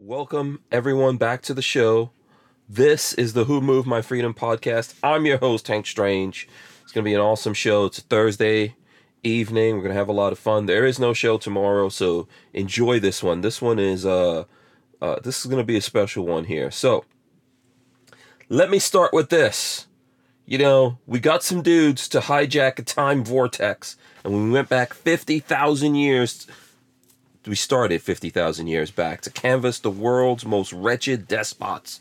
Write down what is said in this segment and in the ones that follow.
Welcome everyone back to the show. This is the Who Moved My Freedom podcast. I'm your host Hank Strange. It's going to be an awesome show. It's a Thursday evening. We're going to have a lot of fun. There is no show tomorrow, so enjoy this one. This one is uh uh this is going to be a special one here. So, let me start with this. You know, we got some dudes to hijack a time vortex, and we went back 50,000 years we started 50,000 years back to canvass the world's most wretched despots.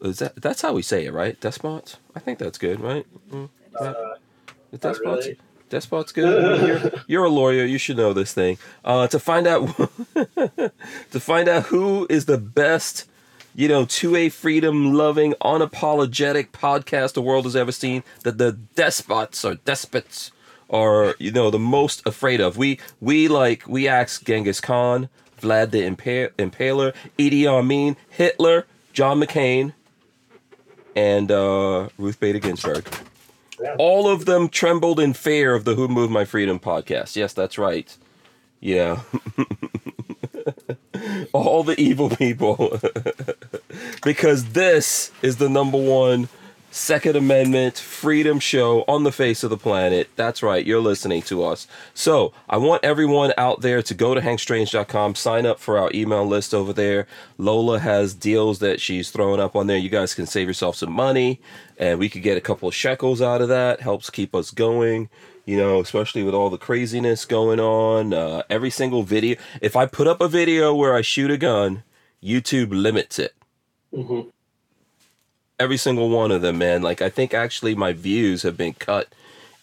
Is that that's how we say it, right? Despots? I think that's good, right? Mm, Uh, the despots. really. Despots good. you're, you're a lawyer. You should know this thing. Uh, to find out to find out who is the best, you know, two A freedom loving, unapologetic podcast the world has ever seen. That the despots or despots are, you know, the most afraid of. We we like we asked Genghis Khan, Vlad the Impa- Impaler, Idi Amin, Hitler, John McCain, and uh, Ruth Bader Ginsburg. Yeah. All of them trembled in fear of the Who Moved My Freedom podcast. Yes, that's right. Yeah. All the evil people. because this is the number one Second Amendment freedom show on the face of the planet. That's right, you're listening to us. So I want everyone out there to go to hankstrange.com, sign up for our email list over there. Lola has deals that she's throwing up on there. You guys can save yourself some money, and we could get a couple of shekels out of that. Helps keep us going. You know, especially with all the craziness going on. Uh, every single video. If I put up a video where I shoot a gun, YouTube limits it mhm. Every single one of them, man. Like I think actually my views have been cut.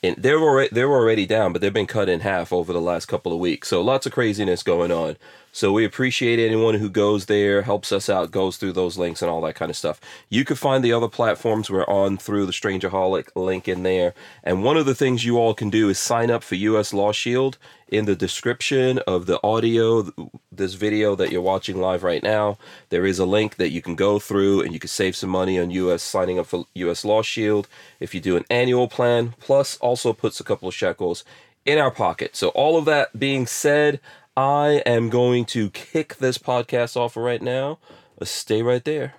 And they're already they're already down, but they've been cut in half over the last couple of weeks. So lots of craziness going on. So we appreciate anyone who goes there, helps us out, goes through those links and all that kind of stuff. You can find the other platforms we're on through the Strangerholic link in there. And one of the things you all can do is sign up for US Law Shield in the description of the audio this video that you're watching live right now there is a link that you can go through and you can save some money on us signing up for us law shield if you do an annual plan plus also puts a couple of shekels in our pocket so all of that being said i am going to kick this podcast off right now stay right there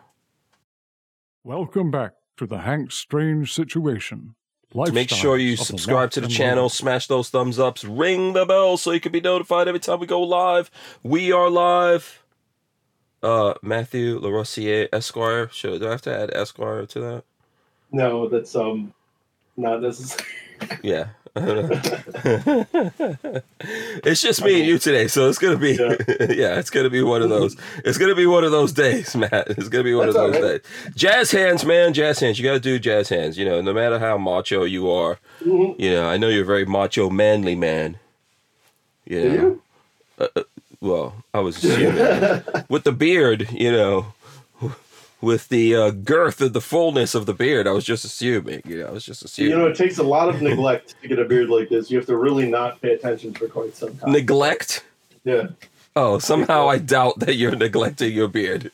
Welcome back to the Hank Strange situation. make sure you subscribe left to the channel, right. smash those thumbs ups, ring the bell so you can be notified every time we go live. We are live. Uh, Matthew Larosiere Esquire. Should do I have to add Esquire to that? No, that's um not necessary. Yeah. It's just me and you today, so it's gonna be yeah. Yeah. it's gonna be one of those. It's gonna be one of those days, Matt. It's gonna be one That's of those right. days. Jazz hands, man, jazz hands. You gotta do jazz hands. You know, no matter how macho you are, Mhm. you know, I know you're a very macho, manly man. You know, you? well, I was assuming with the beard, you know, with the uh, girth of the fullness of the beard, I was just assuming. You know, I was just assuming. You know, it takes a lot of neglect to get a beard like this. You have to really not pay attention for quite some time. Neglect. yeah. Oh, somehow I doubt that you're neglecting your beard.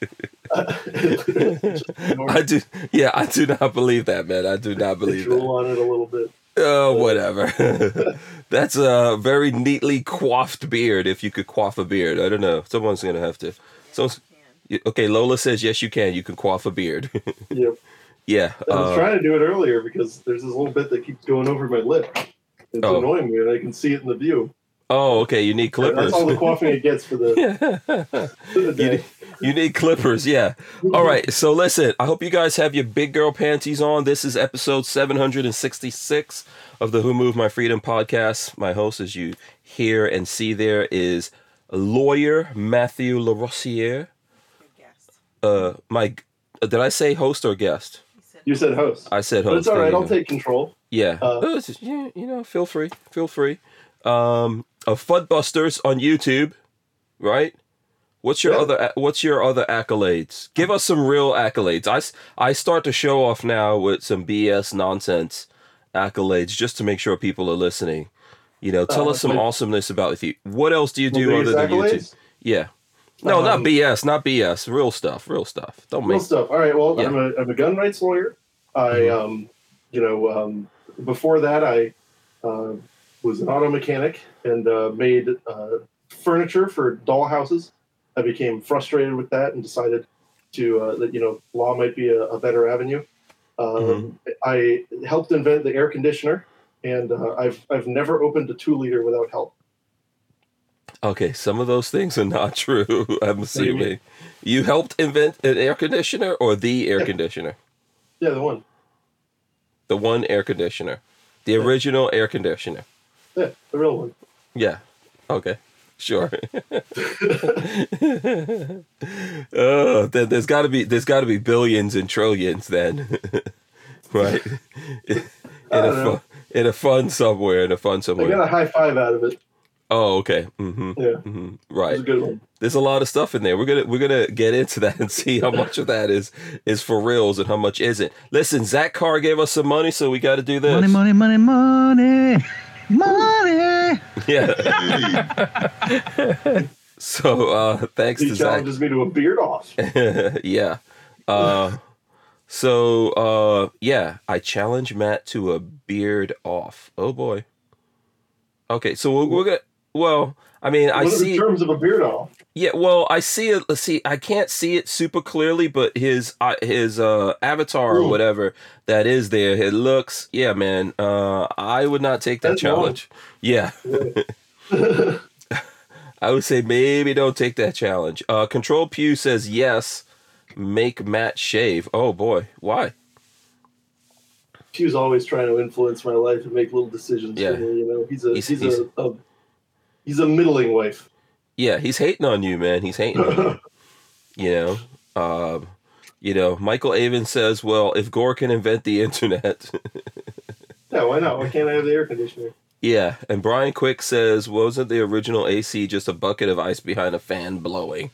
I do. Yeah, I do not believe that, man. I do not believe that. on it a little bit. Oh, whatever. That's a very neatly coiffed beard. If you could coif a beard, I don't know. Someone's gonna have to. Someone's, okay, Lola says yes, you can. You can quaff a beard. Yep. yeah. I was uh, trying to do it earlier because there's this little bit that keeps going over my lip. It's Oh. annoying me, and I can see it in the view. oh, okay. You need clippers. That's all the quaffing it gets for the, for the you, day. need, you need clippers, yeah. All right, so listen, I hope you guys have your big girl panties on. This is episode 766 of the Who Moved My Freedom podcast. My host, as you hear and see there, is lawyer Matthew Larosiere. Uh, my, did I say host or guest? You said host. I said host. But it's all right. I'll take control. Yeah. Uh, Oh, just- yeah, you know, feel free. Feel free. Um of Fudbusters on YouTube, right? What's your Yeah. other what's your other accolades? Give us some real accolades. I I start to show off now with some BS nonsense accolades just to make sure people are listening. You know, tell Uh, us some my- awesomeness about you. What else do you do other than YouTube? Yeah. No, not Um, BS, not BS. Real stuff, real stuff. Don't make Real stuff. All right. Well, Yeah. I'm, a, I'm a gun rights lawyer. I, Mhm. um, you know, um, before that, I uh, was an auto mechanic and uh, made uh, furniture for dollhouses. I became frustrated with that and decided to uh, that you know law might be a, a better avenue. Um, I helped invent the air conditioner, and uh, I've I've never opened a two liter without help. Okay, some of those things are not true. I'm assuming you helped invent an air conditioner or the air conditioner, Yeah, the one. the one air conditioner, the Yeah. original air conditioner. Yeah, the real one. Yeah. Okay. Sure. oh, then there's got to be there's got to be billions and trillions then, right? in I a fun, in a fun somewhere, in a fun I somewhere. got a high five out of it. Oh, okay. hmm Yeah, hmm Right. a good one. There's a lot of stuff in there. We're gonna we're gonna get into that and see how much of that is is for reals and how much isn't. Listen, Zach Carr gave us some money, so we got to do this. Money, money, money, money, money. Yeah. so uh thanks He to Zach. He challenges me to a beard off. yeah. Uh, so uh, yeah, I challenge Matt to a beard off. Oh boy. Okay, so we're, we're gonna. Well, I mean, I what the see. terms of a beard off? Yeah, well, I see it. Let's see. I can't see it super clearly, but his uh, his uh, avatar or Hmm. whatever that is there, it looks. Yeah, man. Uh, I would not take that That's long. challenge. Yeah. I would say maybe don't take that challenge. Uh, Control Pew says yes. Make Matt shave. Oh boy, why? She was always trying to influence my life and make little decisions Yeah. for me. You know, he's a He's- he's, he's- a, a he's a middling wife. Yeah, he's hating on you, man. He's hating on you. You know. Um, you know, Michael Avon says, "Well, if Gore can invent the internet." yeah, why not? Why can't I have the air conditioner? Yeah, and Brian Quick says, wasn't the original AC just a bucket of ice behind a fan blowing?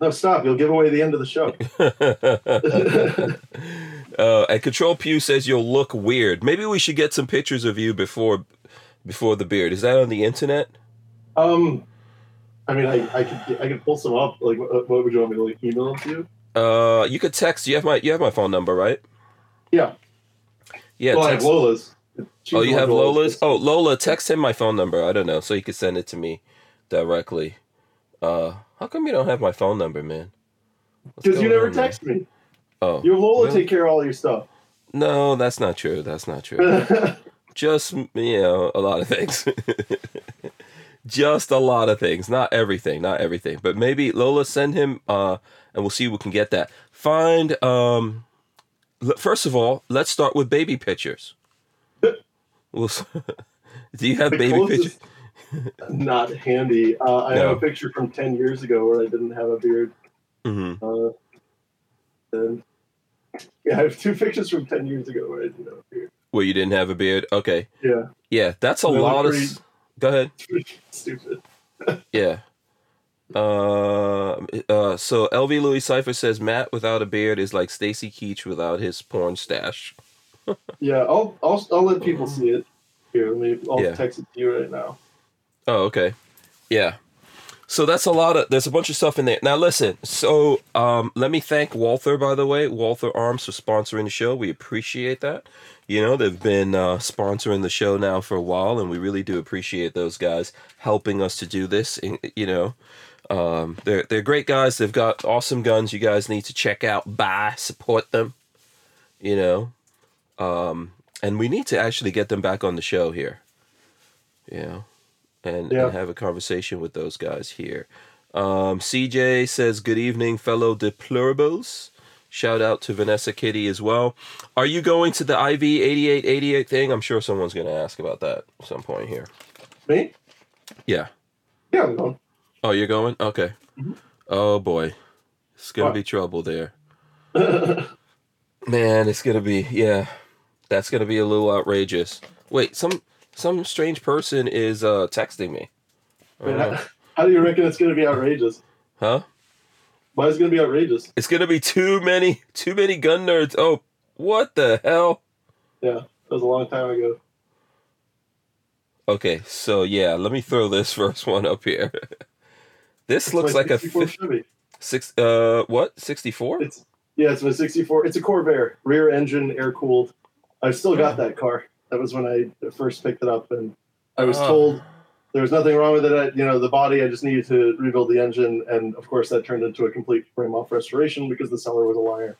No, stop! You'll give away the end of the show. uh, and Control Pew says you'll look weird. Maybe we should get some pictures of you before before the beard. Is that on the internet? Um, I mean, I, I could I could pull some up. Like, what, what would you want me to like email them to you? Uh, you could text. You have my you have my phone number, right? Yeah. Yeah. well, I have Lola's. She's oh, you have Lola's. Oh, Lola, text him my phone number. I don't know, so you could send it to me directly. Uh, how come you don't have my phone number, man? Because you never there? text me. Oh, You have Lola really? take care of all your stuff. No, that's not true. That's not true. just you know a lot of things just a lot of things. Not everything not everything. But maybe lola send him uh and we'll see if we can get that. Find um first of all let's start with baby pictures. We'll do you have The baby pictures? Not handy. Uh, I No. have a picture from ten years ago where I didn't have a beard. hmm Uh, and yeah, I have two pictures from ten years ago where I didn't have a beard. where you didn't have a beard? Okay. Yeah, yeah that's a lot of pretty- s- go ahead stupid. Yeah. Uh, uh, so LV Louis Cipher says Matt without a beard is like Stacy Keach without his porn stash. Yeah, I'll I'll I'll let people see it. Here, let me. I'll Yeah. text it to you right now. Oh, okay. Yeah. So that's a lot of there's a bunch of stuff in there. Now listen, so um let me thank Walther by the way, Walther Arms for sponsoring the show. We appreciate that. You know, they've been uh sponsoring the show now for a while and we really do appreciate those guys helping us to do this, and, you know. Um they're they're great guys. They've got awesome guns you guys need to check out, buy, support them. You know. Um and we need to actually get them back on the show here. You know and, Yeah. and have a conversation with those guys here. Um, CJ says, Good evening, fellow deplorables. Shout out to Vanessa Kitty as well. Are you going to the IV 8888 thing? I'm sure someone's going to ask about that at some point here. Me? Yeah. Yeah, I'm going. Oh, you're going? Okay. Oh, boy. It's going to be trouble there. Man, it's going to be, yeah. That's going to be a little outrageous. Wait, some some strange person is uh, texting me. Man, how, how do you reckon it's going to be outrageous? Huh? Why is it going to be outrageous? It's gonna be too many, too many gun nerds. Oh, what the hell? Yeah, that was a long time ago. Okay, so yeah, let me throw this first one up here. this It's looks like a 64 Chevy. six. Uh, what? Sixty-four? It's yeah, it's my '64. It's a Corvair, rear engine, air cooled. I've still got Oh. that car. That was when I first picked it up, and I was Oh. told there was nothing wrong with it. I, you know, the body. I just needed to rebuild the engine, and of course, that turned into a complete frame off restoration because the seller was a liar.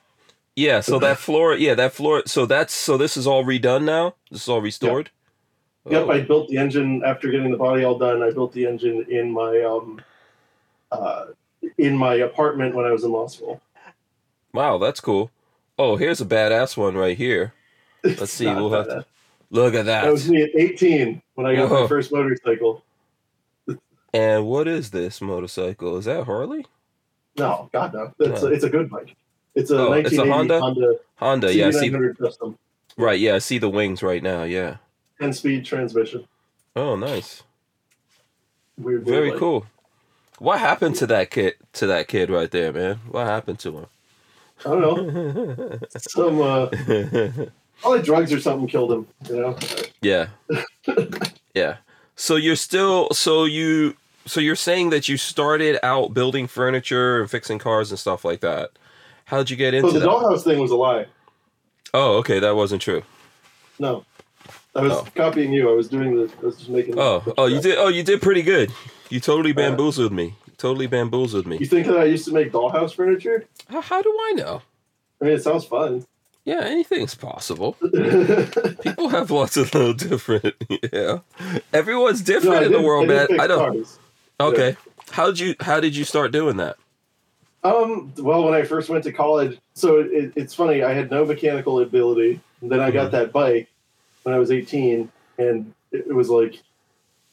Yeah, so that floor, yeah, that floor. So that's so this is all redone now. This is all restored. Yep, Oh, I built the engine after getting the body all done. I built the engine in my um, uh, in my apartment when I was in law school. wow, that's cool. Oh, here's a badass one right here. Let's see. We'll have to look at That That was me at 18 when I got Whoa. my first motorcycle. And what is this motorcycle? Is that Harley? No, God no. It's, No. a, it's a good bike. It's a Oh, it's a 1980 Honda? Honda, Honda. Yeah, I see. CB900 custom, Right. Yeah, I see the wings right now. Yeah. 10 speed transmission. Oh, nice. Weird. Very bike. cool. What happened to that kid? To that kid right there, man? What happened to him? I don't know. Some uh? Probably drugs or something killed him. You know. yeah. Yeah. So you're still so you so you're saying that you started out building furniture and fixing cars and stuff like that. How'd you get So into the that? dollhouse thing was a lie. Oh, okay, that wasn't true. No, I was Oh. copying you. I was doing the. I was just making. Oh, oh, you did. Oh, you did pretty good. You totally Uh, bamboozled me. Totally bamboozled me. You think that I used to make dollhouse furniture? How, how do I know? I mean, it sounds fun. Yeah, anything's possible. People have lots of little different. Yeah, everyone's different I in the world, man. I don't. cars. Okay, how did you? How did you start doing that? Um. Well, when I first went to college, so it, it's funny. I had no mechanical ability. Then I got Mhm. that bike when I was 18, and it, it was like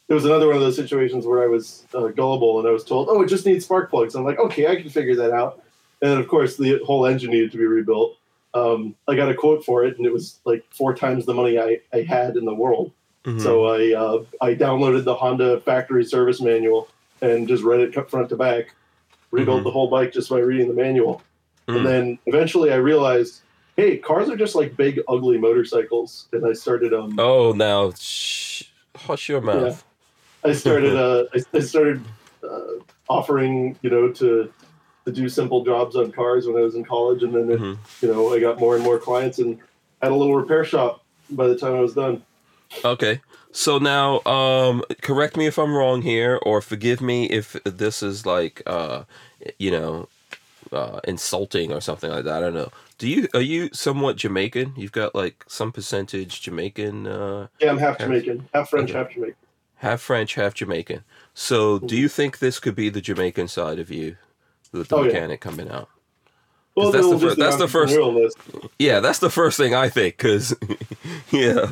it was another one of those situations where I was uh, gullible, and I was told, "Oh, it just needs spark plugs." I'm like, "Okay, I can figure that out." And then, of course, the whole engine needed to be rebuilt. Um, I got a quote for it, and it was like four times the money I, I had in the world. Mhm. So I uh, I downloaded the Honda factory service manual and just read it front to back. Rebuilt Mhm. the whole bike just by reading the manual, Mm. and then eventually I realized, hey, cars are just like big ugly motorcycles, and I started um oh, now shh, hush your mouth. I started uh I, I started uh, offering you know to to do simple jobs on cars when I was in college, and then it, Mhm. you know I got more and more clients and had a little repair shop by the time I was done. Okay. So now, um, correct me if I'm wrong here, or forgive me if this is like, uh, you know, uh, insulting or something like that. I don't know. Do you are you somewhat Jamaican? You've got like some percentage Jamaican, uh, Yeah, I'm half Okay. Jamaican, half French, Okay. half Jamaican. half French, half Jamaican. So, do you think this could be the Jamaican side of you, with the Oh, yeah. mechanic coming out? Well, that's the fir- that's the first- Yeah, that's the first thing I think. Cause, yeah,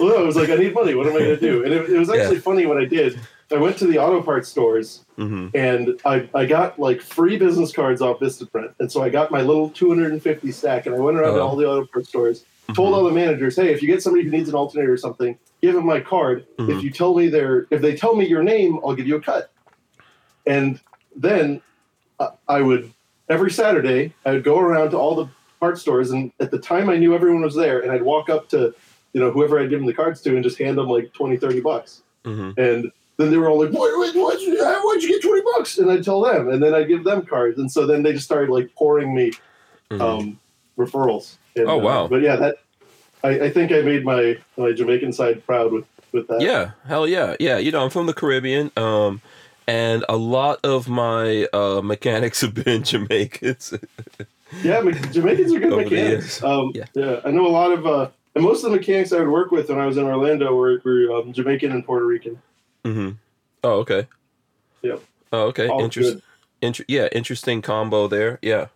Well, no, I was like, I need money. What am I going to do? And it, it was actually funny what I did. I went to the auto parts stores hmm and I, I got like free business cards off Vistaprint. And so I got my little 250 stack and I went around to Uh-huh. all the auto parts stores, told all the managers, hey, if you get somebody who needs an alternator or something, give them my card. Mhm. If you tell me their, if they tell me your name, I'll give you a cut. And then I, would, every Saturday, I would go around to all the parts stores. And at the time I knew everyone was there and I'd walk up to, you know, whoever I'd given the cards to and just hand them like 20, 30 bucks. hmm And then they were all like, "What? What? What'd you, what'd you get twenty bucks?" And I'd tell them, and then I'd give them cards, and so then they just started like pouring me um, referrals. And, Mm-hmm. Oh, wow. Uh, but yeah, that I, I think I made my my Jamaican side proud with with that. Yeah, hell yeah, yeah. You know, I'm from the Caribbean, um, and a lot of my uh, mechanics have been Jamaicans. yeah. Jamaicans are good Over mechanics. Um, Yeah. yeah. I know a lot of, uh, and most of the mechanics I would work with when I was in Orlando were, were um, Jamaican and Puerto Rican. Mm-hmm. Oh, okay. Yep. Oh, okay. Interesting. Inter- yeah, interesting combo there. Yeah.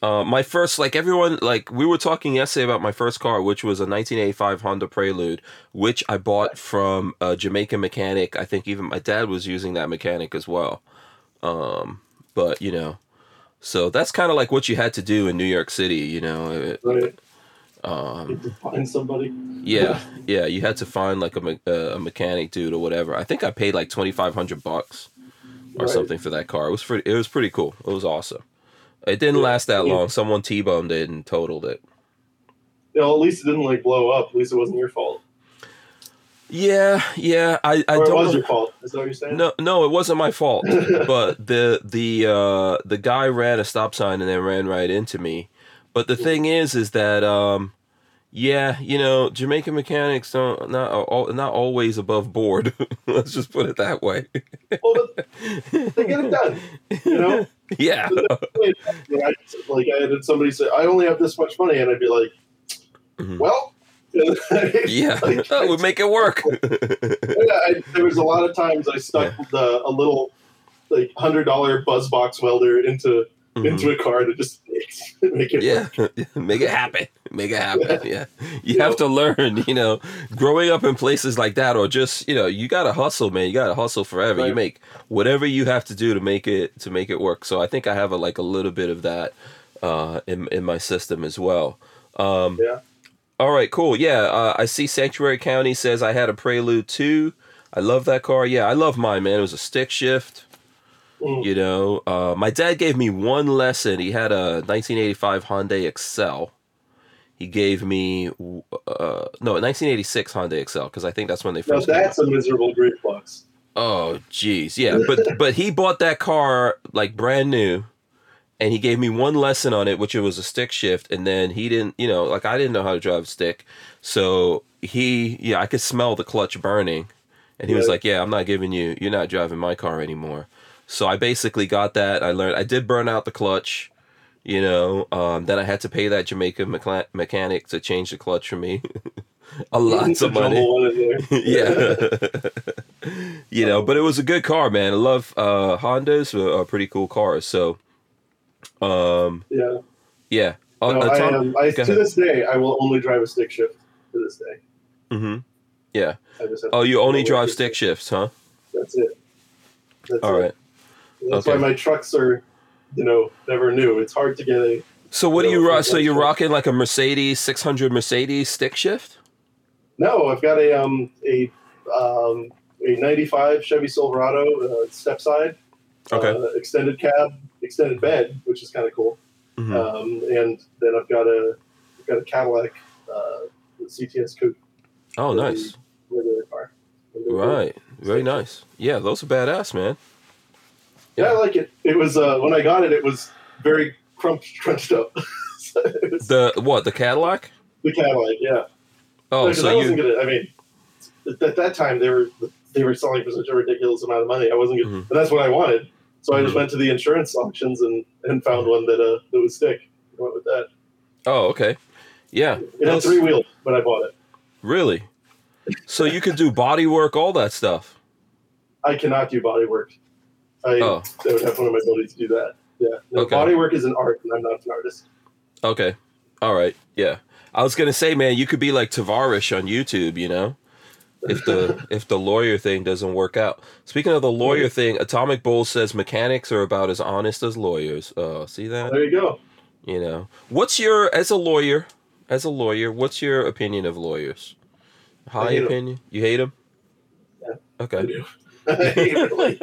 Uh, my first, like everyone, like we were talking yesterday about my first car, which was a 1985 Honda Prelude, which I bought from a Jamaican mechanic. I think even my dad was using that mechanic as well. Um, but you know, so that's kind of like what you had to do in New York City. You know, It- Right. um, You find somebody. yeah, yeah, you had to find like a, uh, a mechanic dude or whatever. I think I paid like 2500 bucks or Right. something for that car. It was pretty, it was pretty cool. It was awesome. It didn't last that long. Someone T-boned it and totaled it. You know, at least it didn't like blow up. At least it wasn't your fault. Yeah, yeah. I, I or it don't. was know- your fault. Is that what you're saying? No, no, it wasn't my fault. but the the uh, the guy ran a stop sign and then ran right into me. But the thing is, is that um, Yeah, you know, Jamaican mechanics don't not al- not always above board. Let's just put it that way. Well, but they get it done. You know, yeah. I, like I had somebody say, "I only have this much money," and I'd be like, Mhm. "Well." Yeah. Like, Oh, we make it work. yeah, I, there was a lot of times I stuck the, a little like hundred dollar buzz box welder into Mhm. into a car to just make, it Yeah, make it happen. Make it happen. Yeah, you have to learn. You know, growing up in places like that, or just you know, you gotta hustle, man. You gotta hustle forever. You make whatever you have to do to make it to make it work. So I think I have a, like a little bit of that uh, in in my system as well. Um, Yeah. All right, cool. Yeah, uh, I see Sanctuary County says I had a Prelude too. I love that car. Yeah, I love mine, man. It was a stick shift. Mm. You know, uh, my dad gave me one lesson. He had a 1985 Hyundai Excel. He gave me uh, no 1986 Hyundai Excel because I think that's when they first. out. that's a miserable grief box. Oh, jeez, yeah, but but he bought that car like brand new, and he gave me one lesson on it, which it was a stick shift, and then he didn't, you know, like I didn't know how to drive a stick, so he, yeah, I could smell the clutch burning, and he was like, "Yeah, I'm not giving you, you're not driving my car anymore." So I basically got that. I learned I did burn out the clutch, you know. Um, then I had to pay that Jamaica mecla- mechanic to change the clutch for me, a lot of money jumble one in there. yeah. you know, but it was a good car, man. I love uh Hondas are, are pretty cool cars. So um Yeah. yeah. No, uh, I Tom- am. I, to ahead. this day, I will only drive a stick shift. To this day, Mhm. Yeah. I Oh, you only drive stick shifts, huh? That's it. That's All it. right. That's Okay. why my trucks are, you know, never new. It's hard to get a. So what do you rock? So you're rocking like a Mercedes 600 Mercedes stick shift? No, I've got a um a um a '95 Chevy Silverado uh, step side, Okay. uh, extended cab, extended bed, which is kind of cool. Mhm. Um, and then I've got a I've got a Cadillac uh, CTS coupe. oh, nice. Regular car. Right. Very nice. Yeah, those are badass, man. Yeah, I like it. It was uh, when I got it, it was very crunched, crunched up. So was The what? The Cadillac? the Cadillac, yeah. Oh, Because so I wasn't you gonna. I mean, at- at that time they were they were selling for such a ridiculous amount of money. I wasn't gonna, Mhm. and that's what I wanted. So I just Mhm. went to the insurance auctions and and found one that uh that would stick. I went with that. Oh, okay. Yeah. It had three wheels when I bought it. Really? So you could do body work, all that stuff. I cannot do body work. I, Oh. I would have one of my buddies do that. Yeah, no, Okay. body work is an art, and I'm not an artist. Okay. All right. Yeah. I was gonna say, man, you could be like Tavarish on YouTube, you know, if the if the lawyer thing doesn't work out. Speaking of the lawyer thing, Atomic Bull says mechanics are about as honest as lawyers. Uh, see that? There you go. You know, what's your as a lawyer? As a lawyer, what's your opinion of lawyers? High opinion? You hate them? Yeah, I Okay. I like,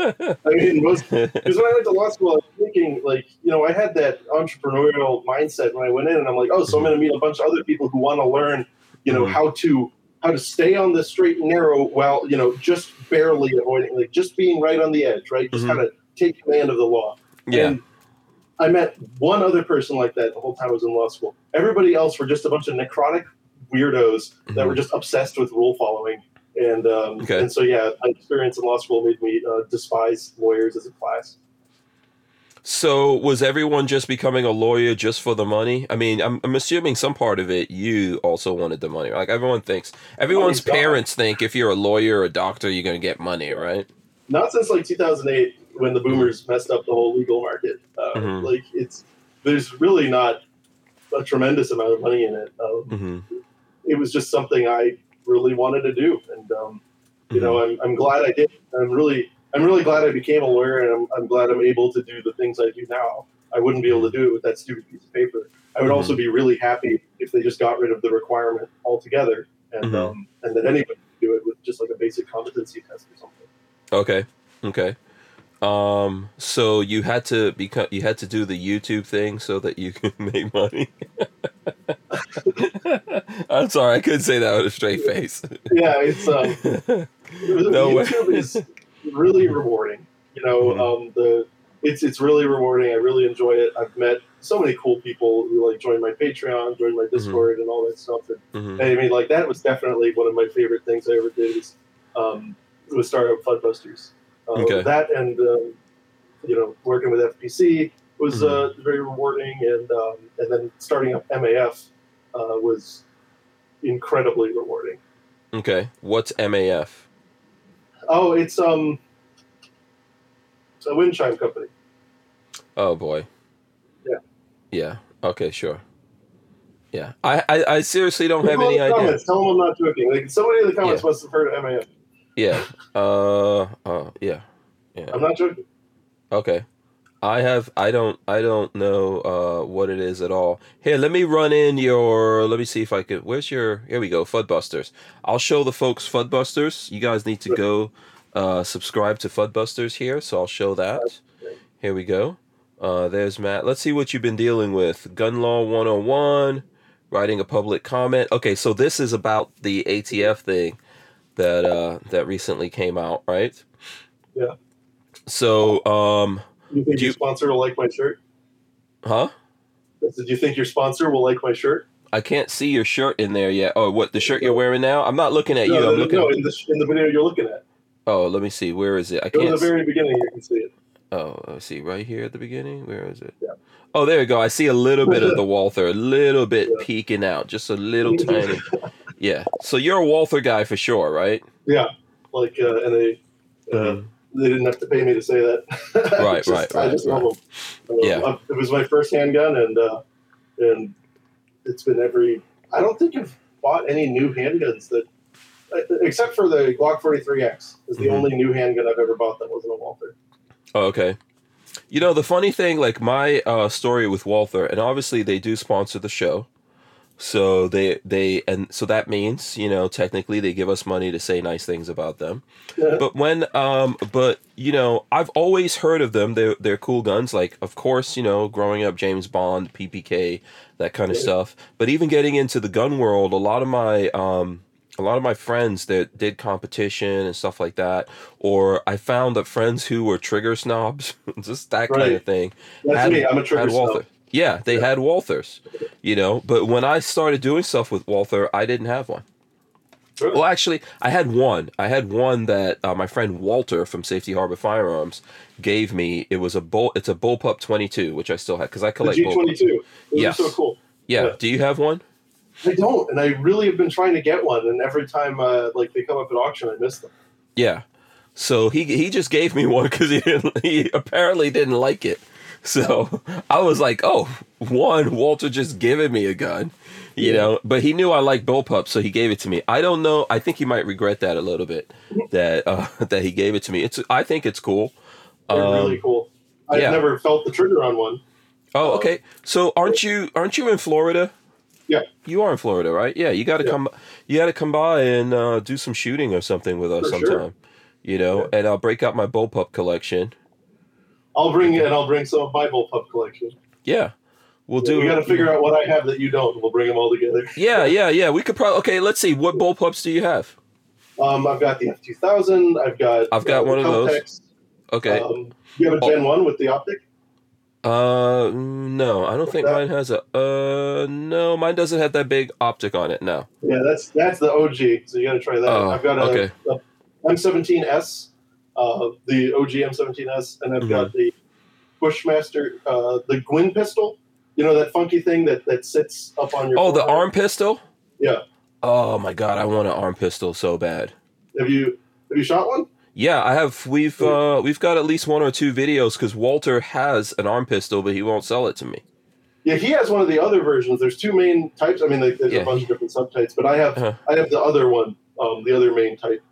I mean, most because when I went to law school, I was thinking like, you know, I had that entrepreneurial mindset when I went in, and I'm like, oh, so I'm going to meet a bunch of other people who want to learn, you know, how to how to stay on the straight and narrow while you know just barely avoiding, like just being right on the edge, right? Just Mhm. kind of take command of the law. yeah. And I met one other person like that the whole time I was in law school. Everybody else were just a bunch of necrotic weirdos that Mhm. were just obsessed with rule following. And um, Okay. and so yeah, my experience in law school made me uh, despise lawyers as a class. So was everyone just becoming a lawyer just for the money? I mean, I'm, I'm assuming some part of it you also wanted the money. Like everyone thinks, everyone's God. parents think if you're a lawyer or a doctor, you're going to get money, right? Not since like 2008 when the boomers messed up the whole legal market. Uh, Mhm. Like it's there's really not a tremendous amount of money in it. Um, hmm it was just something I really wanted to do, and um, you know, I'm, I'm glad I did. I'm really, I'm really glad I became a lawyer, and I'm, I'm glad I'm able to do the things I do now. I wouldn't be able to do it with that stupid piece of paper. I would Mhm. also be really happy if they just got rid of the requirement altogether, and Mhm. um, and that anybody could do it with just like a basic competency test or something. Okay. Okay. Um, so you had to become, you had to do the YouTube thing so that you could make money. I'm sorry, I couldn't say that with a straight face. Yeah, it's um, No way. YouTube is really rewarding. You know, Mhm. um, the it's it's really rewarding. I really enjoy it. I've met so many cool people who like joined my Patreon, joined my Discord, and all that stuff. And, Mhm. I mean, like that was definitely one of my favorite things I ever did. Was, um, was start up Fudbusters. Uh, Okay. That and um, you know working with FPC was Mhm. uh, very rewarding, and um, and then starting up MAF uh, was incredibly rewarding. Okay. What's MAF? Oh, it's um, it's a wind chime company. Oh boy. Yeah. Yeah. Okay. Sure. Yeah. I I, I seriously don't have any idea. Comments, tell them I'm not joking. Like somebody in the comments Yeah. must have heard of MAF. Yeah. Uh. Uh. Yeah. Yeah. I'm not joking. Okay. I have I don't I don't know uh what it is at all. Here, let me run in your let me see if I could where's your here we go, Fudbusters. I'll show the folks Fudbusters. You guys need to go uh subscribe to Fudbusters here, so I'll show that. Here we go. Uh there's Matt. Let's see what you've been dealing with. Gun Law 101, writing a public comment. Okay, so this is about the ATF thing that uh that recently came out, right? Yeah. So, um You think Do your you- sponsor will like my shirt? huh? Did you think your sponsor will like my shirt? I can't see your shirt in there yet. Oh, what the shirt you're wearing now? I'm not looking at you. no, I'm looking. no, in the in the video you're looking at. Oh, let me see. Where is it? I Go to the can't. see- very beginning. You can see it. Oh, let's see. Right here at the beginning. Where is it? Yeah. Oh, there you go. I see a little bit of the Walther, a little bit Yeah. peeking out, just a little tiny. Yeah. So you're a Walther guy for sure, right? Yeah, like uh, and they uh, Mhm. they didn't have to pay me to say that. Right, Just- right, I right, just right. love them. Yeah. Uh, it was my first handgun, and uh, and it's been every. I don't think I've bought any new handguns that, except for the Glock 43X, is the Mhm. only new handgun I've ever bought that wasn't a Walther. Oh, okay. You know the funny thing, like my uh, story with Walther, and obviously they do sponsor the show, so they they and so that means you know technically they give us money to say nice things about them. but when um but you know i've always heard of them they're they're cool guns like of course you know growing up james bond ppk that kind of Yeah. stuff but even getting into the gun world a lot of my um a lot of my friends that did competition and stuff like that or i found that friends who were trigger snobs just that kind of thing That's had- me. I'm a trigger snob. Yeah, they Yeah. had Walthers, you know. But when I started doing stuff with Walther, I didn't have one. Really? Well, actually, I had one. I had one that uh, my friend Walter from Safety Harbor Firearms gave me. It was a bull. It's a bullpup 22, which I still have because I collect bullpups. G22. Those Yes. so cool. Yeah. Yeah. Do you have one? I don't, and I really have been trying to get one, and every time uh, like they come up at auction, I miss them. Yeah. So he he just gave me one because he didn't, he apparently didn't like it. So I was like, oh, one Walter just giving me a gun, you Yeah. know. But he knew I liked bullpups, so he gave it to me. I don't know. I think he might regret that a little bit that uh, that he gave it to me. It's I think it's cool. They're Um, really cool. I've yeah. never felt the trigger on one. Oh, okay. So aren't you aren't you in Florida? Yeah. You are in Florida, right? Yeah. You got to Yeah. come. You got to come by and uh, do some shooting or something with us For sometime. sure. You know, Yeah. and I'll break out my bullpup collection. I'll bring and I'll bring some of my bullpup collection. Yeah. We'll do. we got to figure out what I have that you don't. and We'll bring them all together. Yeah, yeah, yeah. We could probably. Okay, let's see. What bullpups do you have? Um, I've got the F two thousand. I've got. I've got uh, one of those. Okay. Um, you have a Oh. Gen one with the optic. Uh, no, I don't think mine has a. Uh, no, mine doesn't have that big optic on it. No. Yeah, that's that's the OG. So you got to try that. Oh, I've got a, okay. a M17S, uh, the OG M17S, and I've Mm-hmm. got the Bushmaster, uh, the Gwinn pistol. You know that funky thing that that sits up on your. Oh, the arm pistol. Yeah. Oh my god, I want an arm pistol so bad. Have you have you shot one? Yeah, I have. We've uh, we've got at least one or two videos because Walter has an arm pistol, but he won't sell it to me. Yeah, he has one of the other versions. There's two main types. I mean, like, there's Yeah. a bunch of different subtypes, but I have Uh-huh. I have the other one, um, the other main type.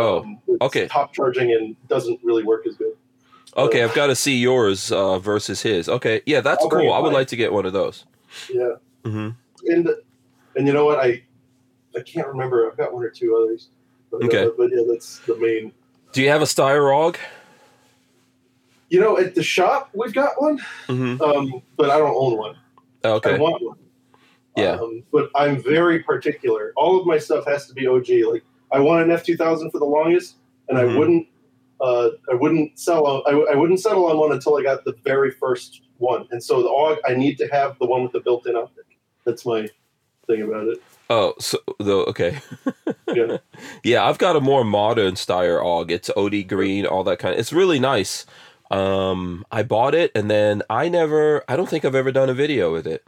Oh, um, okay. Top charging and doesn't really work as good. okay. I've got to see yours uh, versus his. Okay, yeah, that's I'll cool. I would like to get one of those. Yeah, hmm and and you know what? I I can't remember. I've got one or two others. But, Okay. uh, but yeah, that's the main. Do you have a Steyr AUG? You know, at the shop we've got one, Mm-hmm. um, but I don't own one. I Okay. want one. Yeah. Um, but I'm very particular. All of my stuff has to be OG. Like I want an F two thousand for the longest, and Mhm. I wouldn't. Uh, I wouldn't sell. On, I, I wouldn't settle on one until I got the very first one, and so the AUG I need to have the one with the built-in optic. That's my thing about it. Oh, so though okay. Yeah. yeah, I've got a more modern Steyr AUG. It's OD green, all that kind. Of, it's really nice. Um, I bought it and then I never. I don't think I've ever done a video with it.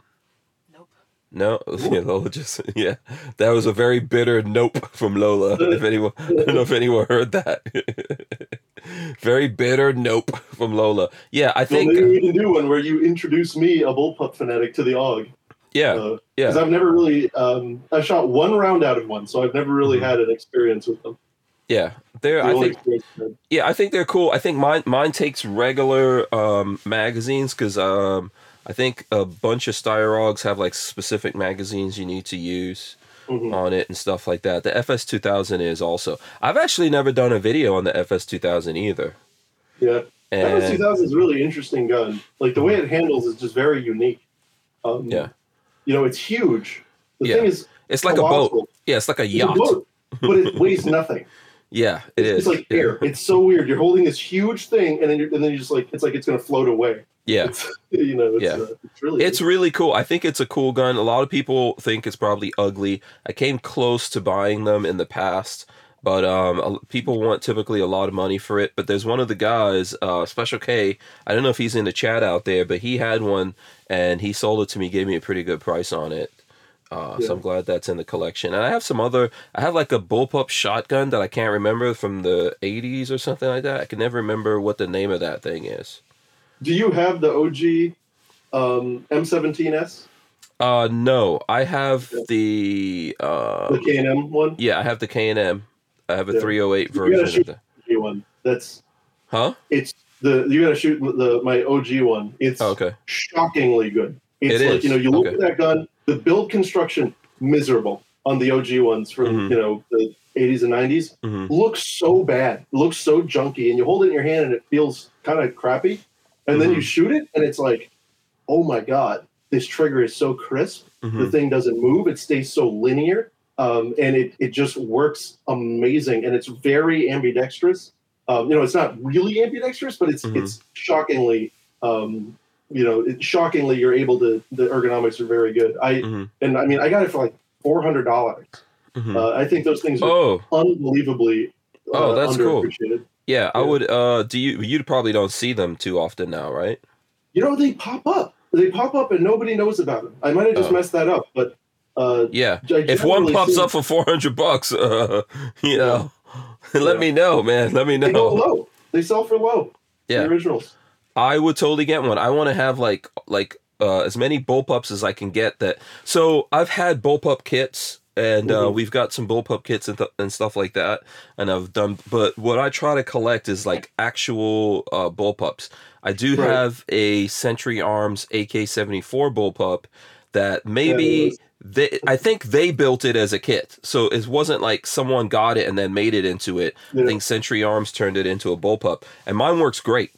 No, yeah, Lola just yeah. That was a very bitter nope from Lola. If anyone, I don't know if anyone heard that. very bitter nope from Lola. Yeah, I Well, think maybe we can do one where you introduce me, a bullpup fanatic, to the og. yeah, Because yeah. Because I've never really, um, I shot one round out of one, so I've never really Mhm. had an experience with them. Yeah, there. The I think experience I've had. Yeah, I think they're cool. I think mine mine takes regular um, magazines because um, I think a bunch of Steyr AUGs have like specific magazines you need to use Mhm. on it and stuff like that. The FS two thousand is also. I've actually never done a video on the FS two thousand either. Yeah. And FS 2000 is a really interesting gun. Like the way it handles is just very unique. Um, Yeah. You know, it's huge. The Yeah. thing is, it's like a boat. Yeah, it's like a It's a yacht. boat, but it weighs nothing. Yeah, it is. It's like air. It's so weird. You're holding this huge thing, and then you're, and then you're just like, it's like it's going to float away. Yeah. It's, you know, it's, Yeah. uh, it's really. It's really cool. I think it's a cool gun. A lot of people think it's probably ugly. I came close to buying them in the past, but um, people want typically a lot of money for it. But there's one of the guys, uh, Special K. I don't know if he's in the chat out there, but he had one and he sold it to me. Gave me a pretty good price on it. Uh, Yeah. So I'm glad that's in the collection. And I have some other. I have like a bullpup shotgun that I can't remember from the 80s or something like that. I can never remember what the name of that thing is. Do you have the OG um, M17S, Uh, no, I have the. Uh, the K and M one? Yeah, I have the K and M. I have a Yeah. 308 You version of. OG one. That's Huh? it's the you got to shoot the my OG one. It's Oh, okay. shockingly good. It's It like is. you know you look Okay. at that gun, the build construction miserable on the OG ones from Mhm. you know the 80s and 90s. hmm Looks so bad. Looks so junky, and you hold it in your hand and it feels kind of crappy. And then Mhm. you shoot it, and it's like, oh my god, this trigger is so crisp. The hmm thing doesn't move; it stays so linear, um, and it it just works amazing. And it's very ambidextrous. Um, you know, it's not really ambidextrous, but it's Mhm. it's shockingly, um, you know, it, shockingly you're able to. The ergonomics are very good. I hmm and I mean, I got it for like four hundred dollars. hmm Uh, I think those things are oh, unbelievably. Uh, Oh, that's cool. Yeah. I would. Uh, do you? You probably don't see them too often now, right? You know, they pop up. They pop up, and nobody knows about them. I might have just Oh. messed that up, but uh, Yeah. If one pops up for 400 bucks, uh, you know, let Yeah. me know, man. Let me know. they go low. They sell for low. Yeah. the originals. I would totally get one. I want to have like like uh, as many bullpups as I can get. That so I've had bullpup kits, and uh, Mhm. we've got some bullpup kits and, th- and stuff like that. And I've done, but what I try to collect is like actual uh, bullpups. I do Right. have a Century Arms AK seventy four bullpup that maybe. Yeah, they, I think they built it as a kit, so it wasn't like someone got it and then made it into it. I think Century Arms turned it into a bullpup, and mine works great.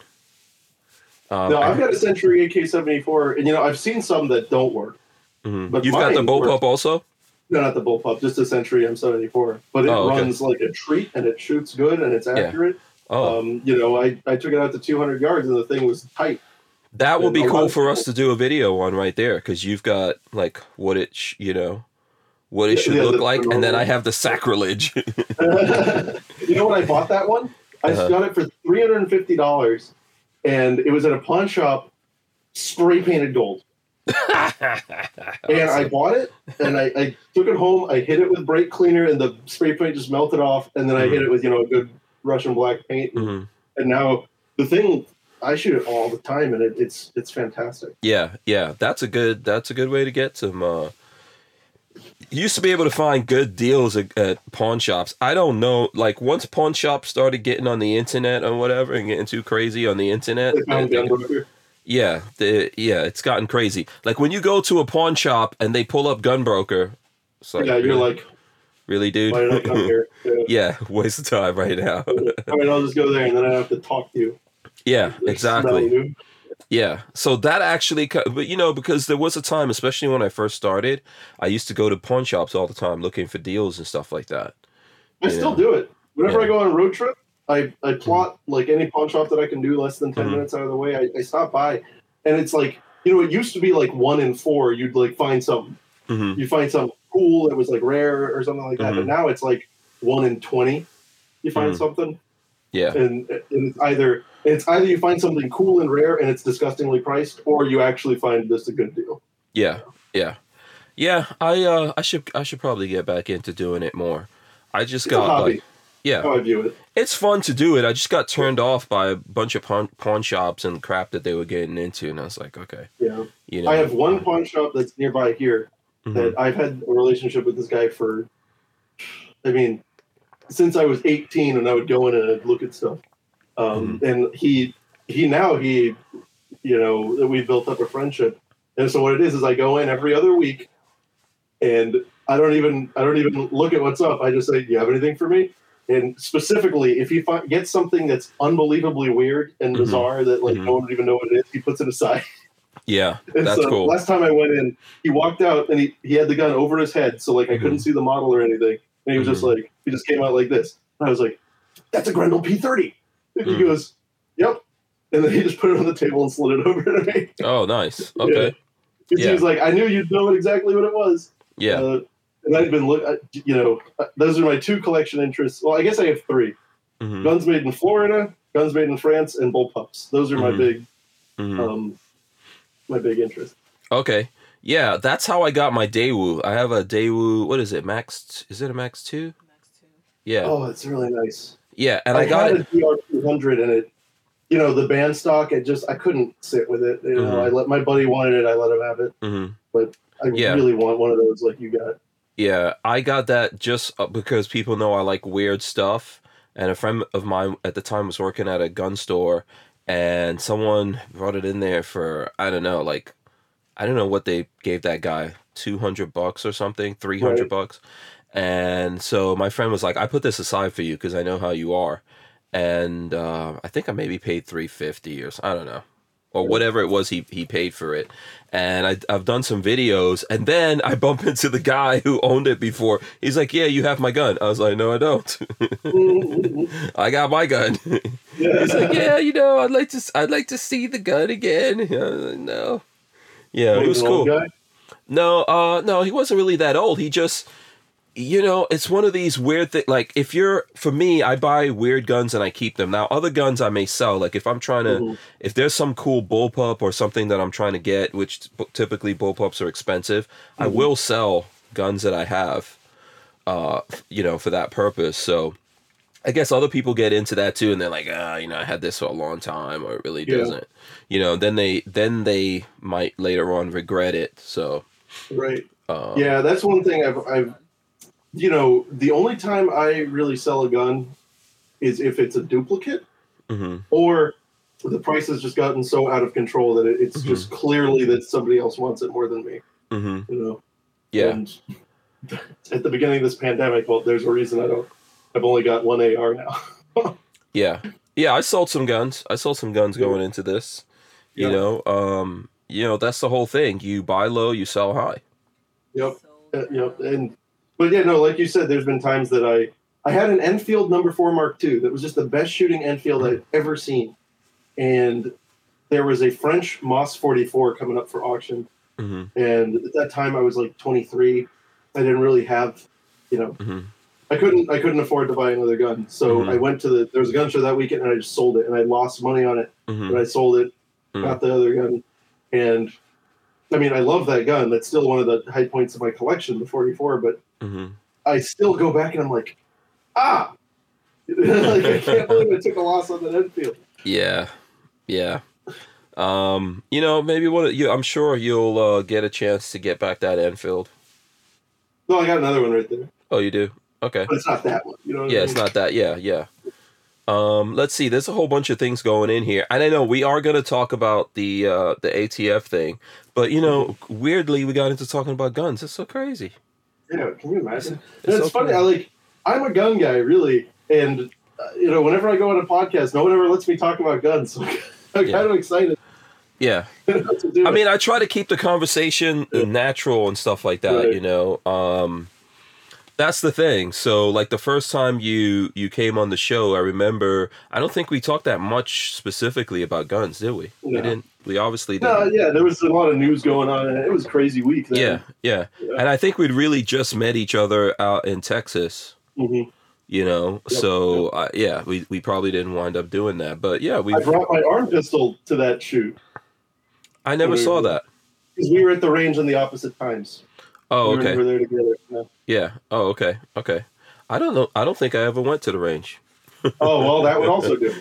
Um, No, I- I've got a Century AK seventy four, and you know I've seen some that don't work. Mhm. But You've got the bullpup works. also. No, not the bullpup, just a Century M seventy four. But it Oh, okay. runs like a treat, and it shoots good, and it's Yeah. accurate. Oh, Um, you know, I, I took it out to two hundred yards, and the thing was tight. that would be cool for us to do a video on right there because you've got like what it, sh- you know, what it Yeah, should yeah, look the like, and then. I have the sacrilege. you know when I bought that one? I Uh-huh. got it for three hundred and fifty dollars, and it was at a pawn shop, spray painted gold. And I bought it, and I, I took it home. I hit it with brake cleaner, and the spray paint just melted off. And then I hit it with you know a good Russian black paint, and, Mhm. and now the thing I shoot it all the time, and it, it's it's fantastic. Yeah, yeah, that's a good that's a good way to get some. Uh, used to be able to find good deals at, at pawn shops. I don't know, like once pawn shops started getting on the internet or whatever and getting too crazy on the internet. They found they-. Yeah, the, yeah, it's gotten crazy. Like when you go to a pawn shop and they pull up Gunbroker, it's like, yeah, you're really, like, really, dude. why did I come here? Yeah. yeah, waste of time right now. All right, I'll just go there, and then I have to talk to you. yeah, exactly. Yeah. So that actually, but you know, because there was a time, especially when I first started, I used to go to pawn shops all the time looking for deals and stuff like that. I still do it. Whenever Yeah. I go on a road trip, I, I plot like any pawn shop that I can do less than 10 Mhm. minutes out of the way. I, I stop by and it's like you know, it used to be like one in four. You'd like find something. Mhm. You find something cool that was like rare or something like that. But Mhm. now it's like one in twenty. You find Mhm. something, Yeah. and, and it's either it's either you find something cool and rare and it's disgustingly priced, or you actually find this a good deal. Yeah. Yeah. Yeah. I uh I should I should probably get back into doing it more. I just It's got like yeah. How I view it. It's fun to do it. I just got turned off by a bunch of pawn, pawn shops and crap that they were getting into, and I was like, okay, Yeah. you know. I have one pawn shop that's nearby here Mhm. that I've had a relationship with this guy for, I mean, since I was 18, and I would go in and I'd look at stuff. Um, And he, he now he, you know, we built up a friendship. And so what it is is I go in every other week, and I don't even I don't even look at what's up. I just say, "Do you have anything for me?" And specifically, if he fi- gets something that's unbelievably weird and Mhm. bizarre that like Mhm. no one would even know what it is, he puts it aside. Yeah, And that's so cool. Last time I went in, he walked out and he, he had the gun over his head, so like I couldn't see the model or anything. And he was just Mm-hmm. like, he just came out like this. And I was like, "That's a Grendel P30." And he Mm. goes, "Yep." And then he just put it on the table and slid it over to me. Oh, nice. Okay. Because Yeah. he was like, "I knew you'd know exactly what it was." Yeah. Uh, and I've been look, you know, uh, those are my two collection interests. Well, I guess I have three: Mhm. guns made in Florida, guns made in France, and bullpups. Those are my Mhm. big, Mhm. um, my big interest. Okay. Yeah, that's how I got my Daewoo. I have a Daewoo. What is it? Max? Is it a Max Two? Yeah. Oh, it's really nice. Yeah, and I, got had it. a DR200 and it, you know, the band stock. It just I couldn't sit with it. You know, Mhm. I let my buddy wanted it. I let him have it. hmm I Yeah. really want one of those like you got. Yeah, I got that just uh, because people know I like weird stuff. And a friend of mine at the time was working at a gun store, and someone brought it in there for I don't know, like I don't know what they gave that guy two hundred bucks or something, three hundred Right. bucks. And so my friend was like, "I put this aside for you because I know how you are," and uh, I think I maybe paid three fifty or I don't know, or whatever it was he he paid for it. And I, I've done some videos, and then I bump into the guy who owned it before. He's like, "Yeah, you have my gun." I was like, "No, I don't. I got my gun." He's like, "Yeah, you know, I'd like to, I'd like to see the gun again." Like, no, yeah, it was cool. No, uh, no, he wasn't really that old. He just, you know, it's one of these weird things. Like, if you're, for me, I buy weird guns and I keep them. Now, other guns I may sell. Like, if I'm trying to, Mhm. if there's some cool bullpup or something that I'm trying to get, which typically bullpups are expensive, I Mhm. will sell guns that I have, uh, you know, for that purpose. So. I guess other people get into that too, and they're like, ah, you know, I had this for a long time, or it really Yeah. doesn't, you know. Then they, then they might later on regret it. So, Right. um, Yeah, that's one thing I've, I've, you know, the only time I really sell a gun is if it's a duplicate hmm or the price has just gotten so out of control that it, it's Mhm. just clearly that somebody else wants it more than me. hmm You know. Yeah. And at the beginning of this pandemic, well, there's a reason I don't. I've only got one AR now. Yeah. Yeah, I sold some guns. I sold some guns going into this. You Yeah. know, um, you know, that's the whole thing. You buy low, you sell high. Yep. Uh, yep. And but yeah, no, like you said, there's been times that I I had an Enfield number four Mark II that was just the best shooting Enfield I've ever seen, and there was a French MAS 44 coming up for auction, hmm and at that time I was like 23. I didn't really have, you know, hmm I couldn't I couldn't afford to buy another gun, so Mhm. I went to the there was a gun show that weekend and I just sold it and I lost money on it, hmm but I sold it, Mhm. got the other gun, and I mean I love that gun. That's still one of the high points of my collection, the 44. But hmm I still go back and I'm like, ah, like I can't believe I took a loss on that Enfield. Yeah. Yeah. Um, you know, maybe one of you I'm sure you'll uh, get a chance to get back that Enfield. No, I got another one right there, Oh, you do? Okay. but it's not that one. You know? What Yeah, I it's not that. Yeah, yeah. Um, let's see. There's a whole bunch of things going in here, and I know we are going to talk about the uh, the ATF thing, but you know, weirdly, we got into talking about guns. It's so crazy. Yeah, can you imagine? It's it's so funny. cool. I like. I'm a gun guy, really, and uh, you know, whenever I go on a podcast, no one ever lets me talk about guns. So I'm Yeah. kind of excited Yeah, I mean, I try to keep the conversation Yeah. natural and stuff like that. Right. You know, um, that's the thing. So like the first time you you came on the show, I remember. I don't think we talked that much specifically about guns, did we? We didn't. We obviously didn't. No, yeah, there was a lot of news going on, it was a crazy week. yeah, yeah, Yeah. And I think we'd really just met each other out in Texas. hmm You know, Yep, so uh, yeah, we we probably didn't wind up doing that, but yeah, we. I brought my arm pistol to that shoot I never we- saw that. because we were at the range on the opposite times. Oh, we were okay. there together. No. Yeah. Oh, okay. Okay. I don't know. I don't think I ever went to the range. Oh well, that would also do.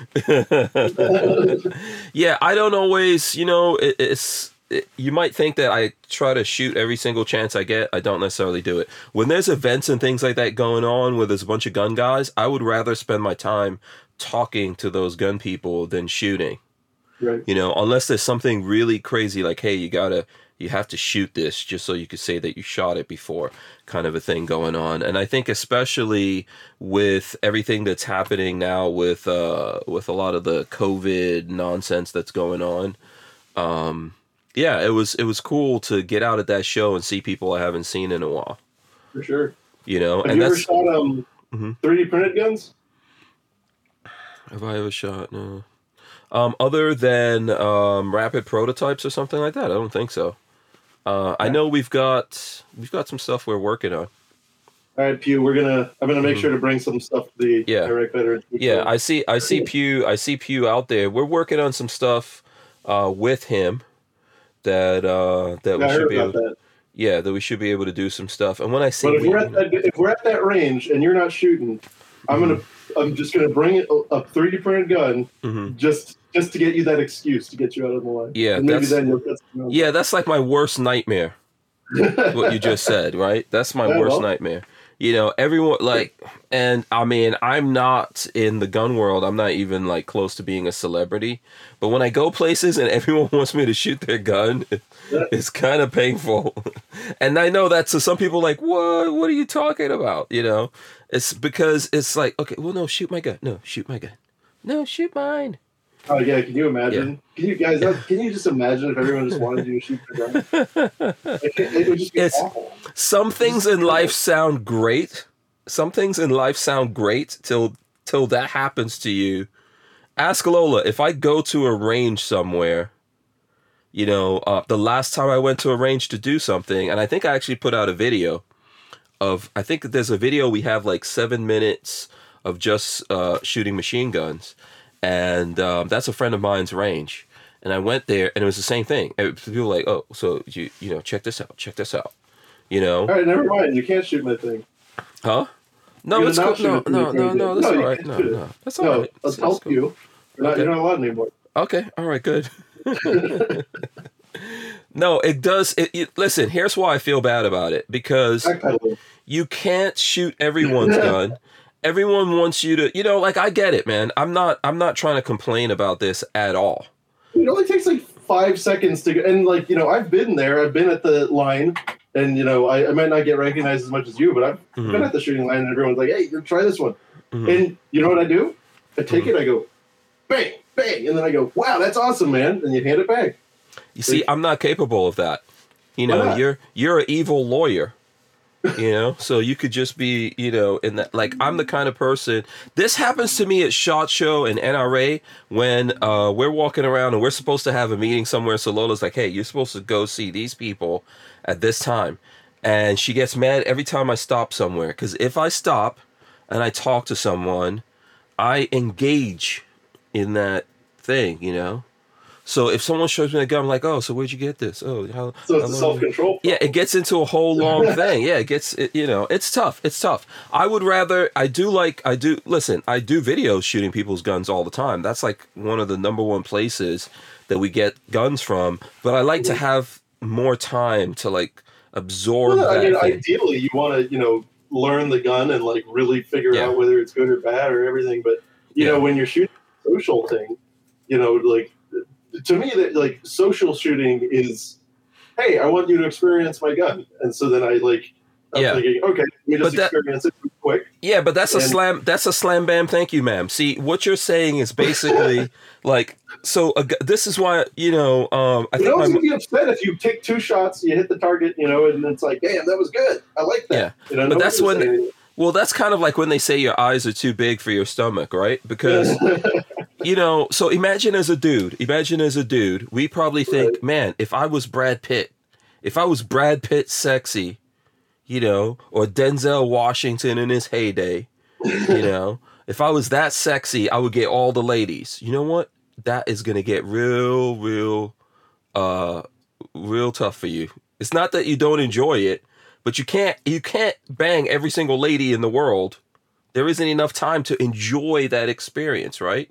yeah, I don't always. You know, it, it's. It, you might think that I try to shoot every single chance I get. I don't necessarily do it. When there's events and things like that going on where there's a bunch of gun guys, I would rather spend my time talking to those gun people than shooting. Right. You know, unless there's something really crazy like, hey, you gotta, you have to shoot this just so you could say that you shot it before, kind of a thing going on. And I think especially with everything that's happening now with uh with a lot of the COVID nonsense that's going on, um, yeah, it was it was cool to get out at that show and see people I haven't seen in a while. For sure. You know, Have and you ever that's shot um Mhm. 3D printed guns? have I ever shot? No. Um, other than um, rapid prototypes or something like that, I don't think so. Uh, I know we've got we've got some stuff we're working on. All right, Pew. We're gonna. I'm gonna make Mhm. sure to bring some stuff to the Yeah. Iraq veterans. Yeah, I see. I see Pew. I see Pew out there. We're working on some stuff uh, with him that uh, that we I should heard be about able. that. Yeah, that we should be able to do some stuff. And when I see, But if we- we're at that, if we're at that range and you're not shooting, I'm gonna. I'm just gonna bring it a 3D printed gun Mhm. just just to get you that excuse to get you out of the line. Yeah, and maybe that's- then you'll get yeah, that's like my worst nightmare. what you just said, right? That's my Yeah, worst well. nightmare. You know, everyone like, and I mean, I'm not in the gun world. I'm not even like close to being a celebrity. But when I go places and everyone wants me to shoot their gun, Yeah. it's kind of painful. and I know that to some people, like, what? What are you talking about? You know, it's because it's like, okay, well, no, shoot my gun. No, shoot my gun. No, shoot mine. Oh yeah, can you imagine? Can you guys? Can you just imagine if everyone just wanted you to shoot their gun? Like, it, it would just be It's- awful. some things in life sound great. Some things in life sound great till till that happens to you. Ask Lola if I go to a range somewhere. You know, uh, the last time I went to a range to do something, and I think I actually put out a video of. I think there's a video we have like seven minutes of just uh, shooting machine guns, and um, that's a friend of mine's range. And I went there, and it was the same thing. And people were like, "Oh, so you you know, check this out, check this out." You know, All right, never mind. You can't shoot my thing. Huh? No, You're it's cool. No, no, no, no. That's No, all right. No, no, that's all No, right. let's It's- help cool. you. You're not, you're not allowed anymore. Okay, all right, good. no, it does. It, it, listen, here's why I feel bad about it because you can't shoot everyone's gun. Everyone wants you to, you know, like I get it, man. I'm not, I'm not trying to complain about this at all. It only takes like five seconds to go. And like, you know, I've been there. I've been at the line. And, you know, I, I might not get recognized as much as you, but I've been Mhm, at the shooting line and everyone's like, hey, try this one. mhm. And you know what I do? I take Mm-hmm. it, I go, bang, bang. And then I go, wow, that's awesome, man. And you hand it back. You see, I'm not capable of that. You know, you're you're an evil lawyer. You know, so you could just be, you know, in that. Like, I'm the kind of person. This happens to me at Shot Show and NRA when uh, we're walking around and we're supposed to have a meeting somewhere. So Lola's like, "Hey, you're supposed to go see these people at this time," and she gets mad every time I stop somewhere because if I stop and I talk to someone, I engage in that thing. You know. So if someone shows me a gun, I'm like, oh, so where'd you get this? Oh, how? So it's a self control. Yeah, it gets into a whole long thing. Yeah, it gets, it, you know, it's tough. It's tough. I would rather, I do like, I do, listen, I do videos shooting people's guns all the time. That's like one of the number one places that we get guns from. But I like to have more time to like absorb Well, I mean, thing. ideally, you want to, you know, learn the gun and like really figure Yeah. out whether it's good or bad or everything. But you Yeah. know, when you're shooting a social thing, you know, like to me, that like social shooting is, hey, I want you to experience my gun, and so then I like I'm Yeah. thinking, okay, let me just But that- experience it quick. Yeah, but that's a slam. That's a slam bam. Thank you, ma'am. See, what you're saying is basically like so. A, this is why you know. Um, I You think know, my, be upset if you take two shots, you hit the target, you know, and it's like, damn, that was good. I like that. Yeah. You know, But that's when- well, that's kind of like when they say your eyes are too big for your stomach, right? Because you know. So imagine as a dude. Imagine as a dude. We probably think, Right. man, if I was Brad Pitt, if I was Brad Pitt sexy, you know, or Denzel Washington in his heyday, you know, if I was that sexy, I would get all the ladies. You know what? That is gonna get real, real, uh, real tough for you. It's not that you don't enjoy it, but you can't you can't bang every single lady in the world. There isn't enough time to enjoy that experience, right?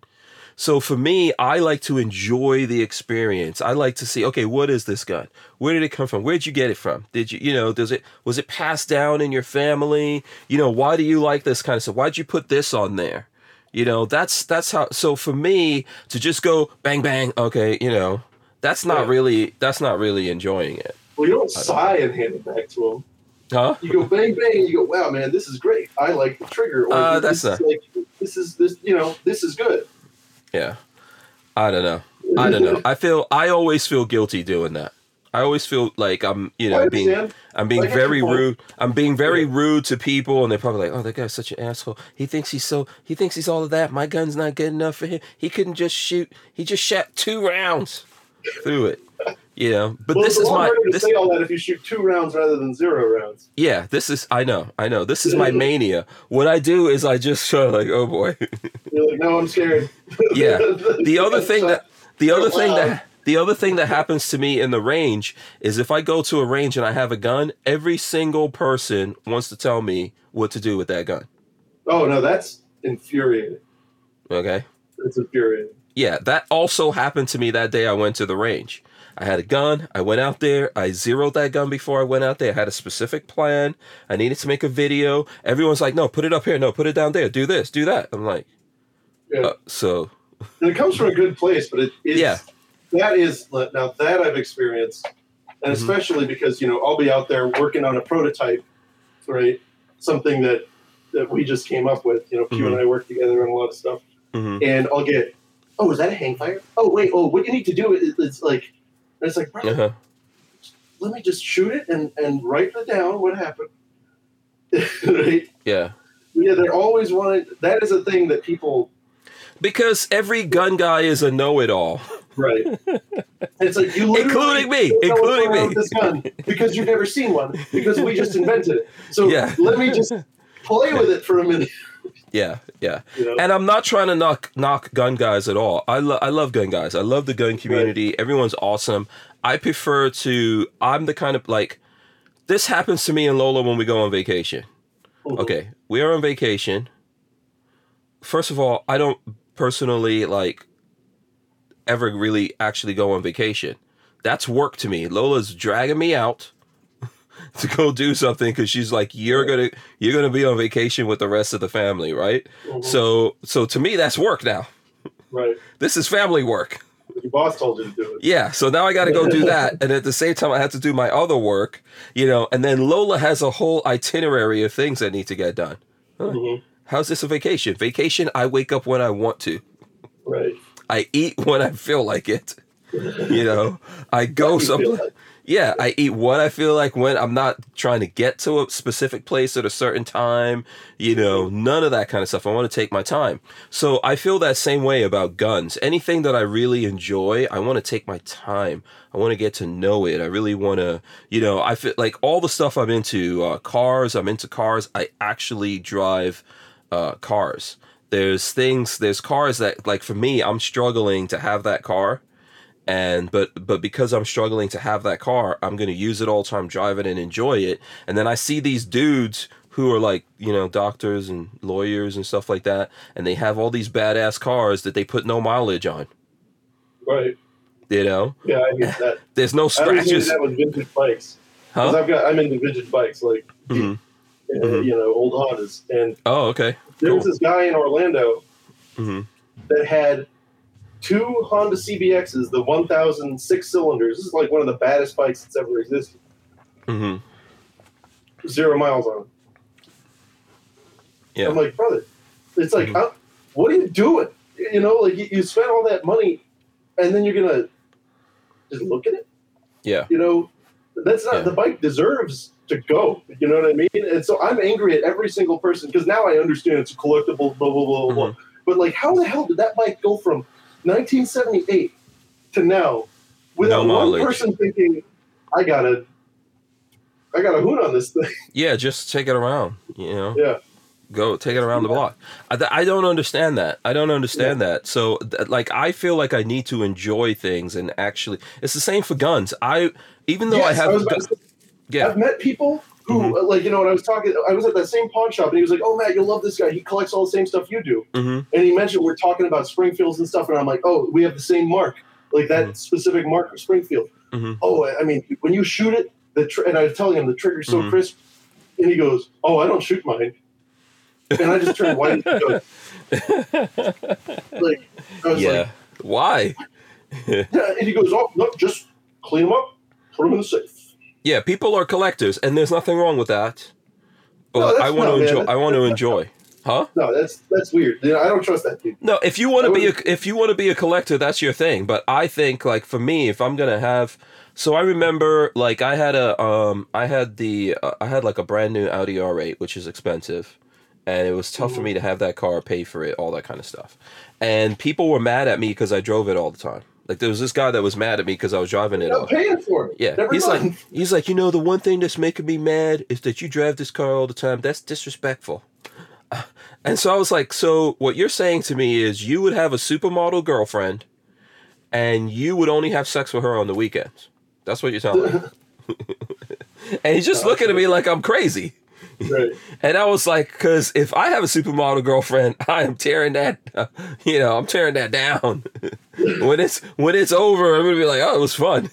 So for me, I like to enjoy the experience. I like to see, okay, what is this gun? Where did it come from? Where'd you get it from? Did you, you know, does it was it passed down in your family? You know, why do you like this kind of stuff? Why'd you put this on there? You know, that's that's how. So for me to just go bang bang, okay, you know, that's not Yeah. really that's not really enjoying it, well, you don't sigh and hand it back to him. huh? You go bang bang, and you go, wow, man, this is great. I like the trigger. Or Uh, this that's is like this is this, you know, this is good. Yeah, I don't know. I don't know. I feel I always feel guilty doing that. I always feel like I'm, you know, being. I'm being Like, very get your point. rude. I'm being very rude to people, and they're probably like, "Oh, that guy's such an asshole. He thinks he's so. He thinks he's all of that. My gun's not good enough for him. He couldn't just shoot. He just shot two rounds through it. You know. But well, this is my. This, say all that if you shoot two rounds rather than zero rounds. yeah. This is. I know. I know. This is my mania. What I do is I just show like, oh boy. You're like, no, I'm scared. Yeah. The other thing that the other thing that the other thing that happens to me in the range is if I go to a range and I have a gun, every single person wants to tell me what to do with that gun. Oh no, that's infuriating. Okay? It's infuriating. Yeah, that also happened to me that day I went to the range. I had a gun. I went out there. I zeroed that gun before I went out there. I had a specific plan. I needed to make a video. Everyone's like, "No, put it up here. No, put it down there. Do this. Do that." I'm like, Yeah. uh, "So, and it comes from a good place, but it, it's Yeah. that is now that I've experienced, and Mhm. especially because you know I'll be out there working on a prototype, right? Something that that we just came up with. You know, Q and I work together on a lot of stuff, mhm. and I'll get, oh, is that a hang fire? Oh, wait, oh, what you need to do is it's like, it's like, brother, uh-huh. let me just shoot it and and write it down what happened. right? yeah." Yeah, they're always wanting. That is a thing that people Because every gun guy is a know-it-all. Right. It's like you Including me, know including me. This gun because you've never seen one because we just invented it. So Yeah. let me just play with it for a minute. Yeah, yeah. You know? And I'm not trying to knock knock gun guys at all. I lo- I love gun guys. I love the gun community. Everyone's awesome. I prefer to. I'm the kind of like. This happens to me and Lola when we go on vacation. Mhm. Okay, we are on vacation. First of all, I don't personally like ever really actually go on vacation. That's work to me. Lola's dragging me out to go do something because she's like, "You're gonna you're gonna be on vacation with the rest of the family, right?" Mhm. So so to me, that's work now. right. This is family work. Your boss told you to do it. Yeah, so now I got to go do that, and at the same time, I have to do my other work, you know. And then Lola has a whole itinerary of things that need to get done. Mhm. How's this a vacation? Vacation, I wake up when I want to. Right. I eat when I feel like it. You know, I go What you feel someplace. like. Yeah, I eat what I feel like when I'm not trying to get to a specific place at a certain time, you know, none of that kind of stuff. I want to take my time. So I feel that same way about guns. Anything that I really enjoy, I want to take my time. I want to get to know it. I really want to, you know, I feel like all the stuff I'm into, uh, cars, I'm into cars. I actually drive uh, cars. There's things, there's cars that, like for me, I'm struggling to have that car and but but because I'm struggling to have that car, I'm gonna use it all time, drive it and enjoy it. And then I see these dudes who are like you know doctors and lawyers and stuff like that, and they have all these badass cars that they put no mileage on. Right. You know, Yeah, I get that. there's no scratches. I that with vintage bikes. Huh? I've got I'm into vintage bikes like Mhm. uh, Mhm. you know old Hondas, and Oh, okay. there was Cool. this guy in Orlando hmm that had two Honda CBXs, the 1006 cylinders. This is like one of the baddest bikes that's ever existed. hmm zero miles on it. Yeah. I'm like, brother, it's like, Mhm. uh, what are you doing? You know, like you, you spent all that money, and then you're gonna just look at it. Yeah. You know, that's not Yeah. the bike deserves to go. You know what I mean? And so I'm angry at every single person because now I understand it's a collectible, blah blah blah blah. Mhm. But like, how the hell did that bike go from 1978 to now without No one person thinking, I gotta, I got a hoon on this thing? Yeah, just take it around. You know. Yeah. Go take it around the block. I, I don't understand that. I don't understand that. So, th- like, I feel like I need to enjoy things and actually, it's the same for guns. I even though Yes, I I have, was about gu- say, yeah, I've met people who, Mhm. uh, like, you know, when I was talking, I was at that same pawn shop, and he was like, "Oh, Matt, you'll love this guy. He collects all the same stuff you do." hmm And he mentioned we're talking about Springfields and stuff, and I'm like, "Oh, we have the same mark, like that Mhm. specific mark of Springfield." Mhm. Oh, I mean, when you shoot it, the tr- and I was telling him the trigger's so Mhm. crisp, and he goes, "Oh, I don't shoot mine," and I just turned white. like, I was yeah. like, Why? yeah, and he goes, "Oh, no, just clean them up, put them in the safe." Yeah, people are collectors, and there's nothing wrong with that. No, But that's I want to man. enjoy. I want to enjoy. Huh? No, that's that's weird. You know, I don't trust that dude. No, if you want to be a, if you want to be a collector, that's your thing. But I think like for me, if I'm gonna have, so I remember like I had a um I had the uh, I had like a brand new Audi R8, which is expensive, and it was tough for me to have that car, pay for it, all that kind of stuff, and people were mad at me because I drove it all the time. Like there was this guy that was mad at me because I was driving it You're all. not paying for it. Yeah, Never he's mind. like, he's like, you know, the one thing that's making me mad is that you drive this car all the time. That's disrespectful. Uh, and so I was like, so what you're saying to me is you would have a supermodel girlfriend, and you would only have sex with her on the weekends. That's what you're telling me. and he's just looking at me like I'm crazy. Right. And I was like, because if I have a supermodel girlfriend, I am tearing that, you know, I'm tearing that down. when it's when it's over, I'm gonna be like, oh, it was fun.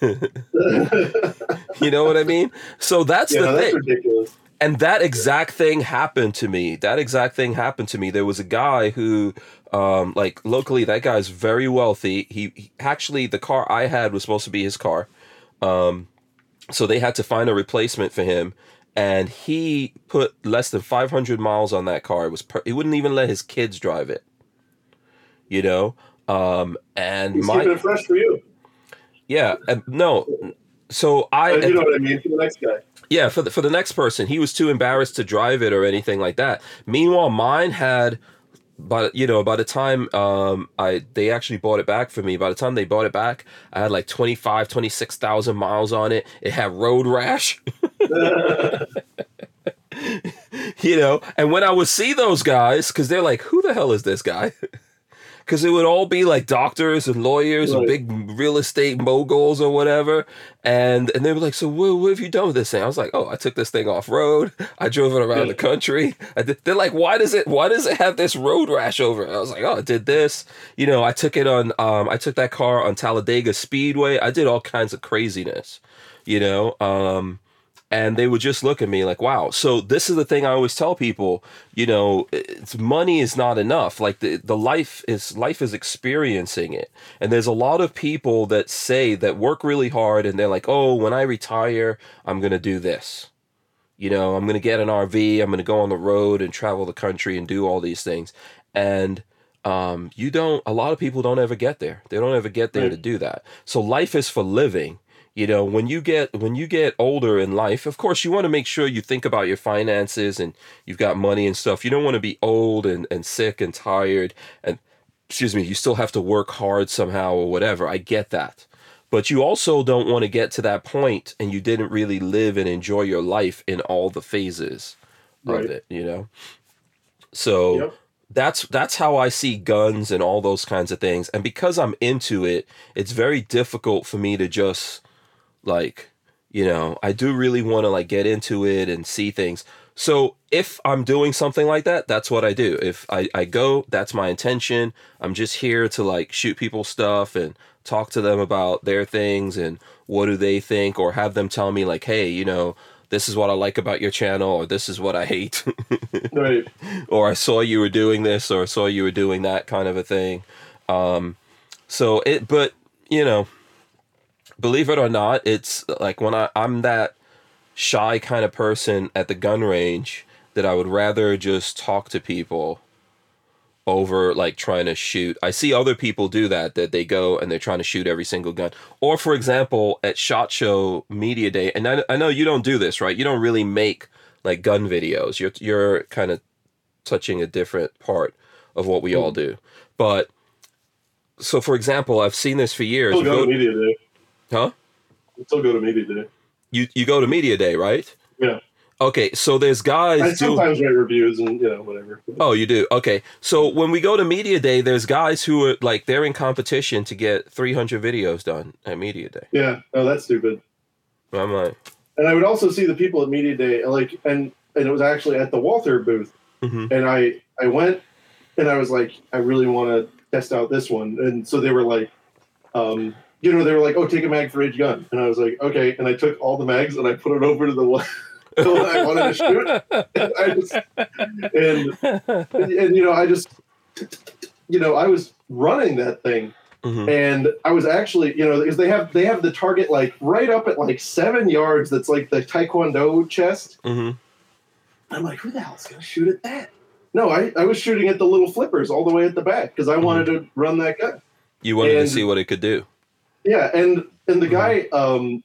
you know what I mean? So that's Yeah, the that's thing. ridiculous. And that exact thing happened to me. That exact thing happened to me. There was a guy who, um, like locally, that guy's very wealthy. He, he actually the car I had was supposed to be his car. Um, so they had to find a replacement for him and he put less than 500 miles on that car. It was per- he wouldn't even let his kids drive it you know? Um and He's my it fresh for you. yeah uh, no so i you know what I mean for the next guy. yeah for the, for the next person. He was too embarrassed to drive it or anything like that. Meanwhile mine had but you know by the time um i they actually bought it back for me by the time they bought it back i had like 25 26000 miles on it. It had road rash you know and when i would see those guys because they're like who the hell is this guy? Because it would all be like doctors and lawyers and big real estate moguls or whatever. And and they were like so what, what have you done with this thing? I was like oh i took this thing off road. I drove it around the country. I did, they're like why does it why does it have this road rash over it? I was like oh i did this. You know i took it on um i took that car on talladega speedway. I did all kinds of craziness you know um and they would just look at me like wow. So this is the thing i always tell people you know it's money is not enough. Like the, the life is life is experiencing it. And there's a lot of people that say that work really hard and they're like oh when i retire i'm going to do this. You know i'm going to get an rv i'm going to go on the road and travel the country and do all these things. And um, you don't a lot of people don't ever get there. They don't ever get there Right. to do that. So life is for living you know when you get when you get older in life of course you want to make sure you think about your finances and you've got money and stuff you don't want to be old and, and sick and tired and excuse me you still have to work hard somehow or whatever i get that but you also don't want to get to that point and you didn't really live and enjoy your life in all the phases Right. of it you know so Yep. that's that's how I see guns and all those kinds of things. And because I'm into it, it's very difficult for me to just like, you know, I do really want to like get into it and see things. So if I'm doing something like that, that's what I do. If I, I go, that's my intention. I'm just here to like shoot people stuff and talk to them about their things and what do they think or have them tell me like, hey, you know, this is what I like about your channel or this is what I hate. Right. or I saw you were doing this, or I saw you were doing that kind of a thing. Um, so it, but you know, believe it or not, it's like when I I'm that shy kind of person at the gun range that I would rather just talk to people over like trying to shoot. I see other people do that that they go and they're trying to shoot every single gun. Or for example, at Shot Show Media Day, and I, I know you don't do this, right? You don't really make like gun videos. You're you're kind of touching a different part of what we all hmm. do. But so for example, I've seen this for years. Still You go go- media day. Huh? Still go to media day. You you go to Media Day, right? Yeah. Okay, so there's guys I do- sometimes write reviews and you know whatever. Oh, you do. Okay. So when we go to Media Day, there's guys who are like they're in competition to get 300 videos done at Media Day. Yeah. Oh, that's stupid. I'm like, And I would also see the people at media day, like, and and it was actually at the Walther booth, Mhm. and I I went, and I was like, I really want to test out this one, and so they were like, um, you know, they were like, oh, take a mag for each gun, and I was like, okay, and I took all the mags and I put it over to the one. I wanted to shoot. I just, and, and and you know, I just, you know, I was running that thing, mhm. and I was actually, you know, because they have they have the target like right up at like seven yards. That's like the Taekwondo chest. Mhm. I'm like, who the hell's gonna shoot at that? No, I, I was shooting at the little flippers all the way at the back because I wanted to run that gun. you wanted And- to see what it could do. Yeah, and and the guy, um,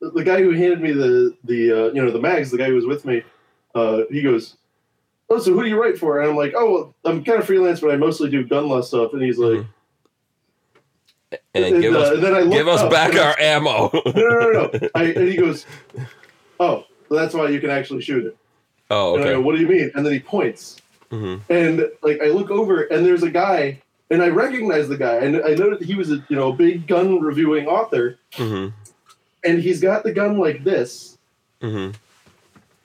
the- guy who handed me the the uh, you know the mags, the guy who was with me, uh, he goes, "Oh, so who do you write for?" And I'm like, "Oh, well, I'm kind of freelance, but I mostly do gun lust stuff." And he's like, And give uh, us and then I give us back and I- our ammo. no, no, no, no. I, and he goes, "Oh, well, that's why you can actually shoot it." oh, And I go, okay. "What do you mean?" And then he points, Mhm. and like I look over, and there's a guy, and I recognize the guy, and I that he was a you know big gun reviewing author, Mhm. and he's got the gun like this, Mhm.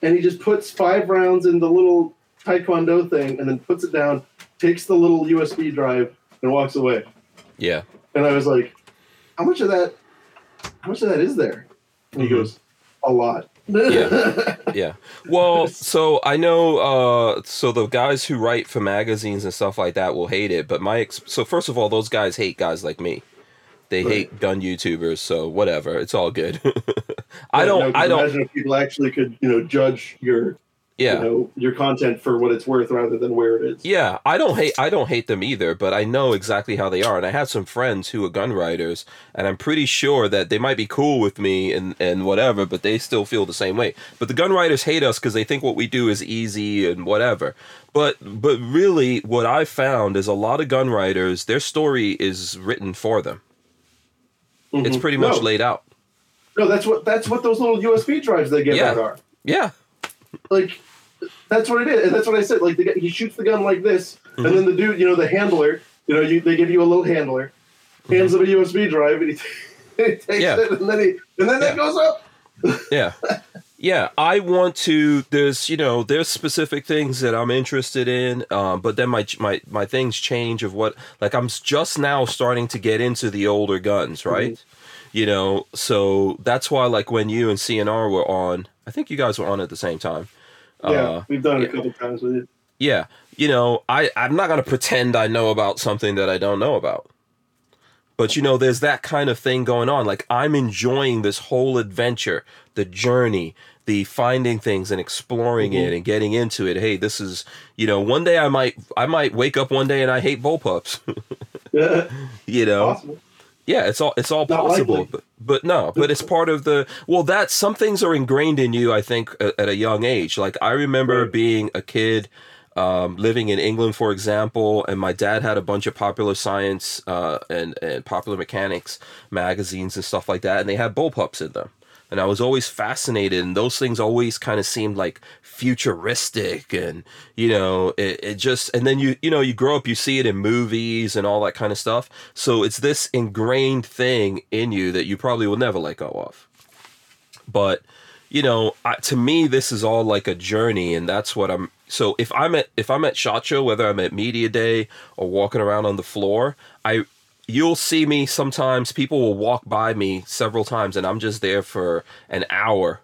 and he just puts five rounds in the little taekwondo thing, and then puts it down, takes the little USB drive, and walks away. Yeah. And I was like, "How much of that? How much of that is there?" And he Mhm. goes, "A lot." Yeah. Yeah. Well, so I know. Uh, so the guys who write for magazines and stuff like that will hate it. But my ex- so first of all, those guys hate guys like me. They Right. hate gun YouTubers. So whatever, it's all good. I don't. no, I don't. Imagine if people actually could, you know, judge your, Yeah. you know, your content for what it's worth rather than where it is. Yeah, I don't hate I don't hate them either, but I know exactly how they are, and I have some friends who are gun writers, and I'm pretty sure that they might be cool with me and and whatever, but they still feel the same way. But the gun writers hate us because they think what we do is easy and whatever. But but really, what I found is a lot of gun writers, their story is written for them. It's Mhm. pretty much no, laid out. No, that's what that's what those little USB drives they give Yeah. out are. Yeah, Like, that's what it is, and that's what I said. Like, the, he shoots the gun like this, Mhm. and then the dude, you know, the handler, you know, you, they give you a little handler, hands him a USB drive, and he, he takes Mm-hmm. Yeah. it, and then he, and then Yeah. that goes up. yeah yeah i want to there's you know there's specific things that i'm interested in um, but then my my my things change of what like i'm just now starting to get into the older guns right you know so that's why like when you and cnr were on i think you guys were on at the same time yeah, uh, we've done it yeah. a couple times with you. yeah you know i i'm not going to pretend i know about something that i don't know about. But you know there's that kind of thing going on. Like i'm enjoying this whole adventure the journey the finding things and exploring it and getting into it. Hey this is you know one day i might i might wake up one day and i hate bullpups Yeah, you know? Possible. Yeah, it's all it's all Not possible, but but no, but it's part of the well. That some things are ingrained in you. I think at, at a young age. Like I remember Right. being a kid, um, living in England, for example, and my dad had a bunch of popular science uh, and and popular mechanics magazines and stuff like that, and they had bullpups in them. And I was always fascinated, and those things always kind of seemed like futuristic, and you know, it, it just. And then you you know you grow up, you see it in movies and all that kind of stuff. So it's this ingrained thing in you that you probably will never let go of. But you know, I, to me, this is all like a journey, and that's what I'm. So if I'm at if I'm at Shot Show, whether I'm at Media Day or walking around on the floor, I you'll see me sometimes. People will walk by me several times, and I'm just there for an hour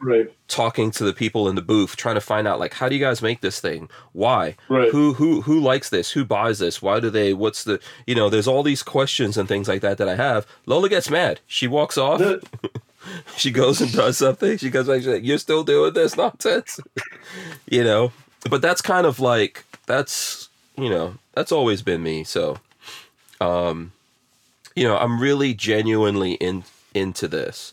Right, talking to the people in the booth trying to find out like how do you guys make this thing why Right. who who who likes this who buys this why do they what's the you know there's all these questions and things like that that i have lola gets mad she walks off she goes and does something. She goes back. Like, "You're still doing this nonsense," you know. But that's kind of like that's you know that's always been me. So, um, you know, I'm really genuinely in into this,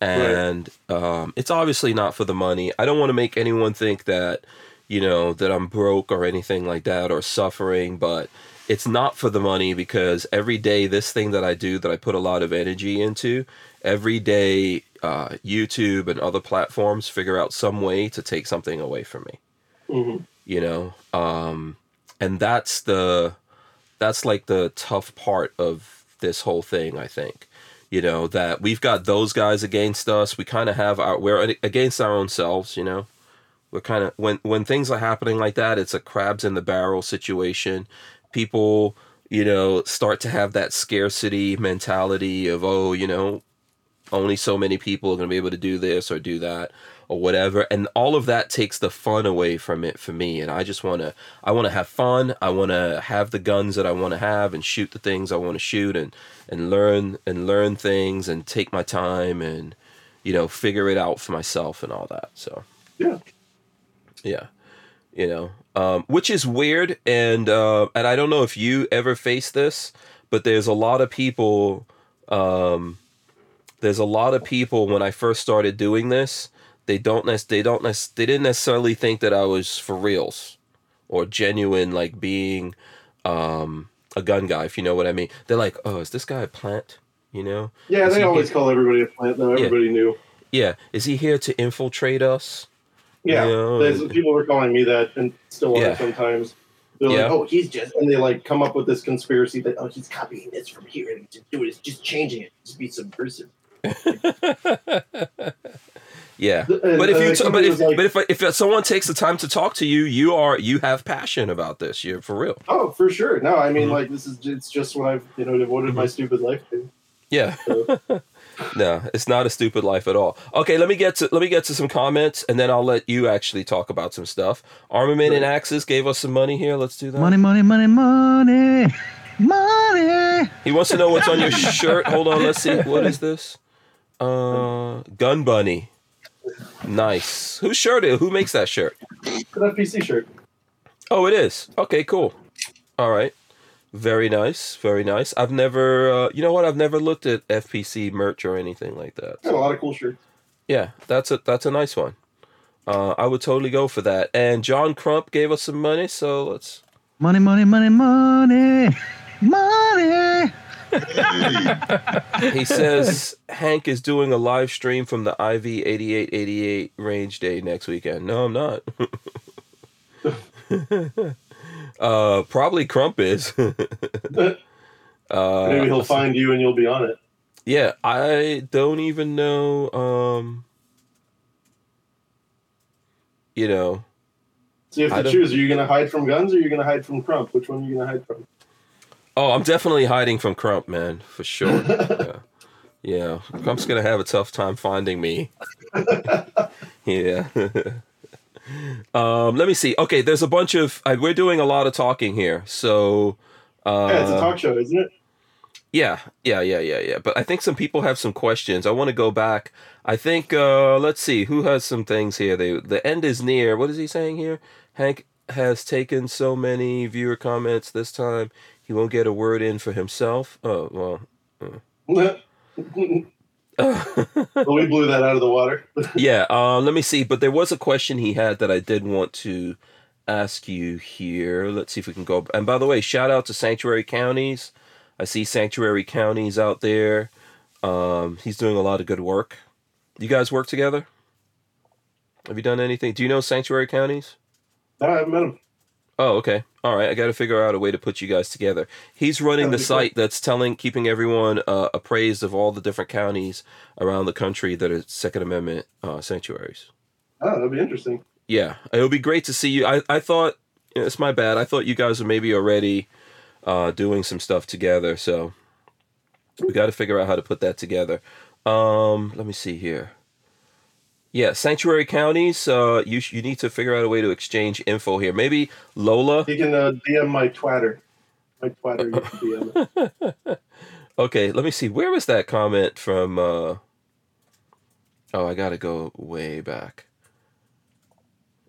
and um, it's obviously not for the money. I don't want to make anyone think that you know that I'm broke or anything like that or suffering, but it's not for the money because every day this thing that I do that I put a lot of energy into, every day uh, YouTube and other platforms figure out some way to take something away from me. hmm You know, um, and that's the that's like the tough part of this whole thing. I think, you know, that we've got those guys against us. We kind of have our we're against our own selves. You know, we're kind of when when things are happening like that, it's a crabs in the barrel situation. People, you know, start to have that scarcity mentality of oh, you know, only so many people are going to be able to do this or do that or whatever and all of that takes the fun away from it for me and i just want to i want to have fun i want to have the guns that i want to have and shoot the things i want to shoot and and learn and learn things and take my time and you know figure it out for myself and all that so Yeah. yeah you know um, which is weird and uh, and i don't know if you ever face this but there's a lot of people um, there's a lot of people when i first started doing this they don't nec- they don't nec- they didn't necessarily think that i was for reals or genuine like being um, a gun guy if you know what i mean they're like oh is this guy a plant you know Yeah, Is they always here- call everybody a plant, though. Everybody knew. yeah is he here to infiltrate us Yeah, Yeah. there's, people were calling me that, and still are Yeah. sometimes. They're Yeah. like, "Oh, he's just," and they like come up with this conspiracy that, "Oh, he's copying this from here and just do it. It's just changing it. Just be subversive." yeah And- but if you t- but if like, but if if someone takes the time to talk to you, you are you have passion about this. You're for real. "Oh, for sure." No, I mean, Mhm. like this is it's just what I've you know devoted my stupid life to. Yeah. So, No, it's not a stupid life at all. Okay, let me get to let me get to some comments, and then I'll let you actually talk about some stuff. Armament and Axes gave us some money here. Let's do that. Money, money, money, money, money. He wants to know what's on your shirt. Hold on, let's see. What is this? Uh, Gun Bunny. Nice. Whose shirt? Is, who makes that shirt? it's an FPC shirt. Oh, it is. Okay, cool. All right. Very nice. Very nice. I've never, uh, you know what? I've never looked at FPC merch or anything like that. Got a lot of cool shirts. Yeah, that's a that's a nice one. Uh, I would totally go for that. And John Crump gave us some money, so let's. Money, money, money, money, money. He says Hank is doing a live stream from the IV eighty eight eighty eight range day next weekend. No, I'm not. uh, probably Crump is. uh, Maybe he'll find you and you'll be on it. Yeah, I don't even know. Um, you know, So you I have to choose: are you going to hide from guns or are you going to hide from Crump? Which one are you going to hide from? Oh, I'm definitely hiding from Crump, man, for sure. yeah. yeah, Crump's gonna have a tough time finding me. yeah. um, let me see. Okay, there's a bunch of. Uh, we're doing a lot of talking here, so. Uh, yeah, it's a talk show, isn't it? Yeah, yeah, yeah, yeah, yeah. But I think some people have some questions. I want to go back. I think uh let's see who has some things here. They the end is near. What is he saying here? Hank has taken so many viewer comments this time. He won't get a word in for himself. Oh, well. well, we blew that out of the water. yeah, uh, let me see. But there was a question he had that I did want to ask you here. Let's see if we can go. And by the way, shout out to Sanctuary Counties. I see Sanctuary Counties out there. Um, he's doing a lot of good work. You guys work together? Have you done anything? Do you know Sanctuary Counties? No, I haven't met him. Oh, okay. All right. I got to figure out a way to put you guys together. He's running the site that's telling, keeping everyone uh, appraised of all the different counties around the country that are Second Amendment uh, sanctuaries. Oh, that'd be interesting. Yeah, it would be great to see you. I, I thought it's my bad. I thought you guys were maybe already uh, doing some stuff together. So we got to figure out how to put that together. Um, let me see here. Yeah, sanctuary counties. Uh, you sh- you need to figure out a way to exchange info here. Maybe Lola. You can uh, DM my twatter. My twatter, you can DM. Okay, let me see. Where was that comment from? Uh, Oh, I gotta go way back.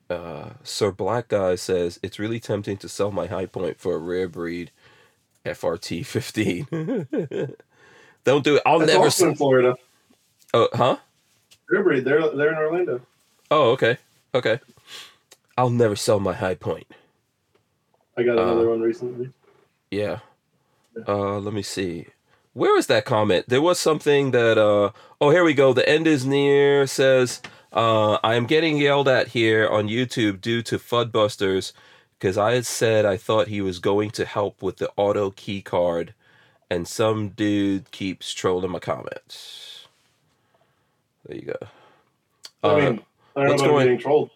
Uh, Sir Black Guy says it's really tempting to sell my Hi-Point for a rare breed FRT 15. Don't do it. I'll That's never. also s- in Florida. Oh, huh? Rare Breed, they're they're in Orlando. Oh, okay. Okay. I'll never sell my Hi-Point. I got Uh, another one recently. Yeah. Uh, let me see. Where was that comment? There was something that. Uh, oh, here we go. The end is near. Says, uh, I am getting yelled at here on YouTube due to Fudbusters because I had said I thought he was going to help with the auto key card, and some dude keeps trolling my comments. There you go. I Uh, mean, I don't what's going-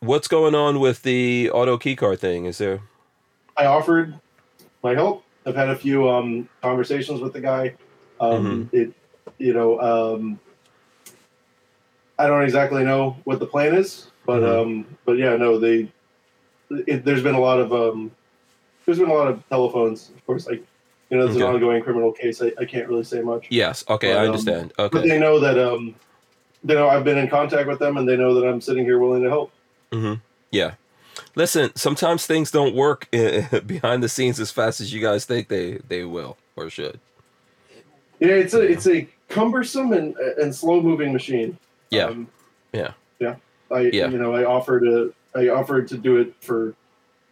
what's going on with the auto key card thing? Is there? I offered my help. I've had a few um, conversations with the guy. Um, Mm-hmm. It, you know, um, I don't exactly know what the plan is, but Mhm. um, but yeah, no, they. It, there's been a lot of um, there's been a lot of telephones. Of course, like you know, there's Okay. an ongoing criminal case. I, I can't really say much, Yes. Okay, But, I um, understand. but they know that um, they know I've been in contact with them, and they know that I'm sitting here willing to help. Mm-hmm. Yeah. Listen, sometimes things don't work behind the scenes as fast as you guys think they they will or should. Yeah, it's a it's a cumbersome and and slow moving machine. Yeah. Um, Yeah. yeah. I Yeah. you know I offered to I offered to do it for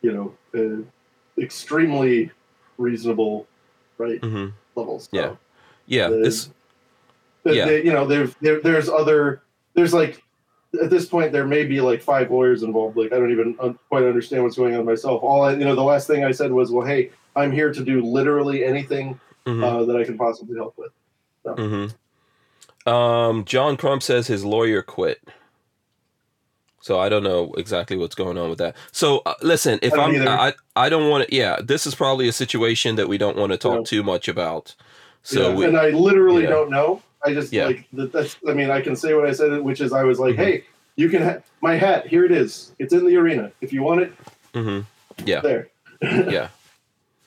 you know uh, extremely reasonable right hmm levels. So Yeah. Yeah. This. yeah. the- you know there's there, there's other there's like at this point there may be like five lawyers involved. Like I don't even un- quite understand what's going on myself. All I you know the last thing I said was well hey I'm here to do literally anything mhm, uh, that I can possibly help with. So. Mm-hmm. Um, John Crump says his lawyer quit. So I don't know exactly what's going on with that. So uh, listen, if I either. I I don't want to. Yeah, this is probably a situation that we don't want to talk No. too much about. So Yeah, we, and I literally yeah. don't know. I just Yeah. like that, that's. I mean, I can say what I said, which is I was like, Mhm. "Hey, you can ha- my hat. Here it is. It's in the arena. If you want it, Mm-hmm. Yeah. there." yeah,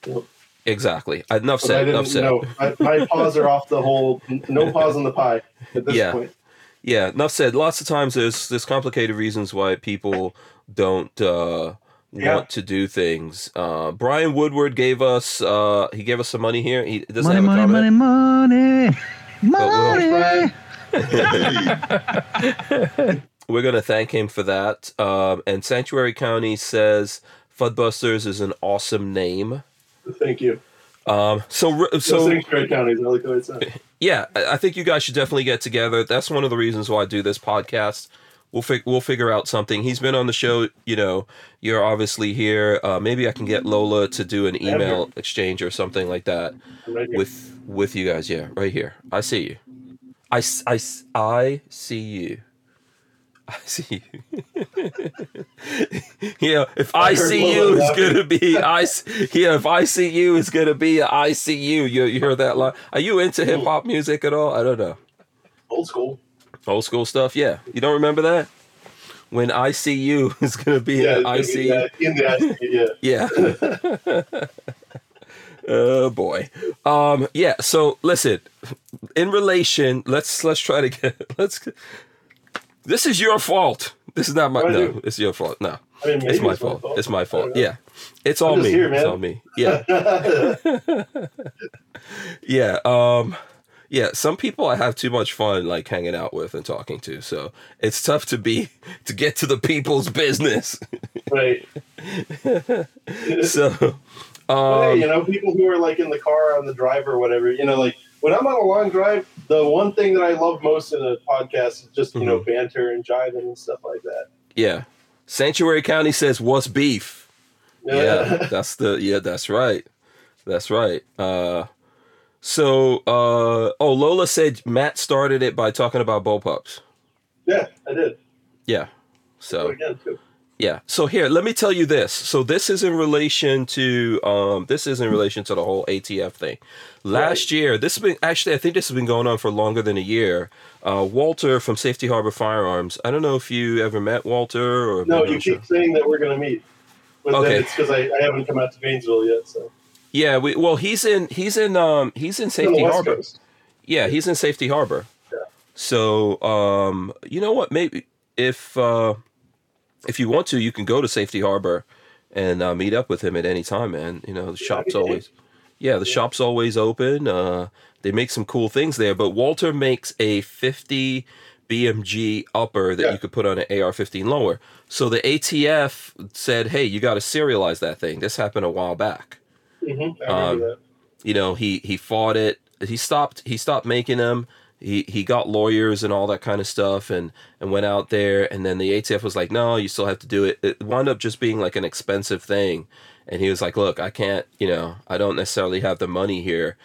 Yep. exactly. Enough said. Enough said. I, my paws are off the whole. No paws in the pie at this Yeah. point. Yeah, enough said. Lots of times there's there's complicated reasons why people don't uh, Yeah. want to do things. Uh, Brian Woodward gave us uh, he gave us some money here. He doesn't Money, have a money, comment. money, money, Thanks, money. We're gonna thank him for that. Um, and Sanctuary County says Fudbusters is an awesome name. Thank you. Um, so So, so counties. I like what I said. yeah, I think you guys should definitely get together. That's one of the reasons why I do this podcast. We'll fig- we'll figure out something. He's been on the show. You know, you're obviously here. Uh, maybe I can get Lola to do an email exchange or something like that right with with you guys. Yeah, right here. I see you. I, I, I see you. I see you. yeah, if I I see you, it's laughing. gonna be I. Yeah, if I see you, it's gonna be I see you. You you heard that line? Are you into hip hop music at all? I don't know. Old school. Old school stuff. Yeah, you don't remember that? When I see you, it's gonna be Yeah, I see. gonna in. Yeah. Yeah. oh boy. Um yeah, so listen, in relation, let's let's try to get let's This is your fault. This is not my What no, it's your fault. No. I mean, It's my fault. It's my fault. Yeah. It's all me. here, It's all me. Yeah. Yeah. Um yeah, some people I have too much fun like hanging out with and talking to. So it's tough to be to get to the people's business. right. so Well, hey, um you know, people who are like in the car on the drive or whatever, you know, like when I'm on a long drive, the one thing that I love most in a podcast is just, you know, Mm-hmm. banter and jiving and stuff like that. Yeah. Sanctuary County says, "What's beef?" Yeah, that's the yeah, that's right. That's right. Uh so uh oh Lola said Matt started it by talking about bullpups. yeah, I did. Yeah. So So again, too. Yeah. So here, let me tell you this. So this is in relation to um this is in relation to the whole ATF thing. Last year, this has been actually I think this has been going on for longer than a year. Uh Walter from Safety Harbor Firearms. I don't know if you ever met Walter or No, you I'm sure- keep saying that we're going to meet. But Okay. then it's because I, I haven't come out to Gainesville yet. So Yeah, we, well, he's in he's in um he's in Safety the Harbor. Coast. Yeah, he's in Safety Harbor. Yeah. So, um, you know what? Maybe if uh, if you want to, you can go to Safety Harbor and uh, meet up with him at any time, man. You know, the shop's always yeah, the shop's always open. Uh, they make some cool things there. But Walter makes a 50 BMG upper that Yeah. you could put on an AR-15 lower. So the ATF said, "Hey, you got to serialize that thing." This happened a while back hmm I Um, you know he he fought it he stopped he stopped making them he he got lawyers and all that kind of stuff and and went out there and then the ATF was like no you still have to do it it wound up just being like an expensive thing and he was like look I can't you know I don't necessarily have the money here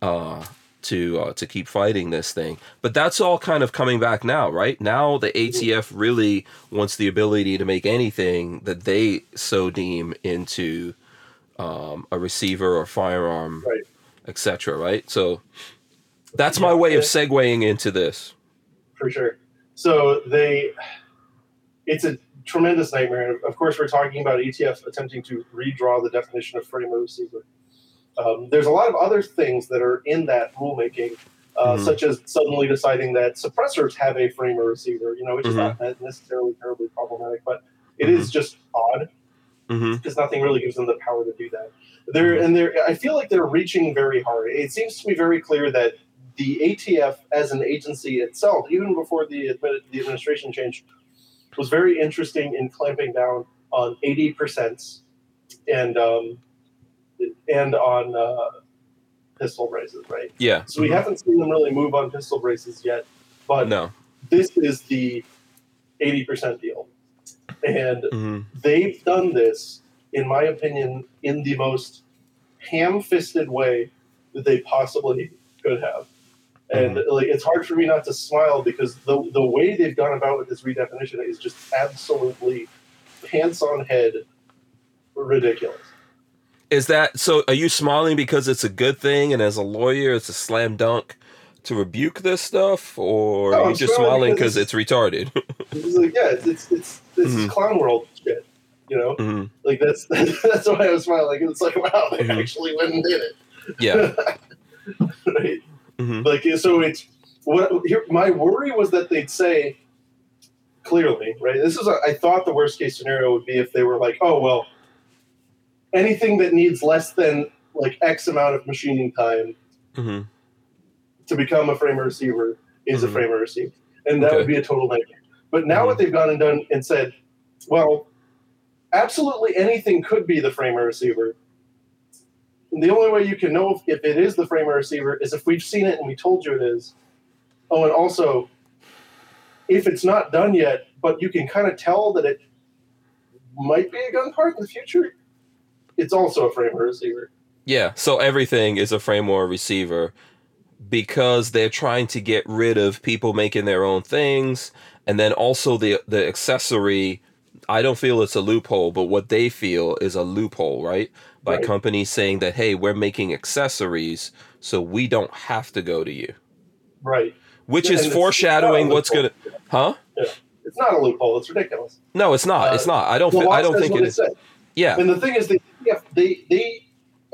uh to uh, to keep fighting this thing but that's all kind of coming back now right now the ATF really wants the ability to make anything that they so deem into um, a receiver or firearm Right. etc. Right. So that's my way of segueing into this. for sure. So they, it's a tremendous nightmare. And of course, we're talking about ATF attempting to redraw the definition of frame or receiver. Um, there's a lot of other things that are in that rulemaking, uh, Mhm. such as suddenly deciding that suppressors have a frame or receiver. You know, which is not necessarily terribly problematic, but it is just odd Mm-hmm. because nothing really gives them the power to do that. They're and they're. I feel like they're reaching very hard. It seems to me very clear that the ATF as an agency itself, even before the the administration change, was very interesting in clamping down on eighty percent and um, and on uh, pistol braces. Right. Yeah. So we haven't seen them really move on pistol braces yet, but No. this is the eighty percent deal, and hmm they've done this, in my opinion, in the most ham-fisted way that they possibly could have. And like, it's hard for me not to smile because the the way they've gone about with this redefinition is just absolutely pants on head ridiculous. Is that so? Are you smiling because it's a good thing, and as a lawyer, it's a slam dunk to rebuke this stuff, or No, are you I'm just smiling because because it's retarded? It's like, yeah, it's it's it's this is Mhm. clown world shit. You know, hmm like that's that's why I was smiling. It's like, wow, they Mhm. actually went and did it. Yeah. right. Hmm like so it's what here my worry was that they'd say clearly right this is a, i thought the worst case scenario would be if they were like oh well anything that needs less than like x amount of machining time hmm to become a framer receiver is Mhm. a framer receiver and that Okay. would be a total nightmare but now Mhm. what they've gone and done and said well absolutely anything could be the framer receiver the only way you can know if, if it is the framer receiver is if we've seen it and we told you it is oh and also if it's not done yet but you can kind of tell that it might be a gun part in the future it's also a framer receiver Yeah. So everything is a frame or a receiver because they're trying to get rid of people making their own things, and then also the the accessory. I don't feel it's a loophole, but what they feel is a loophole, right? By Right. companies saying that, hey, we're making accessories, so we don't have to go to you, right which Yeah, is foreshadowing it's not a what's gonna, huh? Yeah. it's not a loophole it's ridiculous No, it's not. Uh, it's not. I don't. Fi- I don't think it is. Yeah. And the thing is, they yeah, they they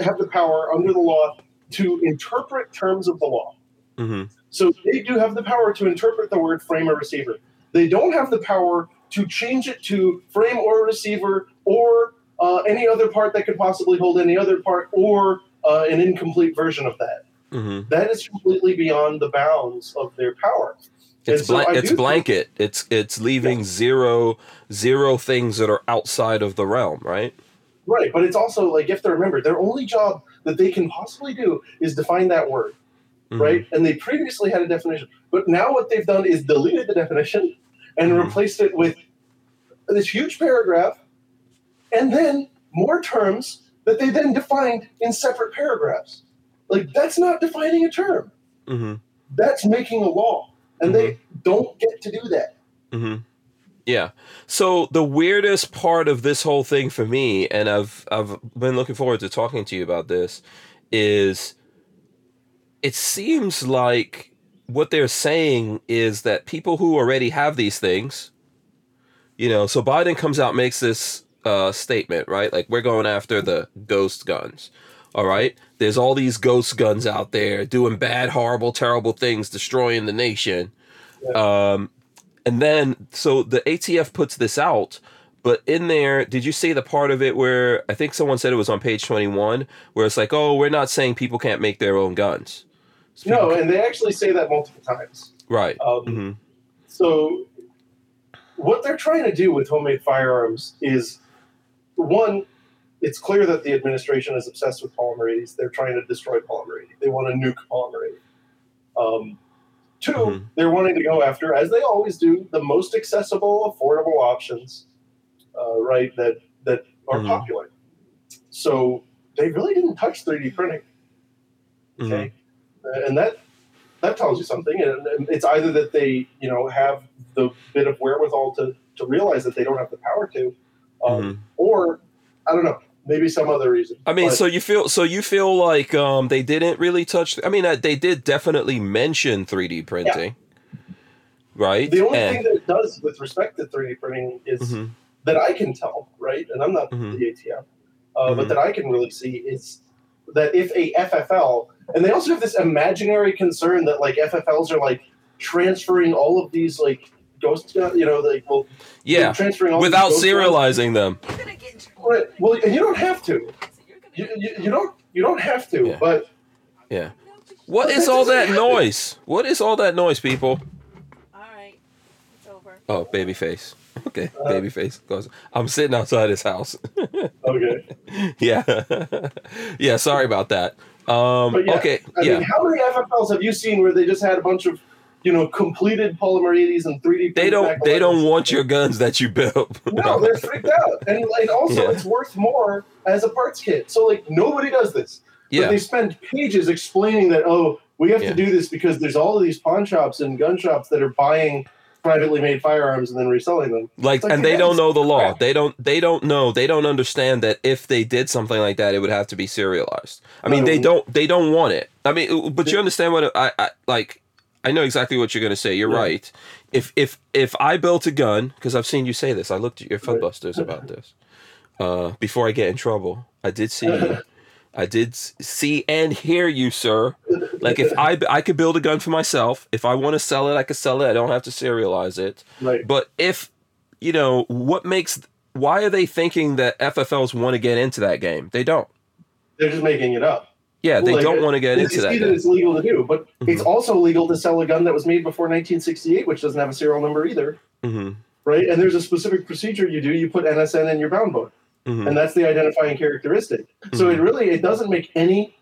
have the power under the law to interpret terms of the law. hmm So they do have the power to interpret the word frame or receiver. They don't have the power to change it to frame or receiver or uh, any other part that could possibly hold any other part or uh, an incomplete version of that. hmm That is completely beyond the bounds of their power. It's And so it's do think- blanket. It's it's leaving zero zero things that are outside of the realm, right? Right, but it's also like if they remember their only job that they can possibly do is define that word. Mhm. right? And they previously had a definition, but now what they've done is deleted the definition and Mhm. replaced it with this huge paragraph, and then more terms that they then defined in separate paragraphs. Like that's not defining a term; Mhm. that's making a law, and they don't get to do that. hmm Yeah. So the weirdest part of this whole thing for me, and I've I've been looking forward to talking to you about this, is it seems like what they're saying is that people who already have these things, you know, so Biden comes out makes this uh, statement, right? Like we're going after the ghost guns. All right. There's all these ghost guns out there doing bad, horrible, terrible things, destroying the nation. Um, and then so the ATF puts this out, but in there, did you see the part of it where I think someone said it was on page twenty one, where it's like, oh, we're not saying people can't make their own guns. So No, and they actually say that multiple times. right. Um, hmm So, what they're trying to do with homemade firearms is one, it's clear that the administration is obsessed with polymer 80s. They're trying to destroy polymer 80. They want to nuke polymer 80. Um, 2 Mhm. they're wanting to go after, as they always do, the most accessible, affordable options, uh, right? That that are Mhm. popular. So they really didn't touch 3D printing. hmm Okay, and that that tells you something. And and it's either that they, you know, have the bit of wherewithal to to realize that they don't have the power to, um, Mhm. or I don't know, maybe some other reason. I mean, But so you feel so you feel like um, they didn't really touch. I mean, uh, they did definitely mention 3D printing, right? the only And- thing that it does with respect to 3D printing is Mhm. that I can tell, right? And I'm not Mhm. the ATF, uh, but that I can really see is that if a FFL, and they also have this imaginary concern that like FFLs are like transferring all of these like ghost, gun- you know, like well, yeah, transferring all without ghost guns. serializing them. You're gonna get in trouble. Right. Well, and you don't have to. You're You, you, you don't. You don't have to. Yeah. But Yeah. What But is that all that happen. noise? What is all that noise, people? All right, it's over. Oh, baby face. Okay, Uh, baby face. Goes. I'm sitting outside his house. okay. yeah, yeah. Sorry about that. Um, yeah, okay, I yeah. mean, how many FFLs have you seen where they just had a bunch of, you know, completed polymer 80s and 3D? They don't. They don't want your guns that you built. No, they're freaked out, and like also Yeah. it's worth more as a parts kit. So like nobody does this, but yeah. they spend pages explaining that oh we have Yeah. to do this because there's all of these pawn shops and gun shops that are buying privately made firearms and then reselling them. like, like and they don't know the law. Crap. They don't. They don't know. They don't understand that if they did something like that, it would have to be serialized. I mean, they don't. They don't want it. I mean, but you understand what I, I like. I know exactly what you're going to say. You're Yeah. right. If if if I built a gun, because I've seen you say this, I looked at your Right. Fudbusters about this. Uh, before I get in trouble, I did see you. I did see and hear you, sir. Like if I I could build a gun for myself. If I want to sell it, I could sell it. I don't have to serialize it. Right. But if you know what makes why are they thinking that FFLs want to get into that game? They don't. They're just making it up. Yeah, they Like, don't want to get into that that it's legal to do, but it's Mhm. also legal to sell a gun that was made before 1968, which doesn't have a serial number either, hmm right? And there's a specific procedure you do. You put NSN in your bound book, hmm and that's the identifying characteristic. So it really it doesn't make any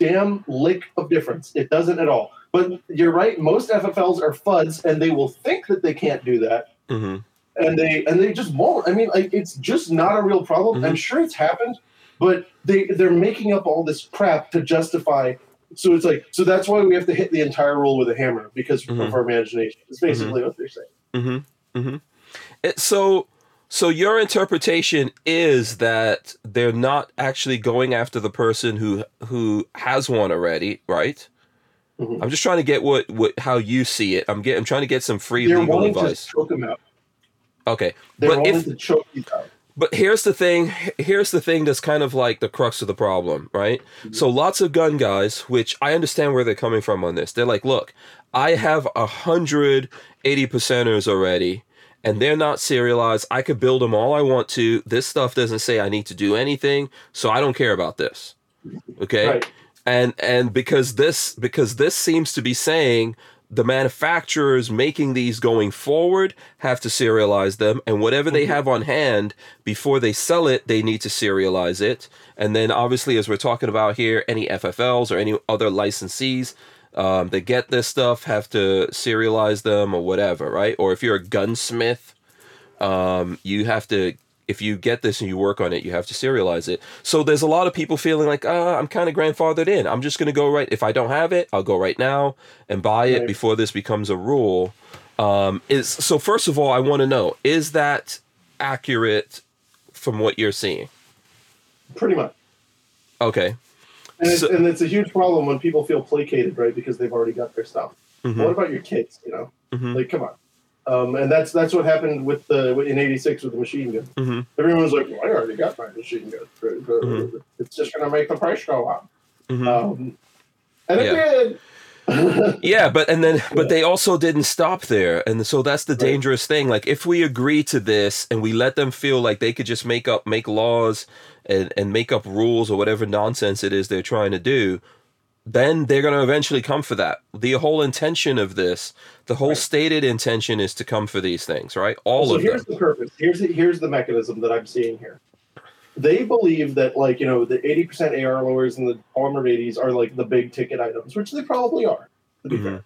damn lick of difference. It doesn't at all. But you're right. Most FFLs are FUDs, and they will think that they can't do that, hmm and they and they just won't. I mean, like it's just not a real problem. Mhm. I'm sure it's happened, but they they're making up all this crap to justify. So it's like so that's why we have to hit the entire rule with a hammer because Mhm. of our imagination. It's basically what they're saying. Mm-hmm. Mm-hmm. It, so, so your interpretation is that they're not actually going after the person who who has one already, right? Mhm. I'm just trying to get what, what how you see it. I'm getting I'm trying to get some free They're legal advice. to choke them out. Okay, They're but wanting if to choke these out. But here's the thing. Here's the thing that's kind of like the crux of the problem, right? Mm-hmm. So lots of gun guys, which I understand where they're coming from on this. They're like, look, I have a hundred eighty percenters already, and they're not serialized. I could build them all I want to. This stuff doesn't say I need to do anything, so I don't care about this. Okay Right. and and because this because this seems to be saying the manufacturers making these going forward have to serialize them and whatever they have on hand before they sell it they need to serialize it. And then obviously as we're talking about here any ffls or any other licensees um, that get this stuff have to serialize them or whatever right? Or if you're a gunsmith um, you have to if you get this and you work on it you have to serialize it so there's a lot of people feeling like uh, i'm kind of grandfathered in i'm just going to go right if i don't have it i'll go right now and buy it Right. before this becomes a rule um, is so first of all i want to know is that accurate from what you're seeing Pretty much. okay And it's, and it's a huge problem when people feel placated, right? Because they've already got their stuff. Mhm. What about your kids? You know, Mhm. like come on. Um, and that's that's what happened with the in '86 with the machine gun. Mhm. Everyone was like, well, "I already got my machine gun. Mhm. It's just going to make the price go up." Mhm. Um, and it Yeah. did. Yeah, but and then but they also didn't stop there. And so that's the dangerous thing. Like if we agree to this and we let them feel like they could just make up make laws and and make up rules or whatever nonsense it is they're trying to do, then they're going to eventually come for that. The whole intention of this, the whole Right. stated intention is to come for these things, right? All of them. so of here's them. the purpose. Here's the, here's the mechanism that I'm seeing here. They believe that like you know the 80% AR lowers and the Armored 80s are like the big ticket items, which they probably are. To be Mhm. fair.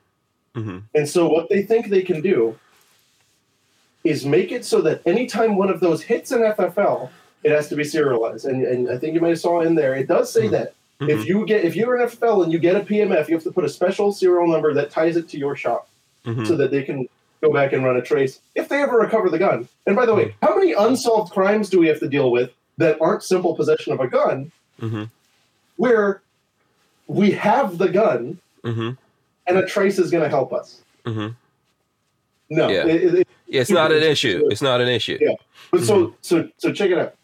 hmm And so what they think they can do is make it so that anytime one of those hits an FFL, it has to be serialized. And, and I think you might have saw in there, it does say Mhm. that if you get if you're an FFL and you get a PMF, you have to put a special serial number that ties it to your shop hmm so that they can go back and run a trace if they ever recover the gun. And by the way, how many unsolved crimes do we have to deal with that aren't simple possession of a gun hmm where we have the gun hmm and a trace is going to help us? hmm No. Yeah. It- it- it- it's not an issue. It's not an issue. Yeah. But so so so check it out.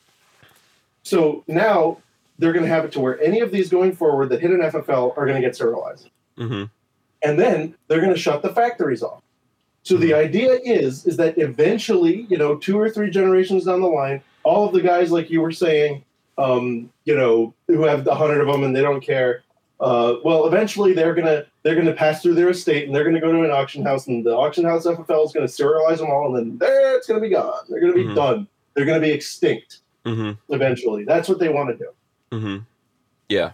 So now they're going to have it to where any of these going forward that hit an FFL are going to get serialized, hmm and then they're going to shut the factories off. So the idea is is that eventually, you know, two or three generations down the line, all of the guys like you were saying, um, you know, who have a hundred of them and they don't care. Uh, well, eventually they're gonna they're gonna pass through their estate and they're gonna go to an auction house and the auction house FFL is gonna serialize them all and then there it's gonna be gone. They're gonna be Mhm. done. They're gonna be extinct hmm eventually. That's what they want to do. Hmm Yeah.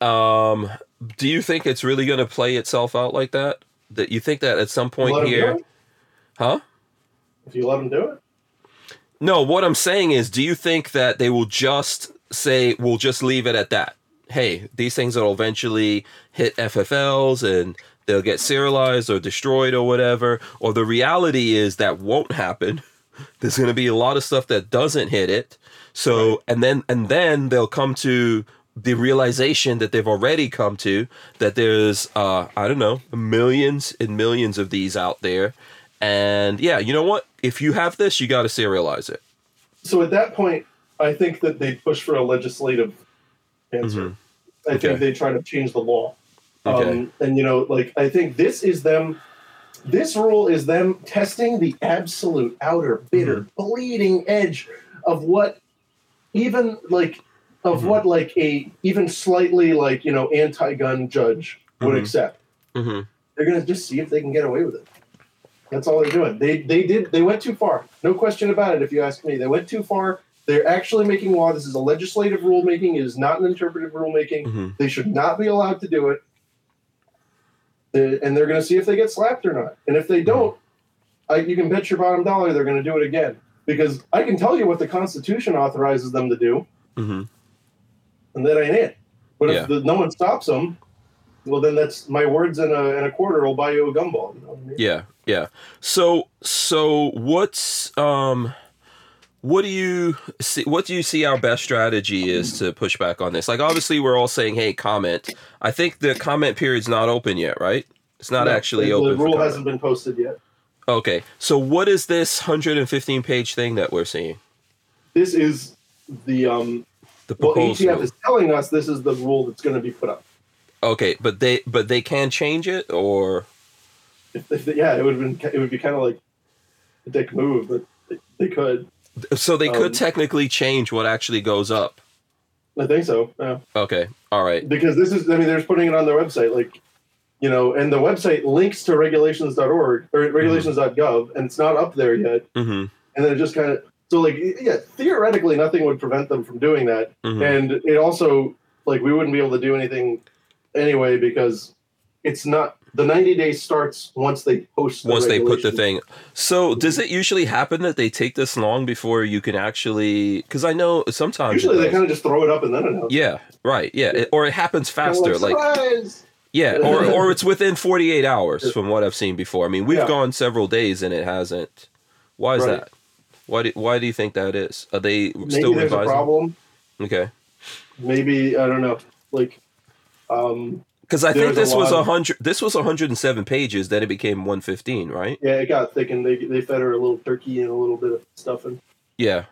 Um, do you think it's really going to play itself out like that? That you think that at some point here, huh? If you let them do it, No, what I'm saying is, do you think that they will just say, we'll just leave it at that? Hey, these things will eventually hit FFLs and they'll get serialized or destroyed or whatever. Or the reality is that won't happen. There's going to be a lot of stuff that doesn't hit it. So, and then, and then they'll come to the realization that they've already come to that there's, uh, I don't know, millions and millions of these out there. And yeah, you know what? If you have this, you got to serialize it. so at that point, I think that they push for a legislative answer. Mhm. I Okay. think they try to change the law. Okay. Um, and you know, like I think this is them. This rule is them testing the absolute outer, bitter, Mm-hmm. bleeding edge of what even like of Mhm. what like a even slightly like you know anti-gun judge would Mhm. accept. hmm They're gonna just see if they can get away with it. That's all they're doing. They they did they went too far. No question about it. If you ask me, they went too far. They're actually making law. This is a legislative rulemaking. It is not an interpretive rulemaking. hmm They should not be allowed to do it. And they're going to see if they get slapped or not. And if they don't, I, you can bet your bottom dollar they're going to do it again. Because I can tell you what the Constitution authorizes them to do, hmm and that ain't it. But Yeah. if the, no one stops them, well, then that's my words in a, in a quarter will buy you a gumball. You know I mean? Yeah, yeah. So, so what's um, what do you see? What do you see our best strategy is to push back on this? Like, obviously, we're all saying, "Hey, comment." I think the comment period's not open yet, right? It's not No, actually the, open. The rule hasn't been posted yet. Okay, so what is this 115 page thing that we're seeing? This is the um. The Well, rule. is telling us this is the rule that's going to be put up. Okay, but they but they can change it, or If, if yeah, it would have been. It would be kind of like a dick move, but they, they could. so they could Um, technically change what actually goes up. I think so. Yeah. Okay, all right. Because this is. I mean, they're just putting it on their website, like, you know, and the website links to regulations.org or regulations.gov, and it's not up there yet. Mm-hmm. And then it just kind of. So like, yeah, theoretically, nothing would prevent them from doing that, mm-hmm. and it also like we wouldn't be able to do anything anyway because it's not. The 90 days starts once they post. The once they put the thing. So does it usually happen that they take this long before you can actually? Because I know sometimes. Usually they kind of just throw it up and then announce. it. yeah, right. Yeah, it- or it happens faster. Like Surprise! Yeah, or or it's within forty eight hours from what I've seen before. I mean, we've Yeah. gone several days and it hasn't. Why is Right. that? Why do Why do you think that is? Are they maybe still there's a problem. Okay. Maybe I don't know. Like, um, Because I think There's a this was a hundred. This was 107 pages. Then it became 115, right? yeah, it got thick and they they fed her a little turkey and a little bit of stuffing. Yeah,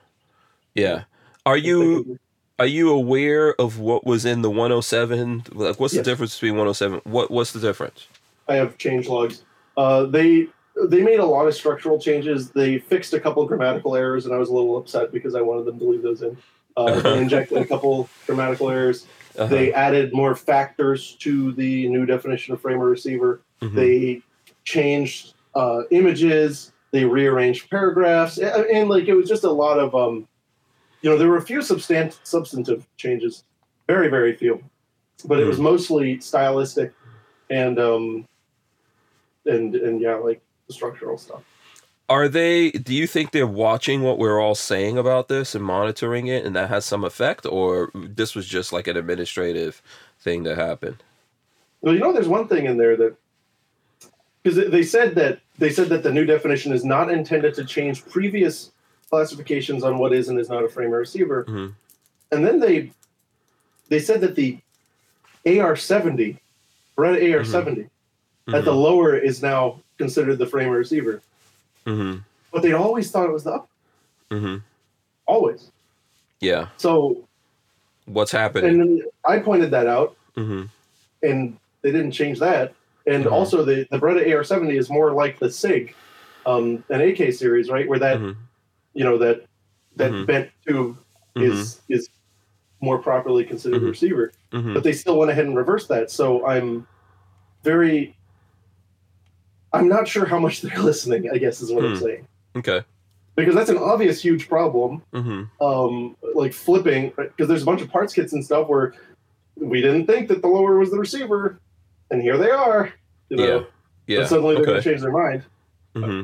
yeah. Are you are you aware of what was in the 107? Like, what's Yes. the difference between 107? What what's the difference? I have change logs. Uh, they they made a lot of structural changes. They fixed a couple grammatical errors, and I was a little upset because I wanted them to leave those in. Uh, they injected a couple grammatical errors. Uh-huh. They added more factors to the new definition of frame or receiver. Mhm. They changed uh, images. They rearranged paragraphs, and, and like it was just a lot of, um, you know, there were a few substan- substantive changes, very very few, but it was mostly stylistic, and um, and and yeah, like the structural stuff. Are they? Do you think they're watching what we're all saying about this and monitoring it, and that has some effect, or this was just like an administrative thing that happened? Well, you know, there's one thing in there that because they said that they said that the new definition is not intended to change previous classifications on what is and is not a frame or receiver, Mhm. and then they they said that the AR70, Beretta AR70, at the lower is now considered the frame or receiver, Mm-hmm. but they always thought it was the up, Mm-hmm. always. Yeah. So, What's happening? and I pointed that out, Mm-hmm. and they didn't change that. And also, the the Beretta AR70 is more like the Sig, um, an AK series, right? Where that. You know that that Mhm. bent tube is is more properly considered Mhm. a receiver. Mm-hmm. But they still went ahead and reversed that. So I'm very, I'm not sure how much they're listening. I guess is what I'm Hmm. saying Okay. because that's an obvious huge problem. Mm-hmm. Um, like flipping because there's a bunch of parts kits and stuff where we didn't think that the lower was the receiver, and here they are. You know, Yeah. Yeah. but suddenly they're going to change their mind. hmm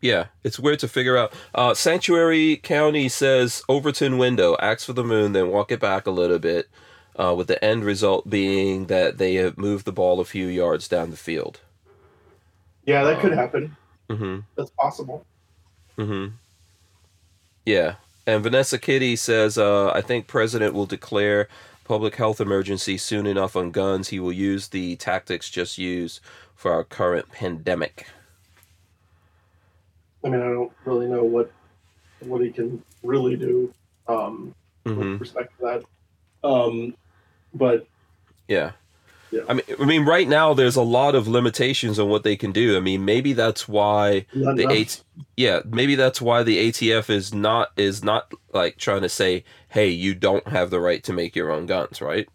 Yeah, it's weird to figure out. Uh, Sanctuary County says Overton window, axe for the moon, then walk it back a little bit, uh, with the end result being that they have moved the ball a few yards down the field. Yeah, that could Um, happen. Mm-hmm. That's possible. Mm-hmm. Yeah, and Vanessa Kitty says, uh, I think President will declare public health emergency soon enough on guns. He will use the tactics just used for our current pandemic. I mean, I don't really know what what he can really do um, Mm-hmm. with respect to that. Um, but Yeah. Yeah. I mean, I mean, right now there's a lot of limitations on what they can do. I mean, maybe that's why not the. AT, yeah, maybe that's why the ATF is not is not like trying to say, hey, you don't have the right to make your own guns, right?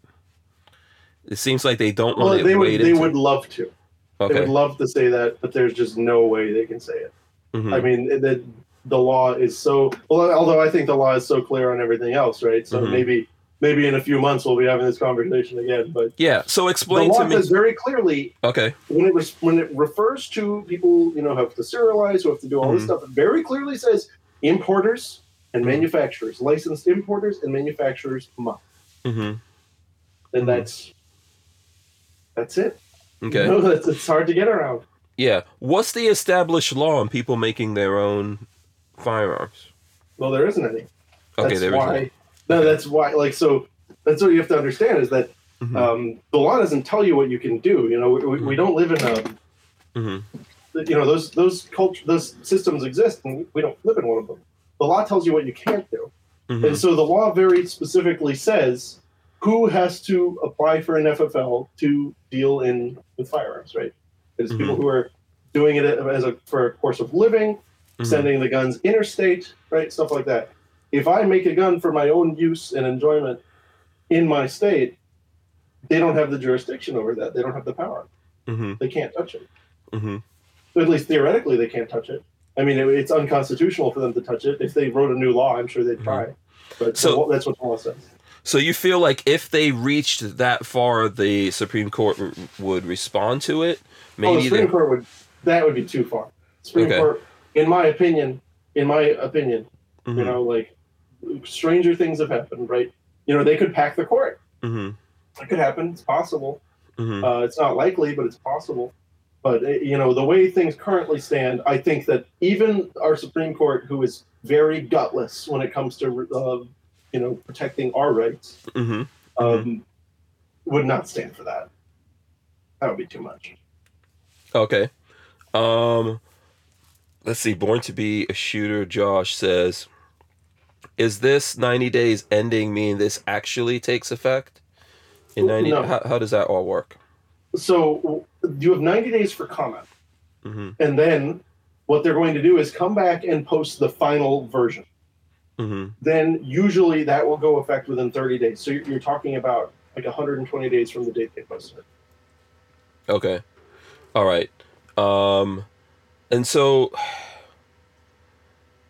It seems like they don't well, want to they would they into. would love to. They would love to say that, but there's just no way they can say it. Mhm. I mean, the the law is so well. Although I think the law is so clear on everything else, right? So Mhm. maybe maybe in a few months we'll be having this conversation again. But yeah. So the explain law to me. says very clearly Okay. when it res- when it refers to people, you know, have to serialize, who have to do all this Mhm. stuff, it very clearly says importers and Mhm. manufacturers, licensed importers and manufacturers must. hmm And Mhm. that's that's it. Okay. You know, that's, it's hard to get around. Yeah. What's the established law on people making their own firearms? Well, there isn't any. Okay. that's there is why. No, that's why. Like, so that's what you have to understand is that Mhm. um, the law doesn't tell you what you can do. You know, we, we, we don't live in a. Mhm. You know, those those culture those systems exist, and we don't live in one of them. The law tells you what you can't do, Mhm. and so the law very specifically says who has to apply for an FFL to deal in with firearms. Right? It's Mhm. people who are doing it as a for a course of living, Mhm. sending the guns interstate, right? Stuff like that. If I make a gun for my own use and enjoyment in my state, they don't have the jurisdiction over that. They don't have the power. Mhm. They can't touch it. Mhm. At least theoretically, they can't touch it. I mean, it, it's unconstitutional for them to touch it. If they wrote a new law, I'm sure they'd try. But So- that's what the law says. So you feel like if they reached that far, the Supreme Court would respond to it? Oh, the Supreme. Court would. That would be too far. Supreme Okay. Court, in my opinion, in my opinion, Mhm. you know, like stranger things have happened, right? You know, they could pack the court. Mhm. It could happen. It's possible. Mhm. Uh, it's not likely, but it's possible. But uh, you know, the way things currently stand, I think that even our Supreme Court, who is very gutless when it comes to uh, you know protecting our rights, Mhm. um, would not stand for that. That would be too much. Okay. Um let's see. Born to be a shooter, Josh says is this 90 days ending mean this actually takes effect in 90 No. how, how does that all work So you have 90 days for comment, mm-hmm, and then what they're going to do is come back and post the final version. mm-hmm. Then usually that will go effect within 30 days. So you're, you're talking about like 120 days from the date they posted it. okay all right um and so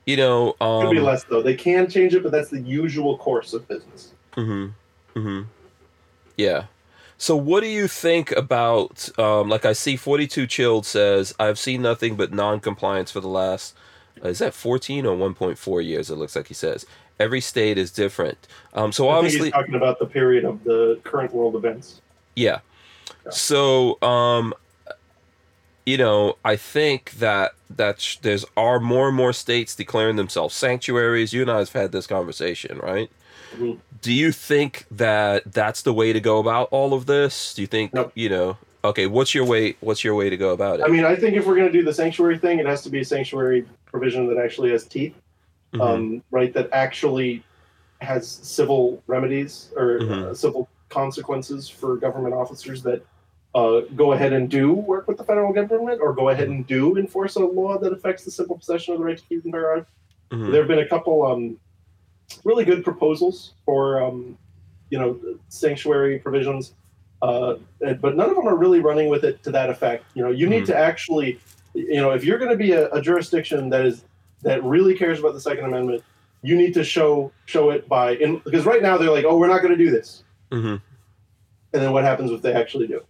you know um Could be less though. They can change it, but that's the usual course of business. Mm-hmm. Mm-hmm. Yeah. So what do you think about um like I see 42 chilled says I've seen nothing but non-compliance for the last uh, is that 14 or 1.4 years it looks like he says. Every state is different. Um so I obviously he's talking about the period of the current world events. yeah. Yeah. So, um, you know, I think that that there's are more and more states declaring themselves sanctuaries. You and I have had this conversation, right? Mhm. Do you think that that's the way to go about all of this? Do you think Nope. you know? Okay, what's your way? What's your way to go about it? I mean, I think if we're going to do the sanctuary thing, it has to be a sanctuary provision that actually has teeth, Mhm. um, right? That actually has civil remedies or uh, Mhm. civil consequences for government officers that uh, go ahead and do work with the federal government or go ahead and do enforce a law that affects the simple possession of the right to keep and bear arms. Mhm. There have been a couple um, really good proposals for um, you know sanctuary provisions, uh, and- but none of them are really running with it to that effect. You know, you need Mhm. to actually, you know, if you're going to be a, a jurisdiction that is that really cares about the Second Amendment, you need to show show it by in, because right now they're like, oh, we're not going to do this, Mhm. and then what happens if they actually do?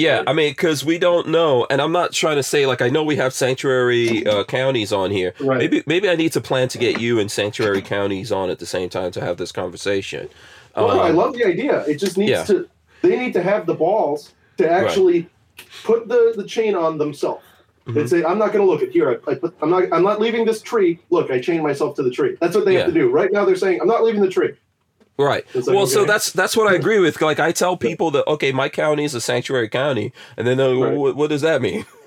Yeah, I mean, because we don't know, and I'm not trying to say like I know we have sanctuary uh, counties on here. Right. Maybe maybe I need to plan to get you and sanctuary counties on at the same time to have this conversation. Well, no, I Um, love the idea. It just needs yeah. to. They need to have the balls to actually put the, the chain on themselves Mhm. and say, "I'm not going to look at here. I, I put, I'm not. I'm not leaving this tree. Look, I chained myself to the tree. That's what they have to do. Right now, they're saying, "I'm not leaving the tree." Right. Like, well, so that's that's what I agree with. Like I tell people that okay, my county is a sanctuary county, and then they're, Right. what, what does that mean?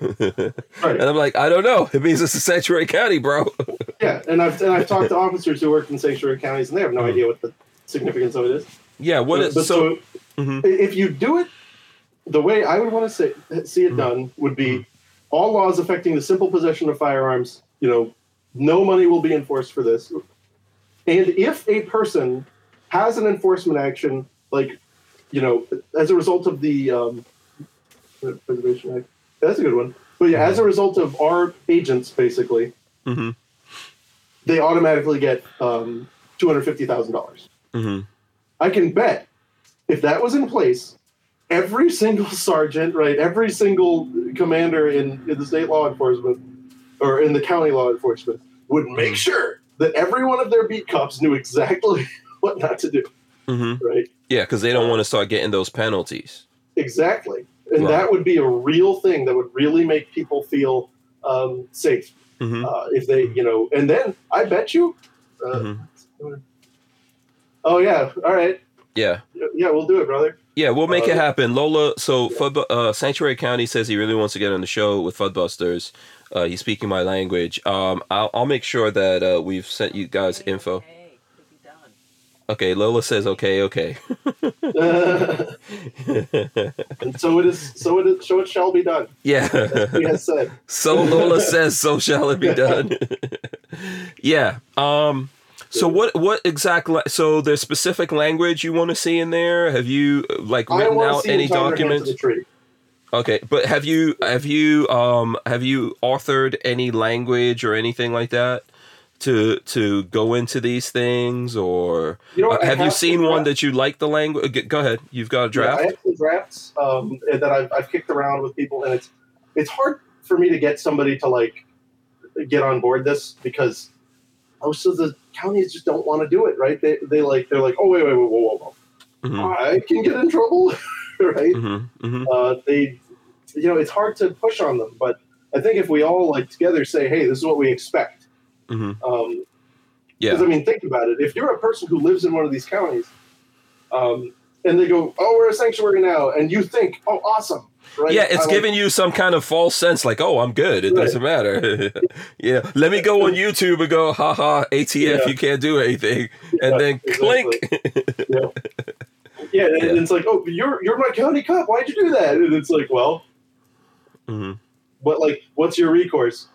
Right. And I'm like, I don't know. It means it's a sanctuary county, bro. Yeah, and I've and I've talked to officers who work in sanctuary counties, and they have no Mhm. idea what the significance of it is. yeah. What But- is but so? Mhm. if you do it the way I would want to say, see it Mhm. done would be all laws affecting the simple possession of firearms. You know, no money will be enforced for this. And if a person has an enforcement action, like you know, as a result of the um, Preservation Act, that's a good one. But yeah, as a result of our agents, basically, hmm they automatically get um, two hundred fifty thousand dollars. hmm I can bet if that was in place, every single sergeant, right, every single commander in, in the state law enforcement or in the county law enforcement would make sure that every one of their beat cops knew exactly what not to do, hmm right? Yeah, because they don't want to start getting those penalties. Exactly. And Right. that would be a real thing that would really make people feel um, safe hmm uh, if they, you know, and then I bet you. Uh, Mhm. Oh, yeah. All right. Yeah. Yeah, we'll do it, brother. Yeah, we'll make it Uh, happen. Lola, so Fud, uh, Sanctuary County says he really wants to get on the show with Fudbusters. Uh, he's speaking my language. Um, I'll, I'll make sure that uh, we've sent you guys info. Okay, it'll be done. Okay, Lola says okay, okay. and so it is. So it is. So it shall be done. yeah. He has said. so Lola says, so shall it be done. yeah. Um. So what? What exact? La- so there's specific language you want to see in there? Have you like written out any him tie their hands to documents? Okay, but have you have you um have you authored any language or anything like that to to go into these things or You know uh? I have you seen one that you like the language? Go ahead, you've got a Yeah, draft. I have some drafts um, that I've, I've kicked around with people, and it's it's hard for me to get somebody to like get on board this because most of the counties just don't want to do it. Right? They they like they're like, oh wait wait wait whoa whoa whoa, Mhm, I can get in trouble, right? mhm, mhm. uh, they, you know, it's hard to push on them. But I think if we all like together say, "Hey, this is what we expect," Mhm. um, Yeah. because I mean, think about it. If you're a person who lives in one of these counties, um, and they go, "Oh, we're a sanctuary now," and you think, "Oh, awesome," right? Yeah, it's I like- giving you some kind of false sense, like, oh, I'm good. It Right. doesn't matter. yeah, let me go on YouTube and go, "Ha ha, ATF, Yeah. you can't do anything, and Yeah, then clink. Yeah, yeah, and Yeah. it's like, oh, you're you're my county cop. Why'd you do that? And it's like, well, Mhm. what like, what's your recourse?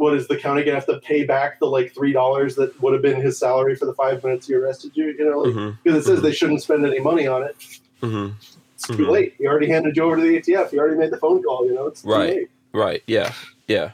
What is the county gonna have to pay back the like three dollars that would have been his salary for the five minutes he arrested you? You know, like, Mhm. because it says they shouldn't spend any money on it. Mhm. It's too Mhm. late. He already handed you over to the ATF. He already made the phone call. You know, it's too Right. late. Right. Yeah. Yeah.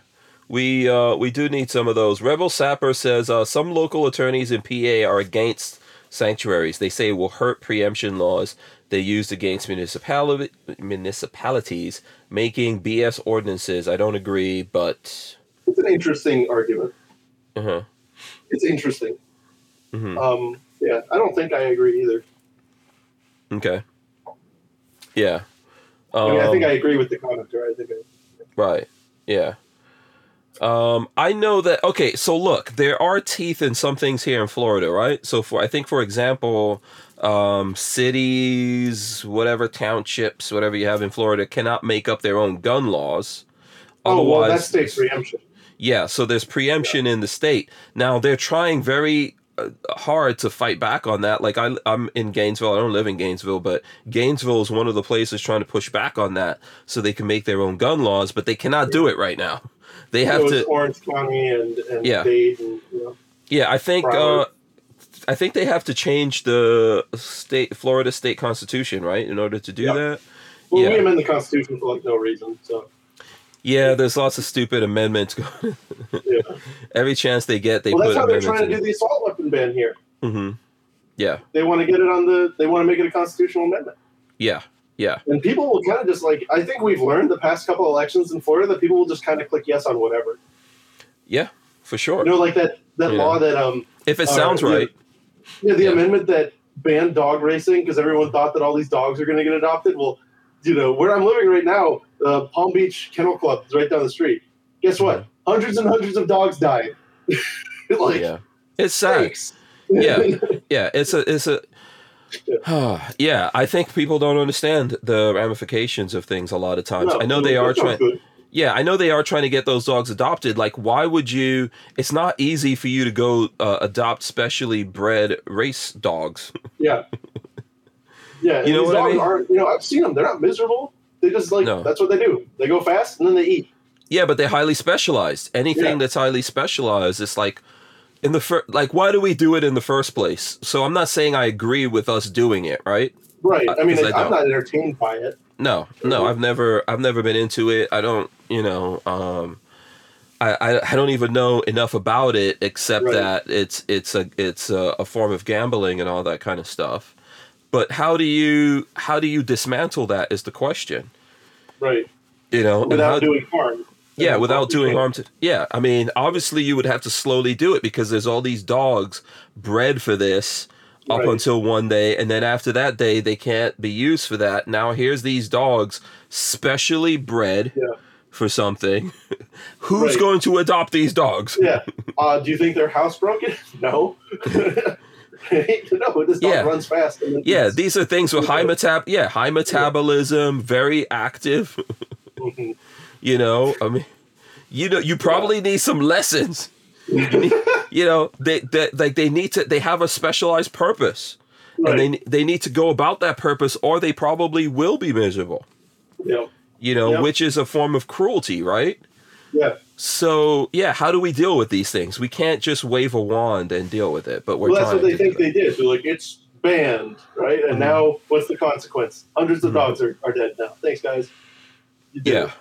We uh, we do need some of those. Rebel Sapper says uh, some local attorneys in PA are against sanctuaries. They say it will hurt preemption laws they used against municipality municipalities making BS ordinances. I don't agree, but It's an interesting argument. uh-huh. It's interesting. hmm Um, yeah, I don't think I agree either. okay. Yeah. I mean, I think Um, I agree with the commenter. I think I, Right. Yeah. Um, I know that. Okay, so look, there are teeth in some things here in Florida, right? So for I think, for example, um, cities, whatever townships, whatever you have in Florida, cannot make up their own gun laws. oh well, that's state preemption. Yeah, so there's preemption in the state. Now they're trying very uh, hard to fight back on that. Like I, I'm in Gainesville. I don't live in Gainesville, but Gainesville is one of the places trying to push back on that, so they can make their own gun laws. But they cannot do it right now. They have to. Orange County and and Yeah. Dade and you know. Yeah, I think. Uh, I think they have to change the state Florida state constitution, right, in order to do Yep. that. Well, Yeah. we amend the Constitution for like no reason. So Yeah, there's lots of stupid amendments. going yeah. Every chance they get, they well, put that's how they're trying to do the assault weapon ban here. hmm Yeah, They want to get it on the. They want to make it a constitutional amendment. yeah, yeah. And people will kind of just like. I think we've learned the past couple elections in Florida that people will just kind of click yes on whatever. Yeah, for sure. You know, like that that Yeah. law that um if it uh, sounds yeah. right, yeah the Yeah. amendment that banned dog racing because everyone thought that all these dogs are going to get adopted. Well, you know where I'm living right now, uh, Palm Beach Kennel Club is right down the street. Guess what? Hundreds and hundreds of dogs died. like yeah, it's sad. Yeah. Yeah, it's a, it's a. yeah, I think people don't understand the ramifications of things a lot of times. No, I know so they are trying. good. Yeah, I know they are trying to get those dogs adopted. Like, why would you? It's not easy for you to go uh, adopt specially bred race dogs. Yeah. Yeah, You know these what I mean? aren't. You know, I've seen them. They're not miserable. They just like No. that's what they do. They go fast and then they eat. Yeah, but they're highly specialized. Anything Yeah. that's highly specialized, it's like in the first. Like, why do we do it in the first place? So I'm not saying I agree with us doing it, right? Right. I mean, I I'm don't. entertained by it. No, no, Mhm. I've never, I've never been into it. I don't, you know, um, I, I, I don't even know enough about it except Right. that it's, it's a, it's a, a form of gambling and all that kind of stuff. But how do you, how do you dismantle that is the question, Right. you know? Without how- doing harm. yeah, And without doing harm to. Yeah, I mean, obviously you would have to slowly do it because there's all these dogs bred for this up Right. until one day, and then after that day they can't be used for that. Now here's these dogs specially bred Yeah. for something. Who's Right. going to adopt these dogs? Yeah. Uh, do you think they're house broken? No. no, this dog Yeah. runs fast. Yeah, these are things with high metab. Yeah, high metabolism, very active. Mhm. You know, I mean, you know, you probably need some lessons. You, need, you know, they, they like they need to. They have a specialized purpose, Right. and they they need to go about that purpose, or they probably will be miserable. yeah. You know, Yep. which is a form of cruelty, right? Yeah. So yeah, how do we deal with these things? We can't just wave a wand and deal with it. But we're Well, that's what they think they did. They're like, it's banned, right? And Mhm. now, what's the consequence? Hundreds of Mhm. dogs are, are dead now. Thanks, guys. Yeah,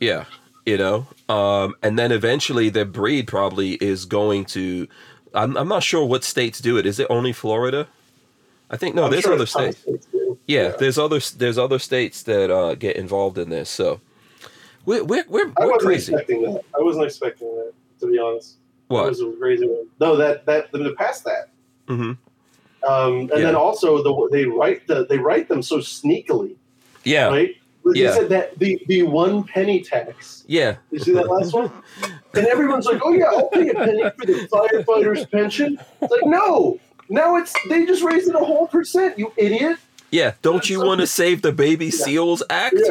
yeah, you know, um, and then eventually the breed probably is going to. I'm I'm not sure what states do it. Is it only Florida? I think no. I'm there's sure other some states. do. Yeah, there's other there's other states that uh, get involved in this. So we're we're we're, I we're wasn't crazy. expecting that. I wasn't expecting that, to be honest. What? was a crazy one. No, that that them to pass that. hmm Um, and Yeah. then also the they write the they write them so sneakily, Yeah, right? They Yeah. said that the the one penny tax. yeah, You see that last one? And everyone's like, "Oh yeah, I'll pay a penny for the firefighter's pension." It's like, no, now it's they just raised it a whole percent. You idiot! Yeah, don't you want to save the baby seals act?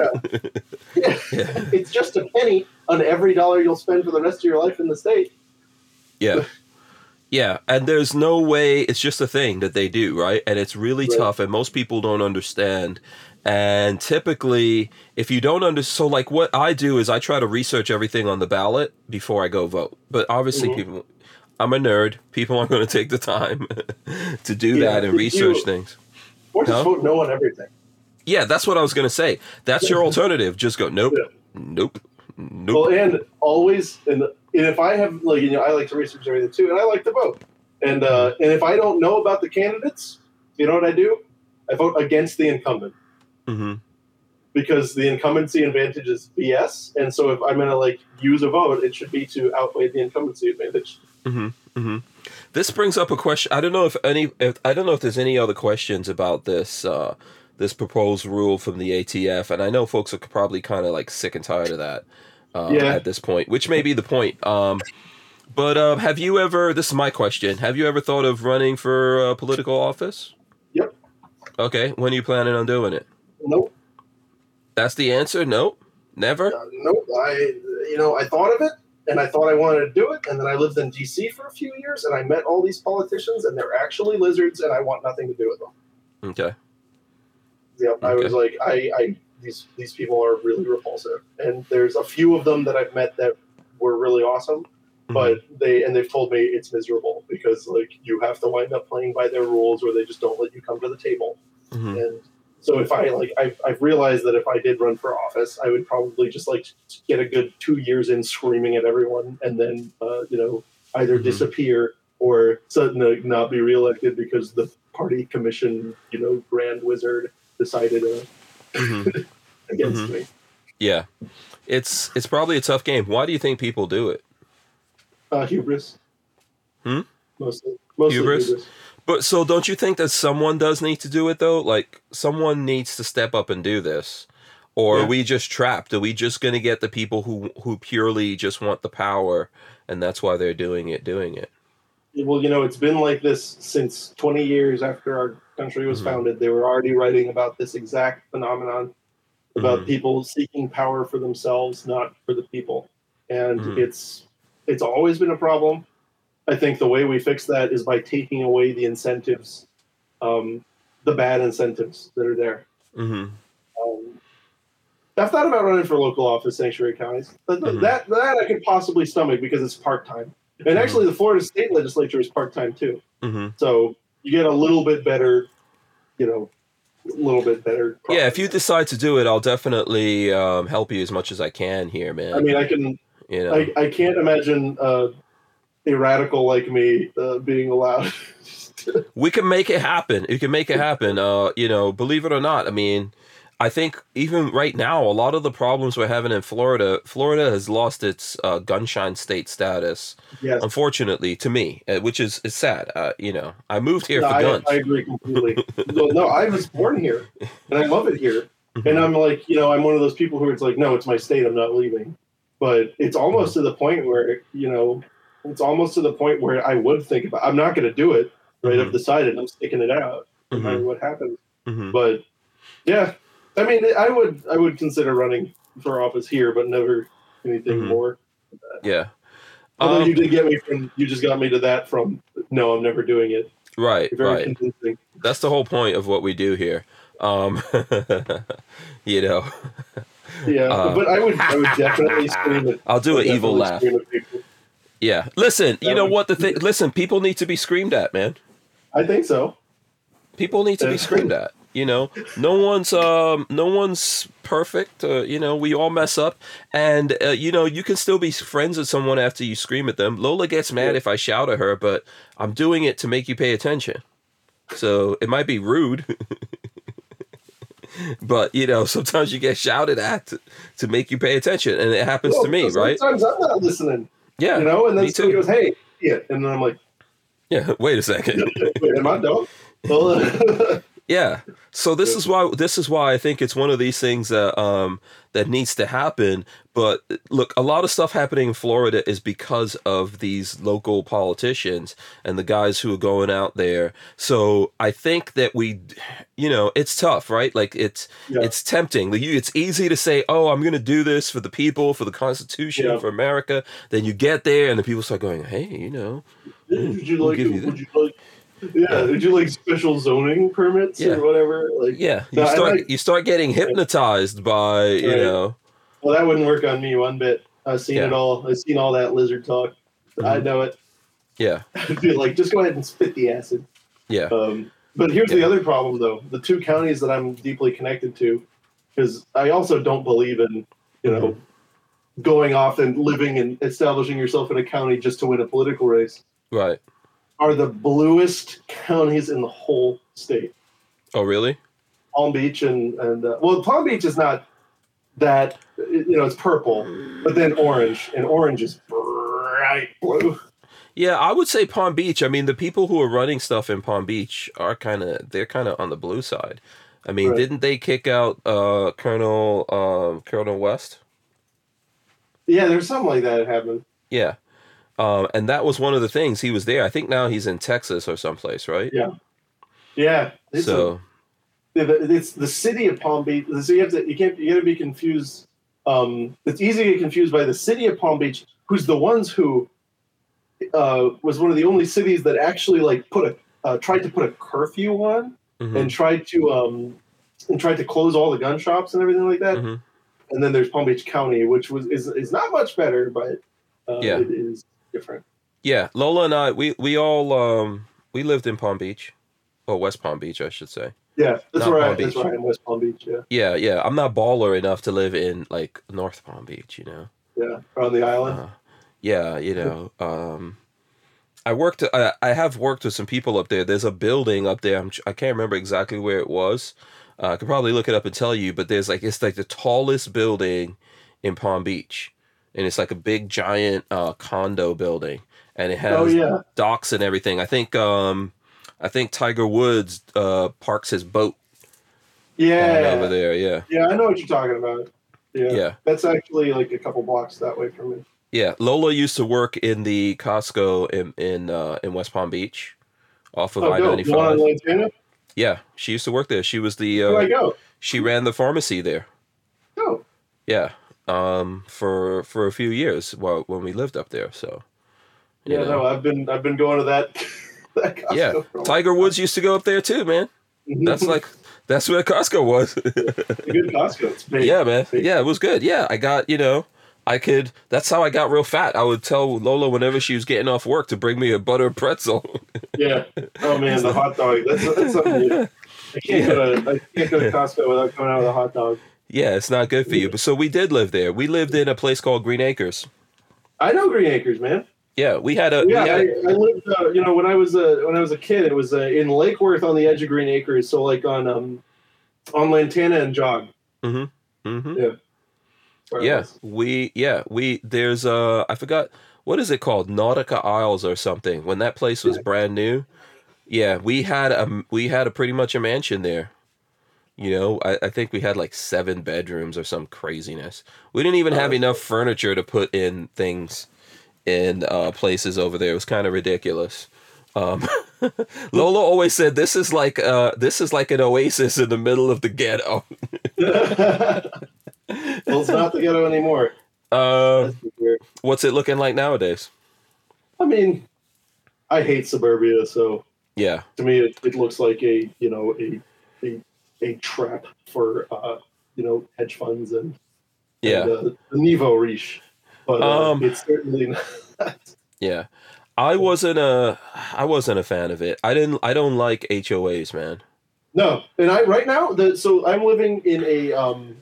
Yeah. yeah. it's just a penny on every dollar you'll spend for the rest of your life in the state. Yeah. Yeah, and there's no way it's just a thing that they do, right? And it's really Right. tough and most people don't understand. And typically, if you don't understand, so like what I do is I try to research everything on the ballot before I go vote. But obviously Mhm. people I'm a nerd. People aren't going to take the time to do Yeah, that and you- research things. Or just No? vote no on everything. Yeah, that's what I was going to say. That's your alternative. Just go nope. Yeah. Nope. Nope. Well, and always, and, and if I have like you know, I like to research everything too, and I like to vote. And uh, and if I don't know about the candidates, you know what I do? I vote against the incumbent hmm because the incumbency advantage is BS. And so if I'm going to like use a vote, it should be to outweigh the incumbency advantage. This brings up a question. I don't know if any. If, I don't know if there's any other questions about this. Uh, this proposed rule from the ATF, and I know folks are probably kind of like sick and tired of that uh, Yeah. at this point, which may be the point. Um, but um, have you ever? This is my question. Have you ever thought of running for uh, political office? Yep. Okay. When are you planning on doing it? Nope. That's the answer. Nope. Never. Uh, nope. I, you know, I thought of it and I thought I wanted to do it. And then I lived in DC for a few years and I met all these politicians and they're actually lizards and I want nothing to do with them. Okay. Yep. I was like, I, I, these, these people are really repulsive. And there's a few of them that I've met that were really awesome, but they, and they've told me it's miserable because like you have to wind up playing by their rules or they just don't let you come to the table. Mhm. And so if I like, I've, I've realized that if I did run for office, I would probably just like get a good two years in screaming at everyone, and then uh, you know either Mhm. disappear or suddenly not be reelected because the party commission, you know, grand wizard decided uh, Mhm. against Mhm. me. Yeah. It's it's probably a tough game. Why do you think people do it? Uh, hubris. Hmm? Mostly, mostly Hubris? hubris. But so don't you think that someone does need to do it though? Like someone needs to step up and do this. Or Yeah. are we just trapped? Are we just gonna get the people who who purely just want the power and that's why they're doing it, doing it? Well, you know, it's been like this since 20 years after our country was Mhm. founded. They were already writing about this exact phenomenon about Mhm. people seeking power for themselves, not for the people. And Mhm. it's it's always been a problem. I think the way we fix that is by taking away the incentives, um, the bad incentives that are there. Mm-hmm. Um, I've thought about running for local office sanctuary counties. Mhm. that that I can possibly stomach because it's part time. And Mhm. actually, the Florida state legislature is part time too. Mm-hmm. So you get a little bit better, you know, a little bit better. Yeah, if you decide to do it, I'll definitely um, help you as much as I can here, man. I mean, I can. you know, I, I can't imagine uh, a radical like me uh, being allowed. we can make it happen. We can make it happen. Uh, you know, believe it or not, I mean, I think even right now, a lot of the problems we're having in Florida, Florida has lost its uh, gunshine state status. yes. Unfortunately, to me, uh, which is is sad. Uh, you know, I moved here No, for I, guns. I agree completely. no, no, I was born here, and I love it here. And I'm like, you know, I'm one of those people who it's like, no, it's my state. I'm not leaving. But it's almost to the point where, you know, it's almost to the point where I would think about. I'm not going to do it. Right? Mhm. I've decided. I'm sticking it out, no matter what happens. Mhm. But yeah, I mean, I would, I would consider running for office here, but never anything Mhm. more. Yeah. Although Um, you did get me from, you just got me to that from. No, I'm never doing it. right, Very right. convincing. That's the whole point of what we do here. Um, you know, Yeah, Uh, but I would, I would definitely scream at. I'll do an evil laugh. Scream at people. Yeah. Listen, you know what the thing? Listen, people need to be screamed at, man. I think so. People need to be screamed at. You know, no one's um, no one's perfect. Uh, you know, we all mess up, and uh, you know, you can still be friends with someone after you scream at them. Lola gets mad if I shout at her, but I'm doing it to make you pay attention. So it might be rude, but you know, sometimes you get shouted at to, to make you pay attention, and it happens Well, to me, right? Sometimes I'm not listening, Yeah, you know, and then too. goes, "Hey, yeah," and then I'm like, yeah. Wait a second. "Wait, am I dumb?" Yeah. So this is why this is why I think it's one of these things that um that needs to happen. But look, a lot of stuff happening in Florida is because of these local politicians and the guys who are going out there. So I think that we, you know, it's tough, right? Like it's Yeah. it's tempting. It's easy to say, "Oh, I'm going to do this for the people, for the Constitution, Yeah. for America." Then you get there, and the people start going, "Hey, you know, Would you we'll like? would you like? Yeah, would you like special zoning permits Yeah. or whatever? Like, yeah." You No, start like- you start getting hypnotized by you know. well, that wouldn't work on me one bit. I've seen Yeah. it all. I've seen all that lizard talk. I Mhm. know it. Yeah, I'd be like, just go ahead and spit the acid. yeah. Um, but here's the other problem, though: the two counties that I'm deeply connected to, because I also don't believe in, you know, Mm-hmm. going off and living and establishing yourself in a county just to win a political race. Right. Are the bluest counties in the whole state. Oh, really? Palm Beach and and uh, well, Palm Beach is not that you know it's purple, but then orange, and orange is bright blue. Yeah, I would say Palm Beach. I mean, the people who are running stuff in Palm Beach are kind of they're kind of on the blue side. I mean, Right. didn't they kick out uh, Colonel um, Colonel West? Yeah, there's something like that happened. Yeah, um, and that was one of the things he was there. I think now he's in Texas or someplace, right? Yeah. Yeah, it's So the- it's the city of Palm Beach. So you have to you can't you got to be confused. Um, it's easy to get confused by the city of Palm Beach, who's the ones who uh, was one of the only cities that actually like put a uh, tried to put a curfew on mhm, and tried to um, and tried to close all the gun shops and everything like that. mhm. And then there's Palm Beach County, which was is, is not much better, but uh, Yeah. it is different. yeah, Lola and I we we all um, we lived in Palm Beach, or West Palm Beach, I should say. Yeah, that's Not Palm that's Beach. where I am, West Palm Beach. Yeah, Yeah, yeah. I'm not baller enough to live in like North Palm Beach, you know. yeah, on the island. Uh, yeah, you know, um, I worked. I, I have worked with some people up there. There's a building up there. I'm, I can't remember exactly where it was. Uh, I could probably look it up and tell you. But there's like it's like the tallest building in Palm Beach, and it's like a big giant uh, condo building, and it has oh yeah, docks and everything. I think. Um, I think Tiger Woods uh, parks his boat yeah, over there. Yeah, Yeah, I know what you're talking about. Yeah. yeah. That's actually like a couple blocks that way from me. Yeah, Lola used to work in the Costco in in uh, in West Palm Beach, off of Oh, I ninety the one on five. Yeah, she used to work there. She was the Where do I uh, go? she ran the pharmacy there. Oh, Yeah, um, for for a few years while when we lived up there. So, yeah, know. no, I've been I've been going to that. that yeah. for a while. Tiger Woods used to go up there too, man. That's like that's where Costco was. good Costco. Yeah, man. Yeah, it was good. Yeah, I got you know. I could. That's how I got real fat. I would tell Lola whenever she was getting off work to bring me a butter pretzel. yeah. Oh man, the hot dog. That's, that's something. You, I can't go to I can't go to Costco without coming out with a hot dog. Yeah, it's not good for you. But so we did live there. We lived in a place called Greenacres. I know Greenacres, man. Yeah, we had a Yeah, I, had, I lived. Uh, you know, when I was a when I was a kid, it was uh, in Lake Worth on the edge of Greenacres. So like on um on Lantana and Jog. Mm mhm. where it Yeah, we yeah we there's uh I forgot what is it called Nautica Isles or something when that place was brand new. Yeah, we had a we had a pretty much a mansion there. You know, I, I think we had like seven bedrooms or some craziness. We didn't even have Oh. enough furniture to put in things in uh, places over there. It was kind of ridiculous. Um, Lola always said this is like uh, this is like an oasis in the middle of the ghetto. well, it's not the ghetto anymore. Uh, what's it looking like nowadays? I mean, I hate suburbia, so Yeah, to me, it, it looks like a you know a a, a trap for uh, you know hedge funds and yeah. and, uh, the nouveau riche. But uh, Um, it's certainly not. Yeah. I wasn't a I wasn't a fan of it. I didn't I don't like HOAs, man. No, and I right now the so I'm living in a um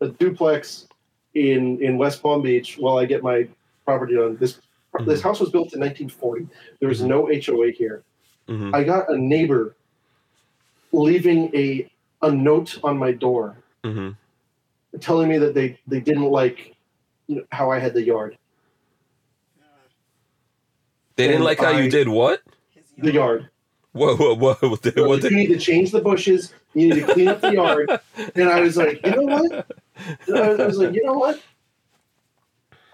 a duplex in in West Palm Beach while I get my property done. This this Mhm. house was built in 1940. There was no HOA here. hmm I got a neighbor leaving a a note on my door hmm telling me that they they didn't like you know, how I had the yard. They didn't And like how I- you did what? The yard. Whoa, whoa, whoa! What the, what like, you the, need to change the bushes. You need to clean up the yard. And I was like, you know what? I was, like, you know what?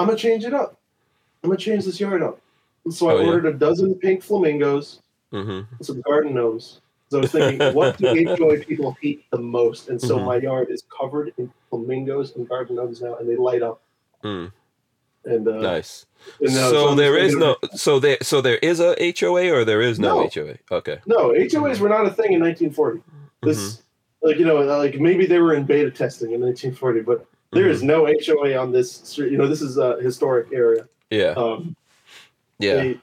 I'm gonna change it up. I'm gonna change this yard up. And so I Oh, yeah. ordered a dozen pink flamingos, Mhm. and some garden gnomes. So I was thinking, what do HOA people hate the most? And so Mhm. my yard is covered in flamingos and garden gnomes now, and they light up. Mm, And uh, nice. and now- so I'm there is no. So there. So there is a HOA or there is no, No. HOA. Okay. No, HOAs were not a thing in 1940. This, Mm-hmm. like you know, like maybe they were in beta testing in 1940, but there is Mm-hmm. no HOA on this street. You know, this is a historic area. Yeah. Um, Yeah. they-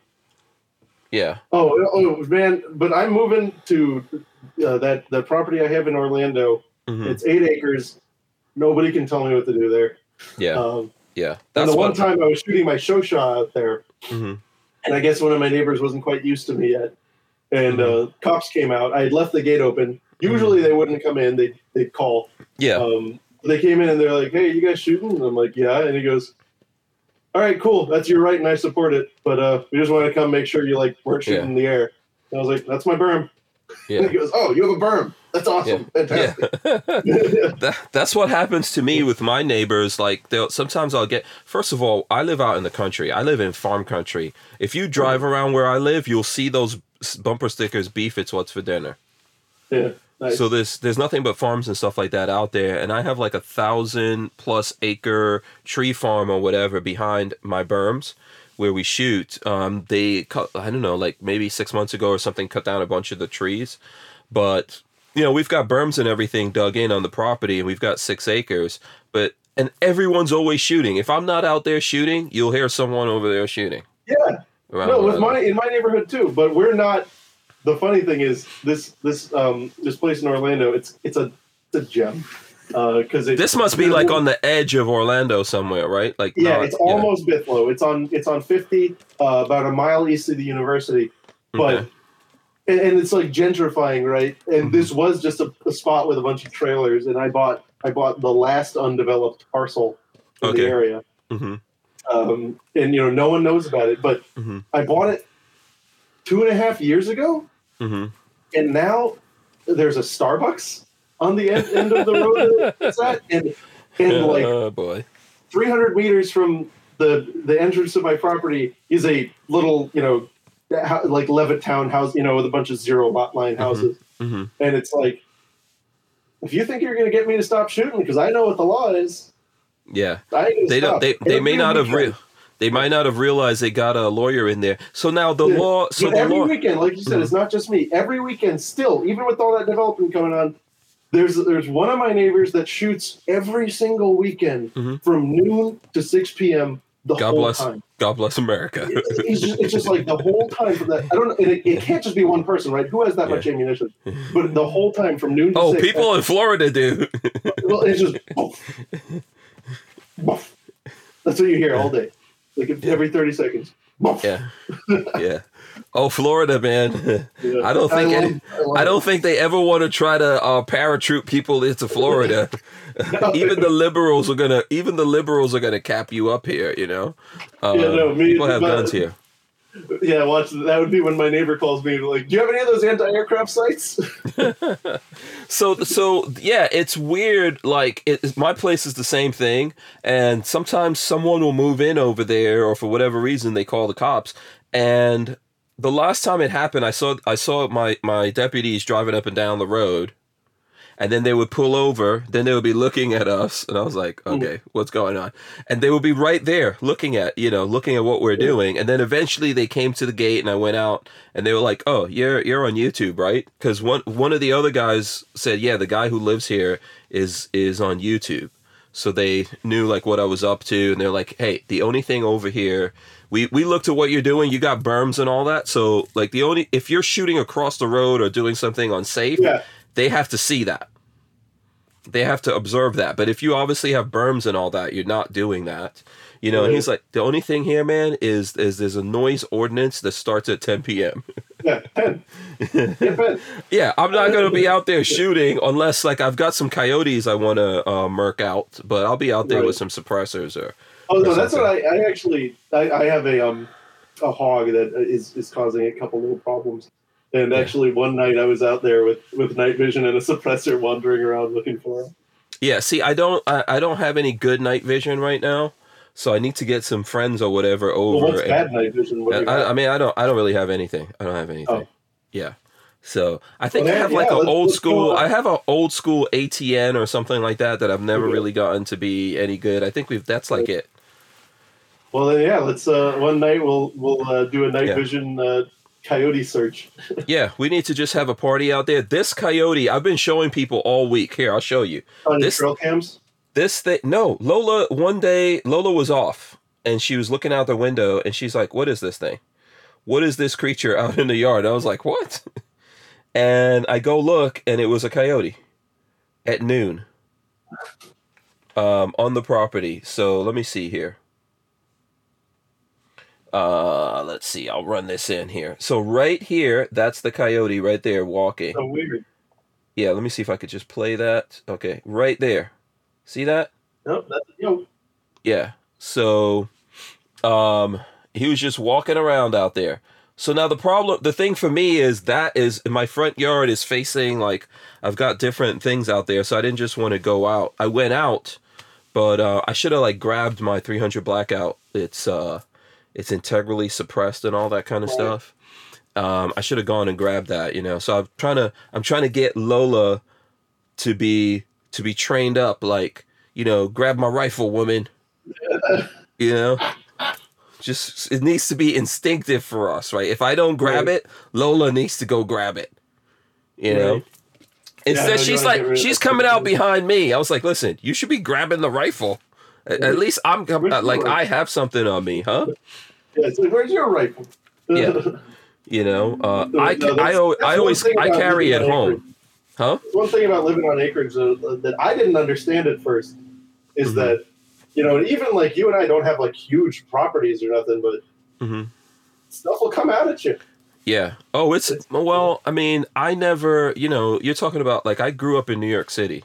Yeah. oh, oh man! But I'm moving to uh, that the property I have in Orlando. Mhm. It's eight acres. Nobody can tell me what to do there. Yeah. Um, Yeah. and That's the one time I was shooting my show shot out there, Mhm. and I guess one of my neighbors wasn't quite used to me yet. And Mm-hmm. uh, cops came out. I had left the gate open. Usually they wouldn't come in. They they'd call. Yeah. Um, they came in and they're like, "Hey, you guys shooting?" And I'm like, "Yeah." And he goes, "All right, cool. That's your right, and I support it. But uh, we just want to come make sure you like weren't shooting Yeah. in the air." And I was like, "That's my berm." Yeah. And he goes, "Oh, you have a berm. That's awesome. Yeah. Fantastic." that, that's what happens to me with my neighbors. Like, they'll sometimes I'll get. First of all, I live out in the country. I live in farm country. If you drive around where I live, you'll see those bumper stickers. Beef, it's what's for dinner. Yeah. Nice. So there's there's nothing but farms and stuff like that out there, and I have like a thousand plus acre tree farm or whatever behind my berms where we shoot. Um, they cut I don't know like maybe six months ago or something cut down a bunch of the trees, but you know we've got berms and everything dug in on the property, and we've got six acres, but and everyone's always shooting. If I'm not out there shooting, you'll hear someone over there shooting. yeah. No, with my in my neighborhood too. But we're not. The funny thing is this this um this place in Orlando. It's it's a it's a gem. Because it This must be like on the edge of Orlando somewhere, right? Like Yeah, not- it's almost Bithlo. It's on it's on 50, uh, about a mile east of the university. But Okay. and, and it's like gentrifying, right? And Mhm. this was just a, a spot with a bunch of trailers, and I bought I bought the last undeveloped parcel in Okay. the area. Mhm. Um, and you know, no one knows about it, but Mhm. I bought it two and a half years ago, hmm and now there's a Starbucks on the end, end of the road it's at, and and like oh boy. 300 meters from the the entrance of my property is a little you know like Levittown house you know with a bunch of zero lot line houses hmm and it's like if you think you're going to get me to stop shooting because I know what the law is Yeah, I they don't. They they may not have weekend. They might not have realized they got a lawyer in there. So now the Yeah, law. So the every law. weekend like you said Mhm. it's not just me every weekend still even with all that development going on there's there's one of my neighbors that shoots every single weekend Mhm. from noon to 6 p.m. the God whole bless. time God bless America. it's just, it's just like the whole time from that. I don't it, it can't just be one person, right? Who has that much ammunition? But the whole time from noon to oh, six, people in Florida do. well, it's just. boof, boof. That's what you hear all day, like every thirty seconds. Yeah, yeah. Oh, Florida, man. Yeah. I don't think love- any- love I don't think they ever want to try to uh, paratroop people into Florida. even the liberals are gonna. Even the liberals are gonna cap you up here. You know. Uh, Yeah, no, me- people have but- guns here. Yeah, watch. That would be when my neighbor calls me like, "Do you have any of those anti-aircraft sites?" So so yeah, it's weird. Like it, my place is the same thing, and sometimes someone will move in over there, or for whatever reason they call the cops. And the last time it happened, I saw I saw my my deputies driving up and down the road, and then they would pull over. Then they would be looking at us, and I was like, okay, what's going on? And they would be right there looking at you know looking at what we're doing. And then eventually they came to the gate, and I went out, and they were like, oh, you're you're on YouTube, right? Because one one of the other guys said, yeah, the guy who lives here is is on YouTube. So they knew like what I was up to, and they're like, "Hey, the only thing over here, we we looked at what you're doing. You got berms and all that. So like the only if you're shooting across the road or doing something unsafe, Yeah. They have to see that. They have to observe that. But if you obviously have berms and all that, you're not doing that. You know, and he's like, the only thing here, man, is is there's a noise ordinance that starts at 10 p.m. yeah. Yeah, yeah, I'm not gonna be out there shooting unless like I've got some coyotes I want to uh, murk out, but I'll be out there Right. with some suppressors or Oh no, or that's what. I, I actually I, I have a um a hog that is is causing a couple little problems. And actually, one night I was out there with with night vision and a suppressor, wandering around looking for them. Yeah, see, I don't, I, I don't have any good night vision right now, so I need to get some friends or whatever over. Well, what's and- bad night vision? What I, I mean, I don't, I don't really have anything. I don't have anything. Oh. Yeah. So I think Well, I have like yeah, an old school. I have an old school ATN or something like that that I've never really gotten to be any good. I think we've. That's like it. Well, then, yeah. Let's uh, one night we'll we'll uh, do a night Yeah. vision uh, coyote search. Yeah, we need to just have a party out there. This coyote, I've been showing people all week. Here, I'll show you. on This- trail cams. This thing, no, Lola. One day, Lola was off, and she was looking out the window, and she's like, "What is this thing? What is this creature out in the yard?" I was like, "What?" And I go look, and it was a coyote at noon um, on the property. So let me see here. Uh, let's see. I'll run this in here. So right here, that's the coyote right there walking. So weird. Yeah, let me see if I could just play that. Okay, right there. See that? Nope, that's you Yeah. So um he was just walking around out there. So now the problem the thing for me is that is my front yard is facing like I've got different things out there, so I didn't just want to go out. I went out, but uh I should have like grabbed my 300 blackout. It's uh it's integrally suppressed and all that kind of Right. stuff. Um I should have gone and grabbed that, you know. So I'm trying to I'm trying to get Lola to be to be trained up like, you know, grab my rifle, woman. You know? Just it needs to be instinctive for us, right? If I don't grab Right. it, Lola needs to go grab it. You know? Right. Instead, no, she's like, she's coming out behind me. I was like, listen, you should be grabbing the rifle. At, least I'm Which like. I have something on me, huh? Yeah. Like, where's your rifle? Yeah. You know, uh, No, I, no, I, that's- I always, I carry it home, huh? One thing about living on acreage uh, that I didn't understand at first is Mhm. that you know even like you and I don't have like huge properties or nothing, but hmm stuff will come out at you. Yeah. Oh, it's It's- well. I mean, I never. You know, you're talking about like I grew up in New York City.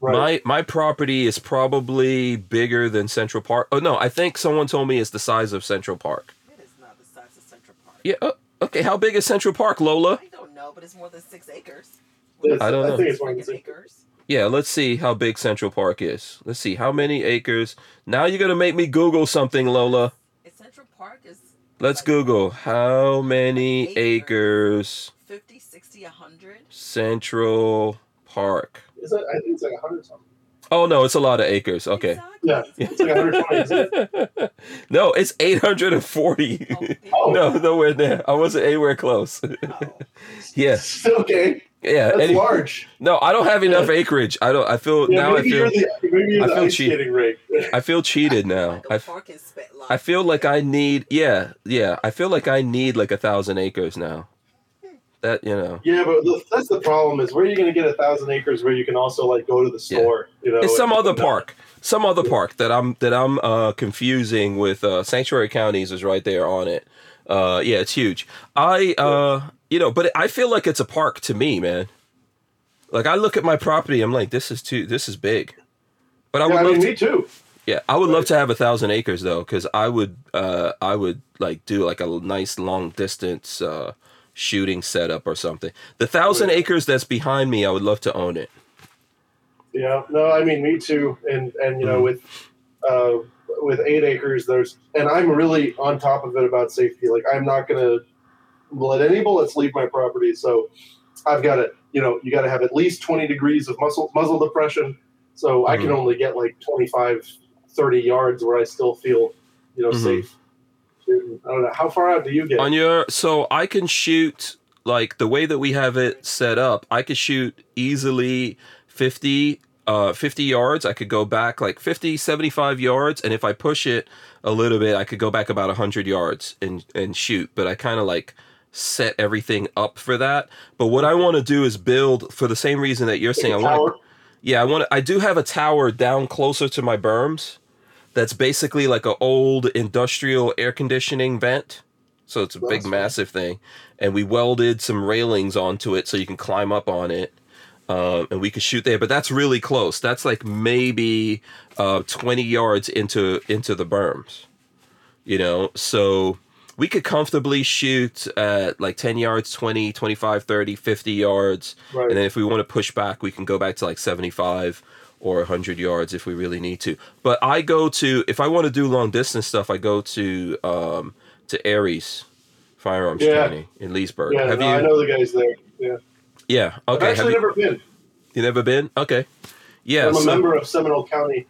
Right. My my property is probably bigger than Central Park. Oh no, I think someone told me it's the size of Central Park. It is not the size of Central Park. Yeah. Oh, okay. How big is Central Park, Lola? I don't know, but it's more than six acres. It's- I don't know. I think it's one of Freaking acres. Yeah. Let's see how big Central Park is. Let's see how many acres. Now you're gonna make me Google something, Lola. If Central Park is Let's like Google how many acres Acres. 50, 60, 100. Central Park. Is it? I think it's like a hundred something. Oh no, it's a lot of acres. Okay. Exactly. Yeah. It's like 120. no, it's 840. Oh. no, nowhere near. I wasn't anywhere close. Oh. yeah, okay, yeah. that's any- large. no, I don't have enough acreage. I don't. I feel Yeah, now. I maybe feel. you're the maybe you're I the feel ice cheap. skating rink. I feel cheated now. Like a I, parking spit. I feel like I need. Yeah, yeah. I feel like I need like a thousand acres now. That you know. Yeah, but the, that's the problem is where are you going to get a thousand acres where you can also like go to the store? You know, It's some other park. Some other park that I'm that I'm uh, confusing with uh, Sanctuary Counties is right there on it. Uh, yeah, it's huge. I uh, you know, but I feel like it's a park to me, man. Like I look at my property, I'm like, this is too, this is big. But I would I love mean, to, me too. yeah, I would love to have a thousand acres though, because I would, uh, I would like do like a nice long distance uh, shooting setup or something. The thousand acres that's behind me, I would love to own it. Yeah, no, I mean, me too. And and you know, with uh, with eight acres, there's and I'm really on top of it about safety. Like, I'm not gonna let any bullets leave my property. So I've got to, you know, you got to have at least 20 degrees of muzzle muzzle depression. So I can Mhm. only get like 25, 30 yards where I still feel, you know, Mhm. safe. I don't know how far out do you get? On your so I can shoot like the way that we have it set up, I could shoot easily 50 uh 50 yards. I could go back like 50 75 yards and if I push it a little bit, I could go back about 100 yards and and shoot, but I kind of like set everything up for that. But what I want to do is build for the same reason that you're saying I want yeah, I want. I do have a tower down closer to my berms. That's basically like an old industrial air conditioning vent. So it's a big, Awesome. massive thing, and we welded some railings onto it so you can climb up on it, um, and we could shoot there. But that's really close. That's like maybe uh, twenty yards into into the berms. You know, so we could comfortably shoot at like 10 yards 20 25 30 50 yards Right. and then if we want to push back we can go back to like 75 or 100 yards if we really need to but i go to if i want to do long distance stuff i go to um to aries firearms Yeah. training in leesburg yeah, have no, you I know the guys there. Yeah. yeah I've okay have actually you, never been. you never been okay yeah I'm a so- member of Seminole County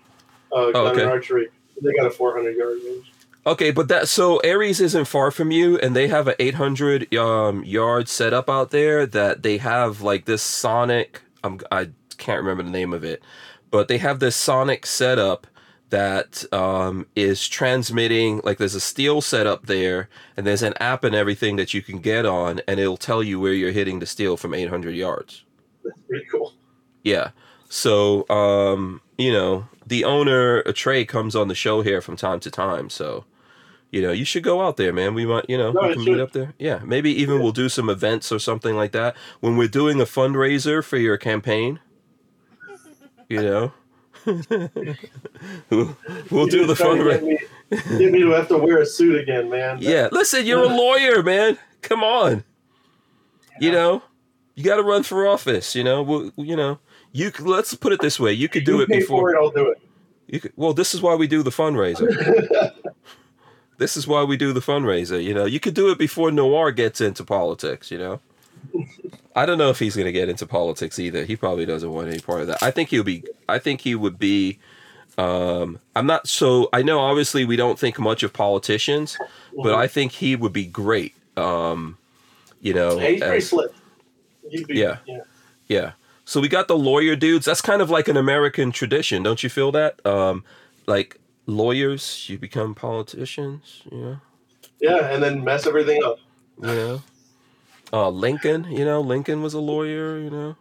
uh, Gun Oh, okay. Archery. They got a 400 yard range. Okay, but that so Aries isn't far from you, and they have an 800 um yard setup out there that they have like this sonic. I'm I can't remember the name of it, but they have this sonic setup that um is transmitting like there's a steel setup there, and there's an app and everything that you can get on, and it'll tell you where you're hitting the steel from 800 yards. That's pretty cool. Yeah. So, um, you know, the owner, Trey, comes on the show here from time to time. So, you know, you should go out there, man. We might, you know, No, we can meet up there. Yeah. Maybe even we'll do some events or something like that. When we're doing a fundraiser for your campaign, you know, we'll, we'll do the fundraiser. Get me, get me to have to wear a suit again, man. Yeah. Listen, you're a lawyer, man. Come on. You know, you got to run for office. You know, well, you know, you let's put it this way: you could do You it before. it, I'll do it. You could, well, this is why we do the fundraiser. this is why we do the fundraiser. You know, you could do it before Noir gets into politics. You know, I don't know if he's going to get into politics either. He probably doesn't want any part of that. I think he'll be. I think he would be. Um, I'm not so. I know obviously we don't think much of politicians, but I think he would be great. Um, you know, Hey, he's pretty slick. Be, Yeah. yeah. yeah. So we got the lawyer dudes. That's kind of like an American tradition, don't you feel that? Um, like lawyers, you become politicians. You know, Yeah, and then mess everything up. know. Uh, Lincoln, you know, Lincoln was a lawyer. You know.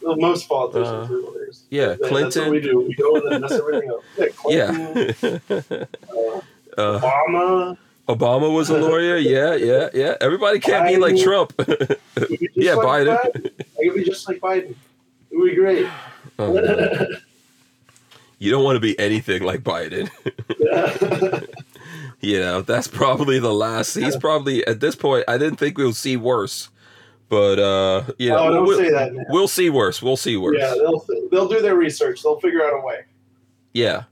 Well, most politicians Uh, are lawyers. yeah, That- That's Clinton. what we do. We go and then mess everything up. Yeah, Clinton, Yeah. uh, Obama. Obama was a lawyer. Yeah, yeah, yeah. Everybody can't be like Trump. Be Yeah, like Biden. I could be just like Biden. It would be great. Oh, you don't want to be anything like Biden. Yeah. You know, that's probably the last. He's probably at this point. I didn't think we'll see worse, but uh, you know, oh, we'll, say that. Man. we'll see worse. We'll see worse. Yeah, they'll they'll do their research. They'll figure out a way. yeah,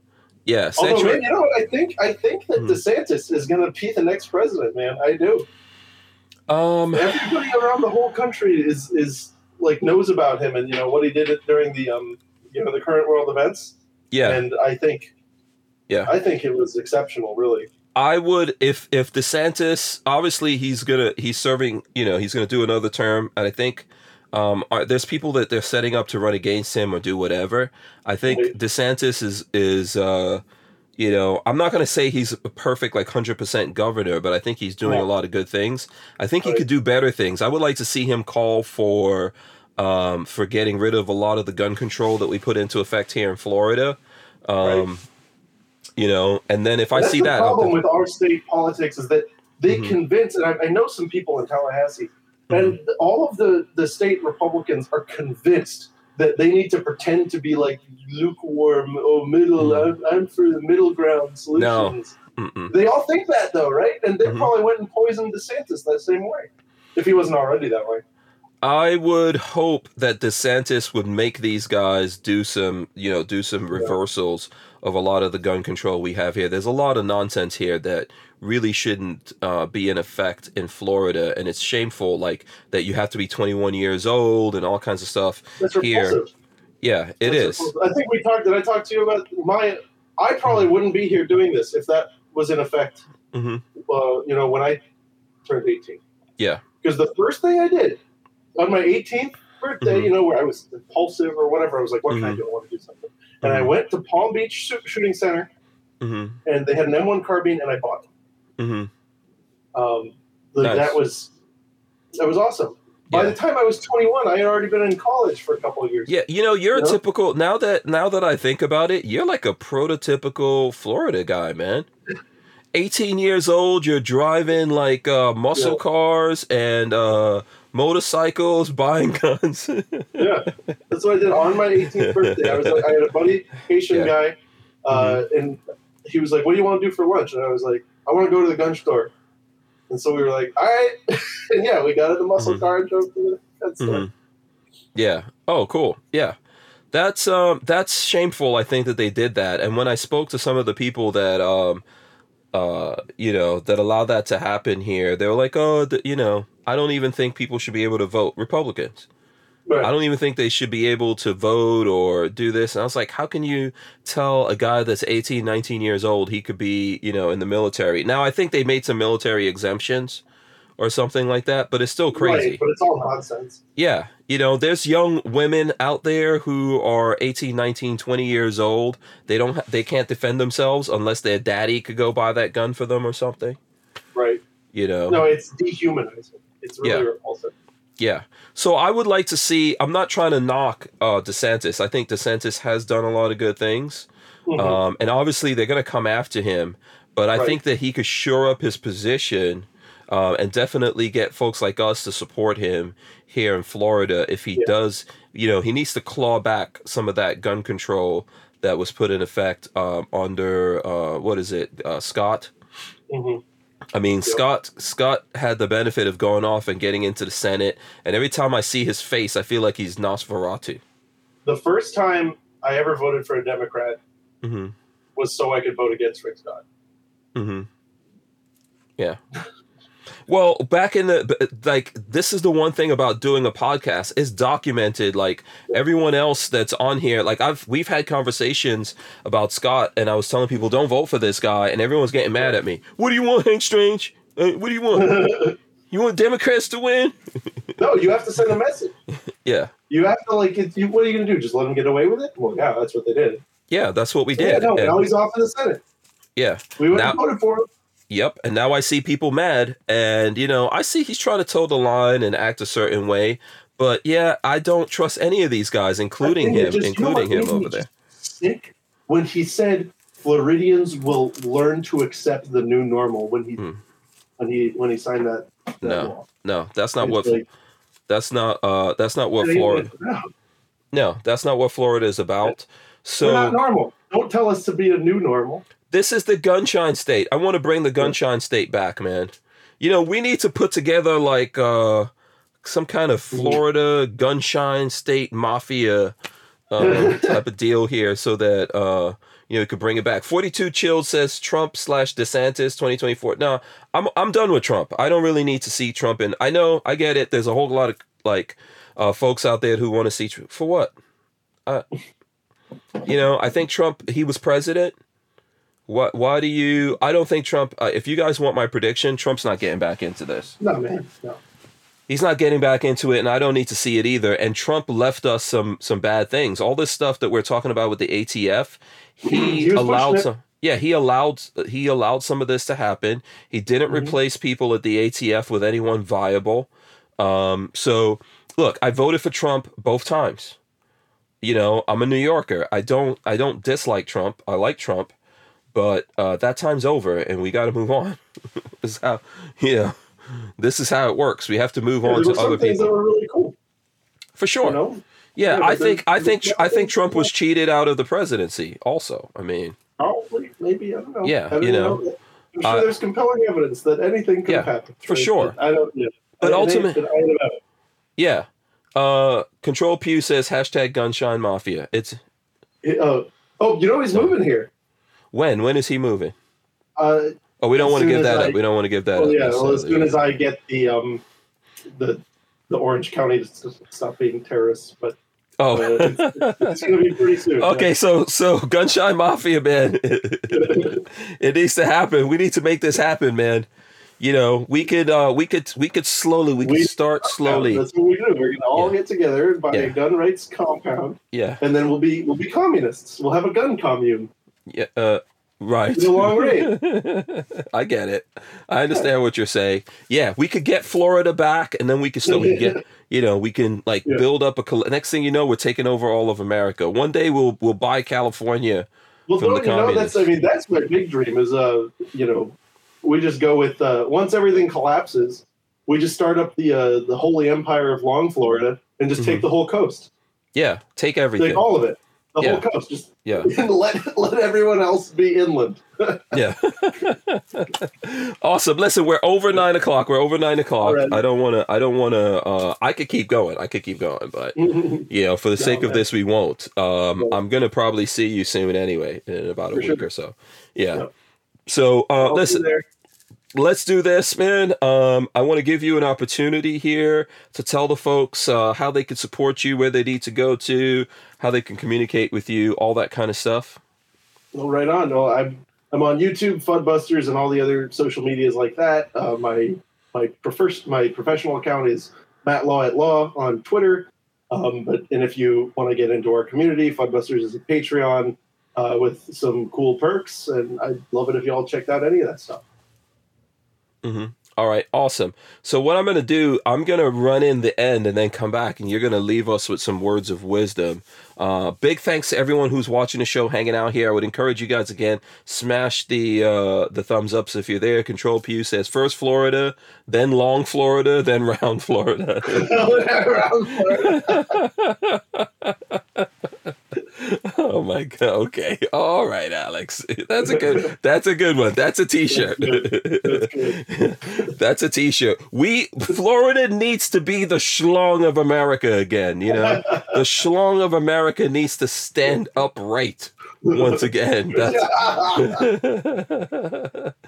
yeah. Although, man, you know, what? I think I think that Hmm. DeSantis is going to be the next president. Man, I do. um, Everybody around the whole country is is like knows about him and you know what he did during the um you know the current world events. yeah. And I think, Yeah. I think it was exceptional. Really. I would if if DeSantis obviously he's gonna he's serving you know he's gonna do another term and I think um are, there's people that they're setting up to run against him or do whatever. I think DeSantis is is uh you know I'm not gonna say he's a perfect like hundred percent governor, but I think he's doing No. a lot of good things. I think he could do better things. I would like to see him call for um for getting rid of a lot of the gun control that we put into effect here in Florida. Um you know, and then if I That's see the that, problem with our state politics is that they Mhm. convince, and I, I know some people in Tallahassee, Mm-hmm. and all of the the state Republicans are convinced that they need to pretend to be like lukewarm or middle. Mhm. I'm, I'm for the middle ground solutions. Mm-mm. They all think that though, right? And they Mhm. probably went and poisoned DeSantis that same way, if he wasn't already that way. I would hope that DeSantis would make these guys do some, you know, do some reversals of a lot of the gun control we have here. There's a lot of nonsense here that really shouldn't uh, be in effect in Florida, and it's shameful, like that you have to be 21 years old and all kinds of stuff. That's Here, repulsive. Yeah, it That's is. repulsive. I think we talked. Did I talk to you about my? I probably wouldn't be here doing this if that was in effect. Mhm. Uh, you know, when I turned 18. Yeah. Because the first thing I did on my 18th birthday, Mhm. you know, where I was impulsive or whatever, I was like, "What can I Mhm. do? I want to do something." And I Mhm. went to Palm Beach Shooting Center, hmm and they had an M1 carbine, and I bought it. hmm Um, the- Nice. That was that was awesome. By Yeah. the time I was 21, I had already been in college for a couple of years. Yeah, you know, you're a You know? typical. Now that now that I think about it, you're like a prototypical Florida guy, man. 18 years old, you're driving like uh, muscle Yeah. cars and uh, motorcycles, buying guns. Yeah, that's what I did on my 18th birthday. I was like, I had a buddy, Haitian Yeah. guy, uh, and he was like, "What do you want to do for lunch?" And I was like, "I want to go to the gun store." And so we were like, all right, and yeah, we got in the muscle Mhm. car and drove to the pet store. Mhm. Yeah. Oh, cool. Yeah. That's um that's shameful I think that they did that. And when I spoke to some of the people that um uh you know that allow that to happen here, they were like, "Oh, th- you know, I don't even think people should be able to vote Republicans. Right. I don't even think they should be able to vote or do this." And I was like, "How can you tell a guy that's 18, 19 years old he could be, you know, in the military?" Now, I think they made some military exemptions or something like that, but it's still crazy. Right, but it's all nonsense. Yeah, you know, there's young women out there who are 18, 19, 20 years old. They don't ha- they can't defend themselves unless their daddy could go buy that gun for them or something, Right. you know. No, it's dehumanizing. It's really Yeah. repulsive. Yeah. So I would like to see I'm not trying to knock uh DeSantis. I think DeSantis has done a lot of good things. Mhm. Um and obviously they're going to come after him, but I Right. think that he could shore up his position uh, and definitely get folks like us to support him here in Florida if he Yeah. does, you know, he needs to claw back some of that gun control that was put in effect um, under uh, what is it, uh, Scott? Mhm. I mean, Scott Scott had the benefit of going off and getting into the Senate, and every time I see his face, I feel like he's Nosferatu. The first time I ever voted for a Democrat hmm was so I could vote against Rick Scott. hmm Yeah. Well, back in the like, this is the one thing about doing a podcast is documented. Like everyone else that's on here, like I've we've had conversations about Scott, and I was telling people don't vote for this guy, and everyone's getting mad at me. What do you want, Hank Strange? Uh, what do you want? You want Democrats to win? no, you have to send a message. Yeah, You have to like. You, what are you going to do? Just let them get away with it? Well, yeah, that's what they did. yeah, that's what we Yeah, did. no, And- now he's off in the Senate. yeah. We went Now- and voted for him. Yep. And now I see people mad. And, you know, I see he's trying to toe the line and act a certain way. But yeah, I don't trust any of these guys, including I think it him, just- you know including him over there. Sick when he said Floridians will learn to accept the new normal when he Hmm. when he when he signed that. that No, law. no, that's not It's what like, that's not uh that's not what Florida no, that's not what Florida is about. we're not So normal. Don't tell us to be a new normal. This is the gunshine state. I want to bring the gunshine state back, man. You know, we need to put together like uh some kind of Florida gunshine state mafia uh, type of deal here so that uh you know it could bring it back. 42 chilled says trump slash desantis 2024 no i'm i'm done with trump. I don't really need to see trump and i know i get it. There's a whole lot of like uh folks out there who want to see Tr- for what? Uh you know i think trump he was president what why do you i don't think trump uh, if you guys want my prediction trump's not getting back into this. No man, no. he's not getting back into it and i don't need to see it either. And trump left us some some bad things. All this stuff that we're talking about with the atf he, He allowed some yeah he allowed he allowed some of this to happen. He didn't Mhm. replace people at the atf with anyone viable. Um so look i voted for trump both times. You know i'm a new yorker. I don't i don't dislike trump. I like trump but uh, that time's over and we got to move on this is how you know this is how it works we have to move Yeah, on to other things that people were really cool. for sure You know, yeah, Yeah, I think I think yeah, I think. Trump was cheated out of the presidency. Also, I mean, probably, maybe I don't know. Yeah, I don't you know, I'm sure uh, there's compelling evidence that anything could Yeah, have happened. for right? sure. But I don't. Yeah. But It ain't- ultimate- it ain't about it. yeah. Uh, Control Pew says hashtag Gunshine Mafia. It's It, uh, oh, you know he's moving here. When when is he moving? Uh, Oh, we don't want to give that I- up. We don't want to give that well, up. yeah. Well, as soon as I get the um, the the Orange County to stop being terrorists, but uh, oh. it's, it's going to be pretty soon. okay, so so Gunshine Mafia, man. it needs to happen. We need to make this happen, man. You know, we could uh we could we could slowly we could start slowly. that's what we do. We're to all Yeah. get together and buy Yeah. a gun rights compound, Yeah. and then we'll be we'll be communists. We'll have a gun commune Yeah. Uh right. the long range. I get it. I understand what you're saying. Yeah, we could get Florida back, and then we could still we can get. You know, we can like Yeah. build up a. Next thing you know, we're taking over all of America. One day we'll we'll buy California. Well, from the don't you know that's? I mean, that's my big dream. Is uh, you know, we just go with uh, once everything collapses, we just start up the uh, the holy empire of Long Florida and just Mm-hmm. take the whole coast, Yeah, take everything. take all of it. The Yeah. whole coast. Just Yeah. let let everyone else be inland. Yeah. awesome. Listen, we're over nine o'clock. We're over nine o'clock. I don't want to. I don't want to. Uh, I could keep going. I could keep going, but you know, for the sake of this, we won't. Um, Yeah. I'm gonna probably see you soon anyway, in about a For week sure. or so. Yeah. Yep. So uh, listen, there. Let's do this, man. Um, I want to give you an opportunity here to tell the folks uh, how they can support you, where they need to go to, how they can communicate with you, all that kind of stuff. Well, right on. I'm I'm on YouTube, Fudbusters, and all the other social medias like that. Uh, my my prefer my professional account is Matt Law at Law on Twitter. Um, but and if you want to get into our community, Fudbusters is a Patreon uh, with some cool perks, and I'd love it if y'all checked out any of that stuff. All right, awesome. So what I'm going to do, I'm going to run in the end and then come back, and you're going to leave us with some words of wisdom. Uh, big thanks to everyone who's watching the show, hanging out here. I would encourage you guys again, smash the uh, the thumbs ups if you're there. Control Pew says first Florida, then long Florida, then round Florida. oh my god. Okay. All right, Alex. That's a good. That's a good one. That's a T-shirt. That's good. That's a T-shirt. We Florida needs to be the schlong of America again. You know, the schlong of America needs to stand upright once again. That's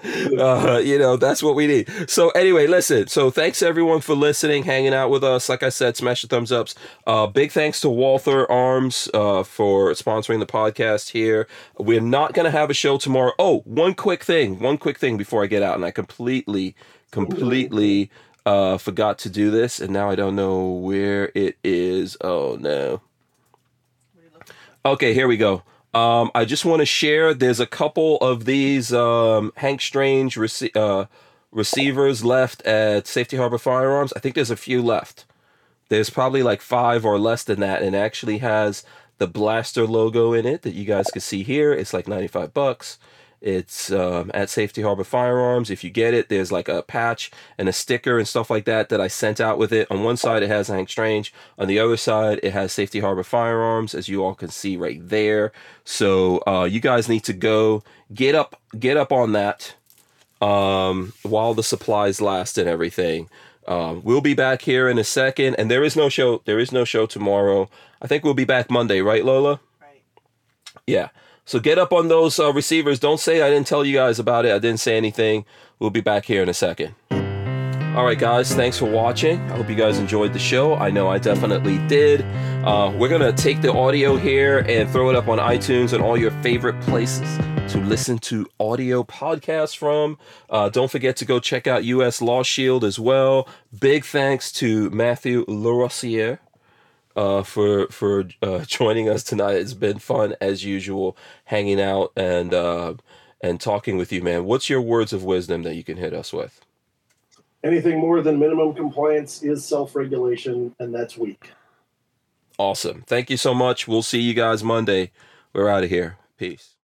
uh, you know, that's what we need. So anyway, listen. So thanks everyone for listening, hanging out with us. Like I said, smash the thumbs ups. Uh, big thanks to Walther Arms uh, for sponsoring the podcast here. We're not gonna have a show tomorrow. Oh, one quick thing. One quick thing before I get out, and I completely, completely uh, forgot to do this, and now I don't know where it is. Oh no. Okay, here we go. Um, I just want to share. There's a couple of these um, Hank Strange rece- uh, receivers left at Safety Harbor Firearms. I think there's a few left. There's probably like five or less than that, and actually has the blaster logo in it that you guys can see here. It's like 95 bucks. It's um, at Safety Harbor Firearms. If you get it, there's like a patch and a sticker and stuff like that that I sent out with it. On one side, it has Hank Strange. On the other side, it has Safety Harbor Firearms, as you all can see right there. So uh, you guys need to go get up, get up on that um, while the supplies last and everything. Um, we'll be back here in a second, and there is no show. There is no show tomorrow. I think we'll be back Monday, right, Lola? Right. Yeah. So get up on those uh, receivers. Don't say I didn't tell you guys about it. I didn't say anything. We'll be back here in a second. All right, guys. Thanks for watching. I hope you guys enjoyed the show. I know I definitely did. Uh, we're gonna take the audio here and throw it up on iTunes and all your favorite places to listen to audio podcasts from. Uh, don't forget to go check out US Law Shield as well. Big thanks to Matthew Larosiere uh, for for uh, joining us tonight. It's been fun as usual, hanging out and uh, and talking with you, man. What's your words of wisdom that you can hit us with? Anything more than minimum compliance is self-regulation, and that's weak. Awesome. Thank you so much. We'll see you guys Monday. We're out of here. Peace.